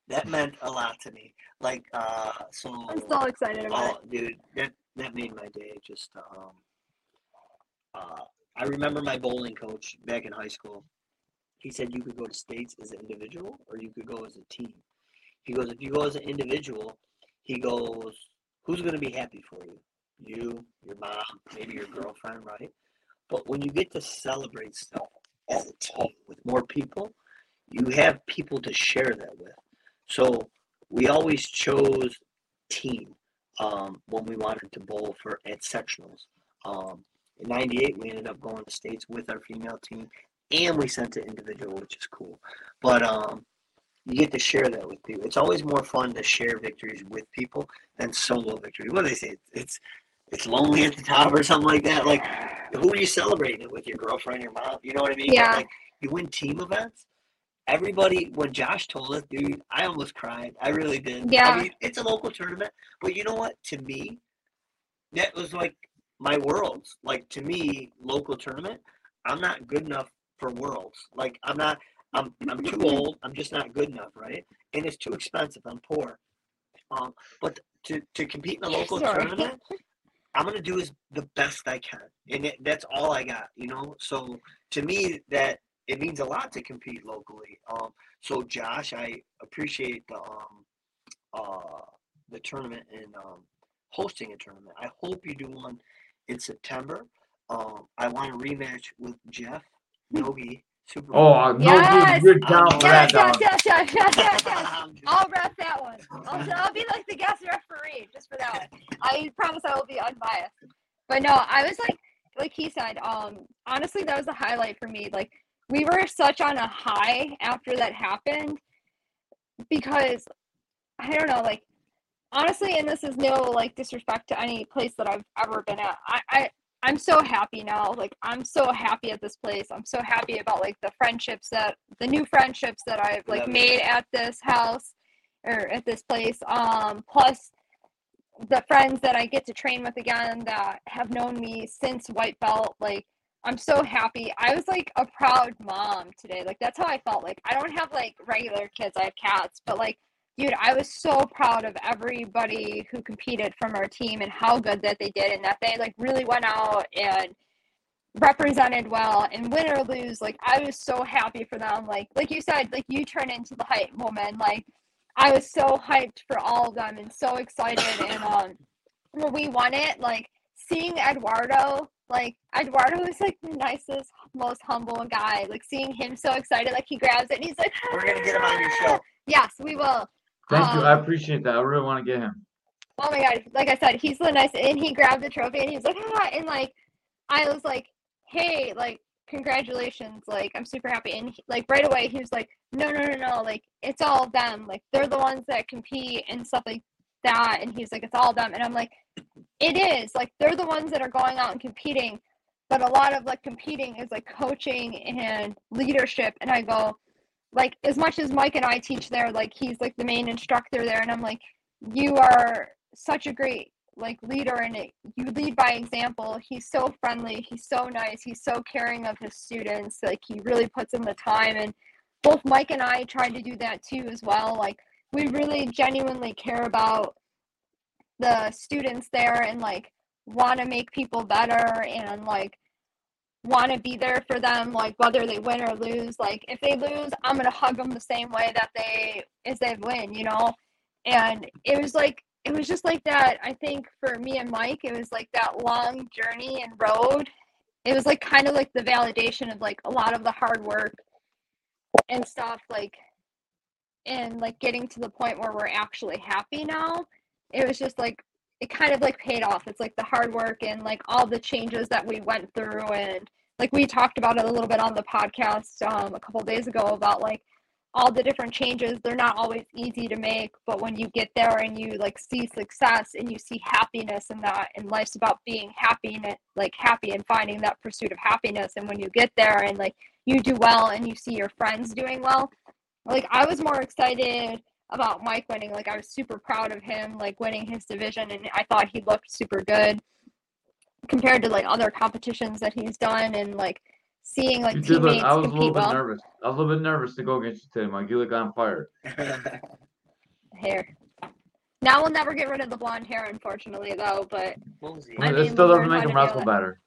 that meant a lot to me. Like, uh, so. I'm so excited about Oh, dude, that that made my day. Just um, uh, I remember my bowling coach back in high school. He said you could go to states as an individual or you could go as a team. He goes, if you go as an individual, he goes, who's going to be happy for you? You, your mom, maybe your girlfriend, right? But when you get to celebrate stuff as a team with more people, you have people to share that with. So we always chose team um, when we wanted to bowl for at sectionals. Um, in '98, we ended up going to states with our female team, and we sent to individual, which is cool. But um, you get to share that with people. It's always more fun to share victories with people than solo victories. What do they say? It's it's lonely at the top or something like that. Like, who are you celebrating it with? Your girlfriend, your mom? You know what I mean? Yeah. Like, you win team events. Everybody, when Josh told us, dude, I almost cried. I really did. Yeah. I mean, it's a local tournament, but you know what? To me, that was like my worlds. Like to me, local tournament. I'm not good enough for worlds. Like I'm not. I'm I'm too old. I'm just not good enough, right? And it's too expensive. I'm poor. Um, but to to compete in a local Sorry. tournament, I'm gonna do is the best I can, and it, that's all I got. You know. So to me, that it means a lot to compete locally. Um, so Josh, I appreciate the um, uh, the tournament and um, hosting a tournament. I hope you do one in September. Um, I want a rematch with Jeff Nogi. Super. Oh, no, Yes! good, good count for Yes, that, yes, yes, yes, yes, yes, yes. I'm just- I'll ref that one. I'll, I'll be like the guest referee just for that one. I promise I will be unbiased. But no, I was like, like he said, um, honestly, that was a highlight for me. Like, we were such on a high after that happened because I don't know, like, honestly, and this is no like disrespect to any place that I've ever been at. I, I I'm so happy now. Like I'm so happy at this place. I'm so happy about like the friendships that the new friendships that I've like Love it. made at this house or at this place. Um plus the friends that I get to train with again that have known me since white belt like I'm so happy. I was like a proud mom today. Like that's how I felt. Like I don't have like regular kids. I have cats, but like dude, I was so proud of everybody who competed from our team and how good that they did and that they like really went out and represented well and win or lose. Like i was so happy for them. Like like you said like you turn into the hype woman. Like i was so hyped for all of them and so excited and um when we won it like seeing eduardo like eduardo is like the nicest most humble guy. Like seeing him so excited like he grabs it and he's like We're gonna get him on your show. yes we will Thank you. I Um, appreciate that. I really want to get him. Oh my god! Like I said, he's the nice, and he grabbed the trophy, and he was like, ah, and like, I was like, hey, like, congratulations, like, I'm super happy, and he, like right away he was like, no, no, no, no, like, it's all them, like, they're the ones that compete and stuff like that, and he's like, it's all them, and I'm like, it is, like, they're the ones that are going out and competing, but a lot of like competing is like coaching and leadership, and I go, like, as much as Mike and I teach there, like, he's like the main instructor there, and I'm like you are such a great like leader and it, you lead by example. He's so friendly he's so nice he's so caring of his students like he really puts in the time. And both mike and i tried to do that too as well like we really genuinely care about the students there and like want to make people better and like want to be there for them like whether they win or lose like if they lose i'm gonna hug them the same way that they as they win you know? And it was like it was just like that i think for me and mike it was like that long journey and road. It was like kind of like the validation of like a lot of the hard work and stuff like and like getting to the point where we're actually happy now. It was just like it kind of like paid off. It's like the hard work and like all the changes that we went through and like we talked about it a little bit on the podcast um, a couple days ago about like all the different changes. They're not always easy to make but when you get there and you like see success and you see happiness in that and life's about being happy and like happy and finding that pursuit of happiness and when you get there and like you do well and you see your friends doing well like i was more excited about mike winning like i was super proud of him like winning his division and i thought he looked super good compared to like other competitions that he's done and like seeing like You did look, I was a little bit well nervous. I was a little bit nervous to go against you today, Mike. You look on fire. hair. Now we'll never get rid of the blonde hair, unfortunately, though. But What was he? I it mean, still we doesn't make him to wrestle better.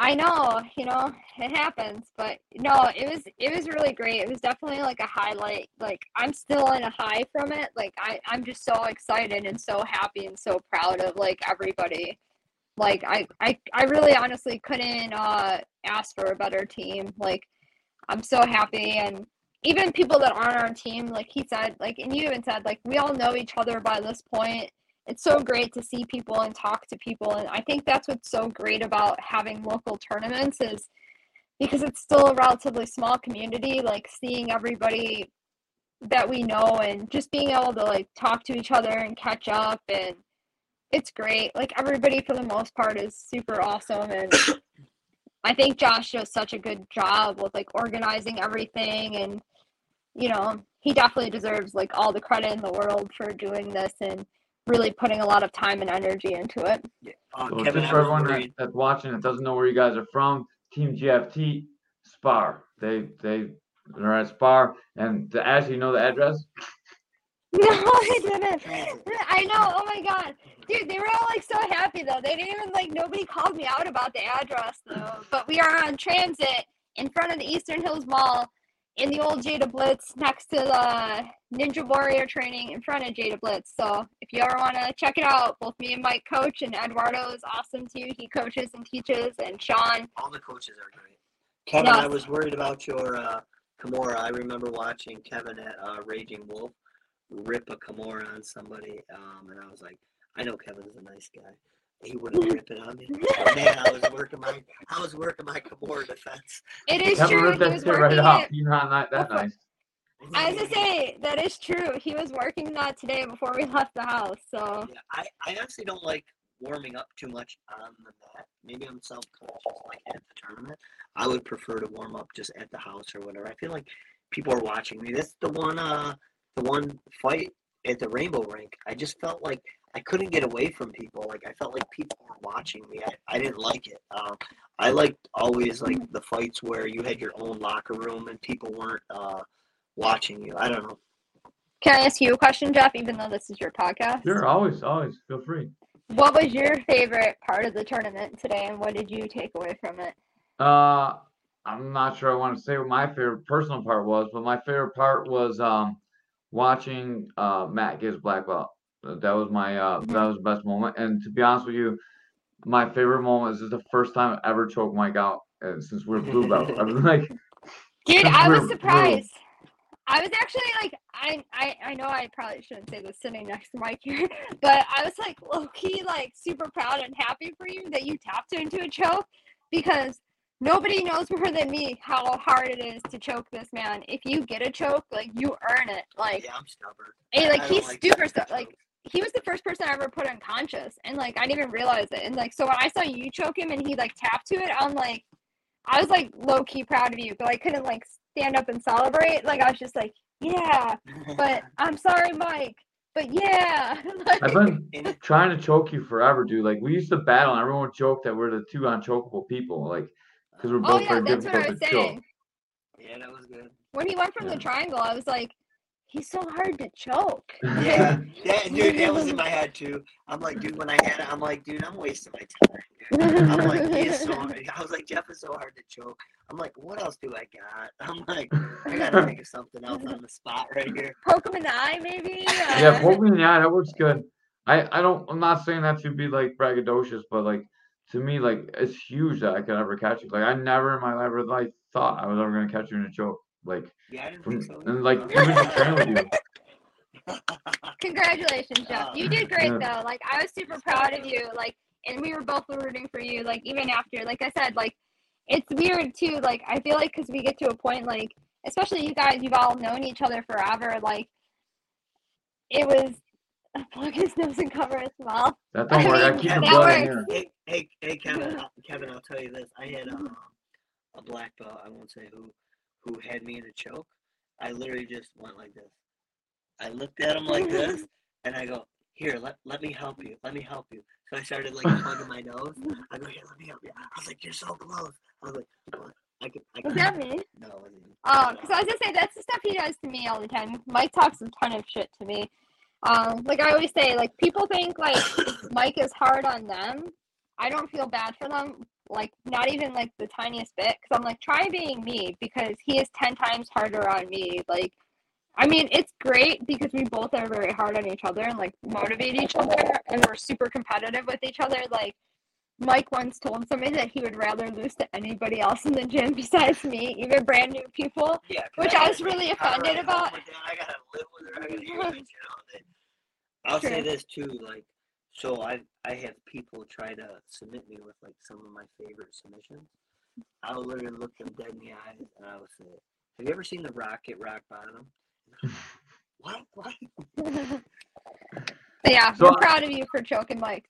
I know, you know, it happens, but no, it was it was really great. It was definitely like a highlight. Like I'm still in a high from it. Like I I'm just so excited and so happy and so proud of like everybody. Like I I I really honestly couldn't uh ask for a better team. Like I'm so happy and even people that aren't on our team, like he said, like and you even said, like we all know each other by this point it's so great to see people and talk to people and i think that's what's so great about having local tournaments is because it's still a relatively small community like seeing everybody that we know and just being able to like talk to each other and catch up and it's great. Like everybody for the most part is super awesome and i think josh does such a good job with like organizing everything and you know he definitely deserves like all the credit in the world for doing this and really putting a lot of time and energy into it. Uh, So Kevin, just for everyone that, that's watching that doesn't know where you guys are from, Team GFT Spar. They they are at Spar, and to Ashley, you know the address. No, I didn't. I know. Oh my god, dude, they were all like so happy though. They didn't even like nobody called me out about the address though. But we are on transit in front of the Eastern Hills Mall in the old Jada Blitz next to the Ninja Warrior training in front of Jada Blitz. So if you ever want to check it out, both me and Mike coach, and Eduardo is awesome too. He coaches and teaches, and Sean. All the coaches are great. Kevin, I was worried about your uh, Kimura. I remember watching Kevin at uh, Raging Wolf rip a Kimura on somebody, um, and I was like, I know Kevin's a nice guy. He wouldn't rip it on me. But man, I was working my I was working my Kimura defense. It is Kevin true. ripped He that was shit right working off. it. He's not, not that before- nice. I was to say that is true. He was working that today before we left the house. So Yeah, I, I honestly don't like warming up too much on the mat. Maybe I'm self conscious like at the tournament. I would prefer to warm up just at the house or whatever. I feel like people are watching me. That's the one uh the one fight at the Rainbow Rink. I just felt like I couldn't get away from people. Like I felt like people were watching me. I, I didn't like it. Um, I liked always like the fights where you had your own locker room and people weren't uh watching you. I don't know. can I ask you a question, Jeff? Even though this is your podcast. Sure, always, always feel free. What was your favorite part of the tournament today, and what did you take away from it? Uh, I'm not sure I want to say what my favorite personal part was, but my favorite part was um watching uh Matt get his black belt. Uh, That was my uh that was the best moment. And to be honest with you, my favorite moment is this is the first time I ever choked Mike out uh, since we're blue belt. I was like, Dude, I was we're- we're- surprised. I was actually like, I, I, I know I probably shouldn't say this sitting next to Mike here, but I was like low key, like super proud and happy for you that you tapped into a choke because nobody knows more than me how hard it is to choke this man. If you get a choke, like you earn it. Like, Yeah, I'm stubborn. and, I- like I he's like super taking stu- like chokes. He was the first person I ever put unconscious, and like I didn't even realize it. And like so when I saw you choke him and he like tapped to it, I'm like, I was like low key proud of you, but I couldn't like stand up and celebrate. Like I was just like, yeah, but I'm sorry, Mike, but yeah. like, I've been trying to choke you forever, dude. Like we used to battle, and everyone would joke that we're the two unchokable people, like because we're oh both yeah, very that's what I difficult was to choke. yeah, that was good. When he went from Yeah. the triangle, I was like, he's so hard to choke. Yeah, that, dude, that was in my head too. I'm like, dude, when I had it, I'm like, dude, I'm wasting my time. I'm like, he is so hard. I was like, Jeff is so hard to choke. I'm like, what else do I got? I'm like, I gotta think of something else on the spot right here. Poke him in the eye, maybe. Yeah, poke me in the eye. That works good. I I don't. I'm not saying that to be like braggadocious, but like to me, like it's huge that I could ever catch you. Like I never in my life ever like thought I was ever gonna catch you in a choke. Like Yeah, I didn't from think so. and like even to train with you. Congratulations, Jeff. You did great Yeah. though. Like I was super proud of you. Like and we were both rooting for you. Like even after, like I said, like it's weird too. Like I feel like because we get to a point, like especially you guys, you've all known each other forever. Like it was a plug his nose and cover his mouth. That don't I work. I mean, keep the blood in here. Hey, hey, hey, Kevin, Kevin, I'll tell you this. I had um, a black belt. I won't say who, who had me in a choke. I literally just went like this. I looked at him like this, and I go, "Here, let let me help you. Let me help you." So I started like plugging my nose. I go, "Here, let me help you." I was like, "You're so close." I was like, "What?" I could, I Was could. that me? No, it wasn't Oh, Um, because I was gonna say that's the stuff he does to me all the time. Mike talks a ton of shit to me. Um, like I always say, like people think like Mike is hard on them. I don't feel bad for them, like not even like the tiniest bit. Because I'm like, try being me because he is ten times harder on me. Like, I mean, it's great because we both are very hard on each other and like motivate each other, and we're super competitive with each other. Like. Mike once told somebody that he would rather lose to anybody else in the gym besides me, even brand new people. Yeah, Which I I was really offended about. I gotta live with her. I gotta hear that shit all day. I'll say this too, like, so I I have people try to submit me with like some of my favorite submissions. I'll literally look them dead in the eyes and I will say, "Have you ever seen the Rocket Rock Bottom?" what? What? Yeah, So we're I- proud of you for choking Mike.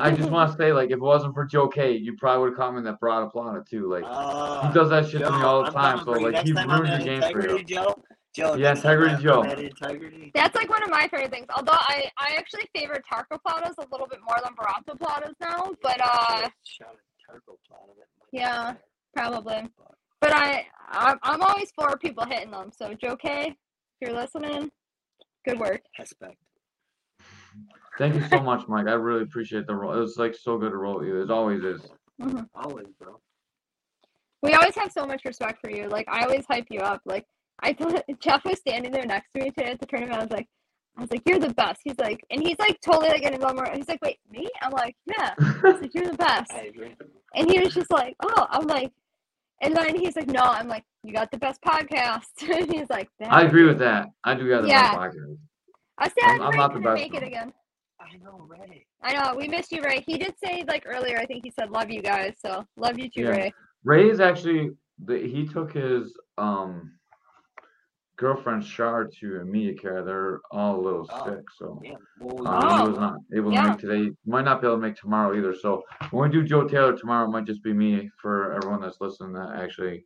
I just want to say, like, if it wasn't for Joe K, you probably would have caught me in that broad applauded too. Like, Uh, he does that shit to me all the I'm time. So like, he time I'm ruins the game for you. Joe. Joe, Yeah, next I'm Joe. Integrity. That's like one of my favorite things. Although I, I actually favor taco Platos a little bit more than burrata Platos now. But uh, Shout out Tarko Plot of it. Yeah. probably. But I, I'm, I'm always for people hitting them. So Joe K, if you're listening, good work. Respect. Thank you so much, Mike. I really appreciate the role. It was like so good to roll with you. It always is. Always, bro. We always have so much respect for you. Like I always hype you up. Like I thought Jeff was standing there next to me today at the tournament. I was like, I was like, you're the best. He's like, and he's like totally like getting a little more. He's like, wait, me? I'm like, yeah. I like, you're the best. I agree. And he was just like, oh, I'm like, and then he's like, no, I'm like, you got the best podcast. and he's like, I agree with that. I do got the Yeah. best podcast. I said, I'm- I'm, I'm not the best make it again. I know, Ray. I know we missed you, Ray. He did say like earlier. I think he said, "Love you guys." So love you too, Yeah. Ray. Ray is actually he took his um girlfriend Shar to immediate care. They're all a little Oh. sick, so Yeah. Well, um, Oh. he was not able to make today. Might not be able to make tomorrow either. So when we do Joe Taylor tomorrow, it might just be me for everyone that's listening that actually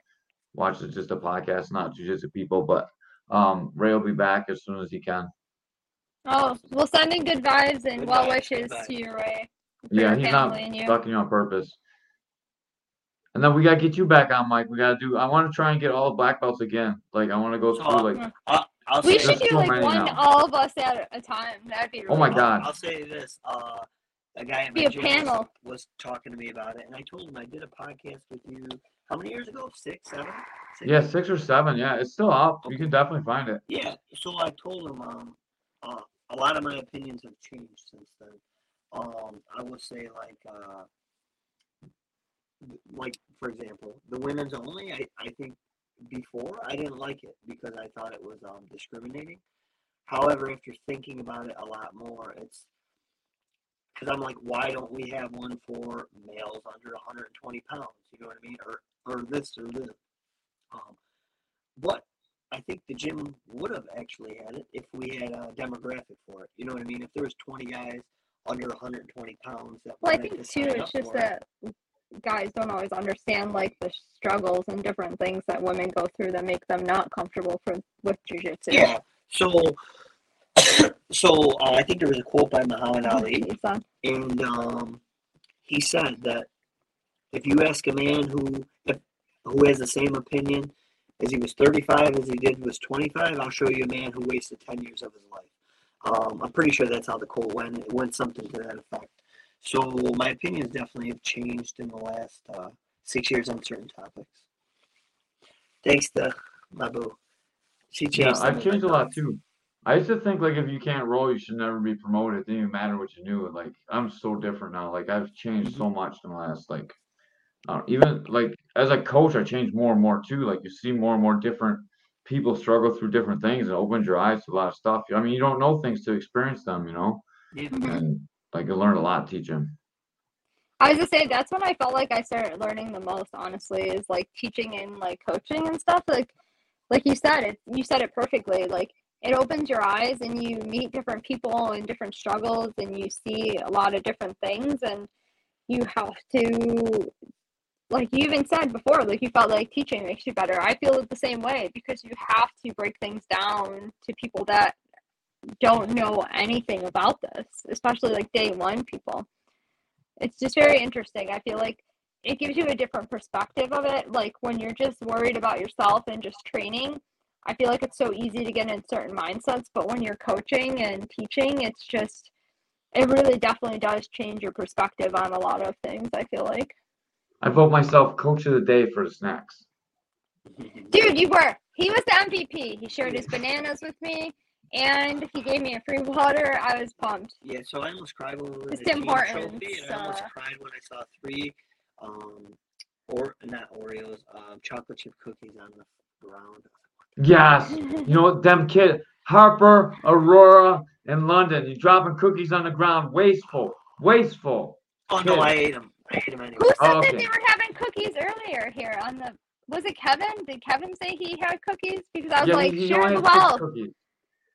watches just a podcast, not jujitsu people. But um, Ray will be back as soon as he can. Oh, well, sending good vibes and Good well vibes, wishes to you, Ray. Yeah, he's not you. fucking you on purpose. And then we gotta get you back on, Mike. We gotta do. I want to try and get all the black belts again. Like I want to go So, through like. Uh, I'll We should do like many one, now. all of us at a time. That'd be. Really Oh my fun. God. I'll say this. Uh, a guy at Be my a gym panel. Was, talking to me about it, and I told him I did a podcast with you. How many years ago? Six, seven? Six? Yeah, six or seven. Yeah, it's still up. You can definitely find it. Yeah. So I told him um, uh, a lot of my opinions have changed since then. Um, I would say like uh, like for example, the women's only. I, I think before I didn't like it because I thought it was um, discriminating. However, if you're thinking about it a lot more, it's because I'm like, why don't we have one for males under 120 pounds? You know what I mean? Or or this or this. Um, but I think the gym would have actually had it if we had a demographic for it. You know what I mean? If there was 20 guys under 120 pounds that Well, I think to too, it's just it. that guys don't always understand like the struggles and different things that women go through that make them not comfortable for with jujitsu. Yeah. So, so uh, I think there was a quote by Muhammad Ali, uh, and um, he said that if you ask a man who if, who has the same opinion as he was 35 as he did was 25, I'll show you a man who wasted 10 years of his life. Um, I'm pretty sure that's how the quote went. It went something to that effect. So my opinions definitely have changed in the last uh, six years on certain topics. Thanks to my boo. She changed. Yeah, I've changed a lot too. I used to think like if you can't roll, you should never be promoted. It didn't even matter what you knew. Like I'm so different now. Like I've changed so much in the last like, uh, even like as a coach, I changed more and more too. Like you see more and more different people struggle through different things and opens your eyes to a lot of stuff. I mean, you don't know things to experience them, you know, Yeah. And like you learn a lot teaching. I was gonna say that's when I felt like I started learning the most. Honestly, is like teaching and like coaching and stuff. Like, like you said it. You said it perfectly. Like it opens your eyes and you meet different people and different struggles and you see a lot of different things and you have to like you even said before like you felt like teaching makes you better i feel the same way because you have to break things down to people that don't know anything about this especially like day one people it's just very interesting i feel like it gives you a different perspective of it. Like when you're just worried about yourself and just training, I feel like it's so easy to get in certain mindsets. But when you're coaching and teaching, it's just, it really definitely does change your perspective on a lot of things. I feel like. I vote myself coach of the day for the snacks. Dude, you were. He was the MVP. He shared his bananas with me, and he gave me a free water. I was pumped. Yeah, so I almost cried when we were in It's the team important, trophy, and I almost uh, cried when I saw three, um, or not Oreos, um, chocolate chip cookies on the ground. Yes. You know what? Them kid Harper, Aurora, and London. You dropping cookies on the ground. Wasteful. Wasteful. Oh no, I ate them. I ate them anyway. Who said Oh, that they were having cookies earlier here on the? Was it Kevin? Did Kevin say he had cookies? Because I was yeah, like, you know share I the wealth. cookies.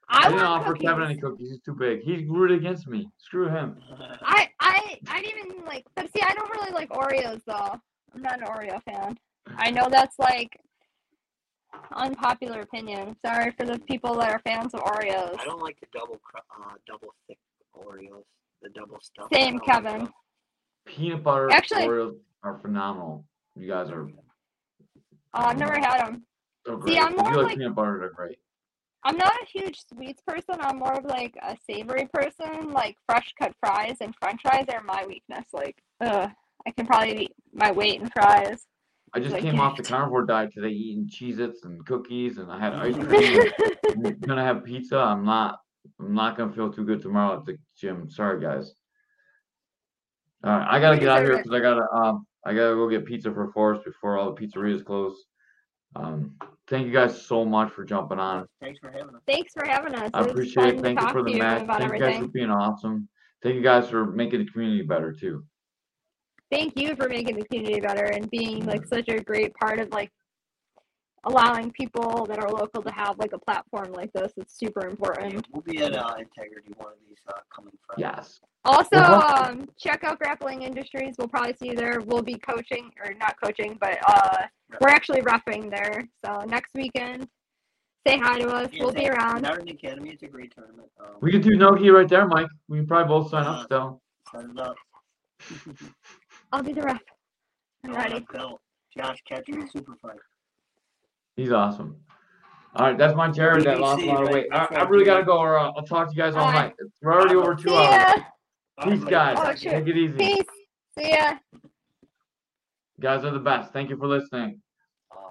I, I didn't want offer cookies. Kevin any cookies. He's too big. He's rooted against me. Screw him. I I I didn't even like, but see, I don't really like Oreos though. I'm not an Oreo fan. I know that's like unpopular opinion. Sorry for the people that are fans of Oreos. I don't like the double, uh, double thick Oreos. The double stuff. Same, I like Kevin. those. Peanut butter Actually- Oreos are phenomenal. You guys are Oh, I've never had them. so See. I'm if you like, like- peanut butter, they're great. I'm not a huge sweets person. I'm more of like a savory person. Like fresh cut fries and French fries are my weakness. Like, ugh, I can probably eat my weight in fries. I just Like, came off the carnivore diet today, eating Cheez-Its and cookies, and I had ice cream. I'm gonna have pizza. I'm not. I'm not gonna feel too good tomorrow at the gym. Sorry, guys. All right, I gotta get out of here because I gotta. Um, I gotta go get pizza for Forrest before all the pizzerias close. Um, thank you guys so much for jumping on. Thanks for having us. Thanks for having us. I appreciate fun it. Thank you for the you match. about Thank you guys for being awesome. Thank you guys for making the community better too. Thank you for making the community better and being like such a great part of like allowing people that are local to have like a platform like this. It's super Yeah, important. we'll be at uh, Integrity one of these uh, coming Friday. Yes. Also, um, check out Grappling Industries. We'll probably see you there. We'll be coaching or not coaching, but uh, we're actually roughing there. So next weekend, say hi to us. Yeah, we'll be around. Not an academy. It's a great tournament. Um, We could do No-Gi right there, Mike. We can probably both sign Uh, up still. Sign it up. I'll be the ref. I'm Oh, ready. that belt. Josh catching super fight. He's awesome. All right, that's my Jared that lost a lot of weight. I, I really gotta go, or uh, I'll talk to you guys all All right. night. We're already over two See hours. ya. Peace, guys. Oh, sure. Take it easy. Peace. See ya. You guys are the best. Thank you for listening.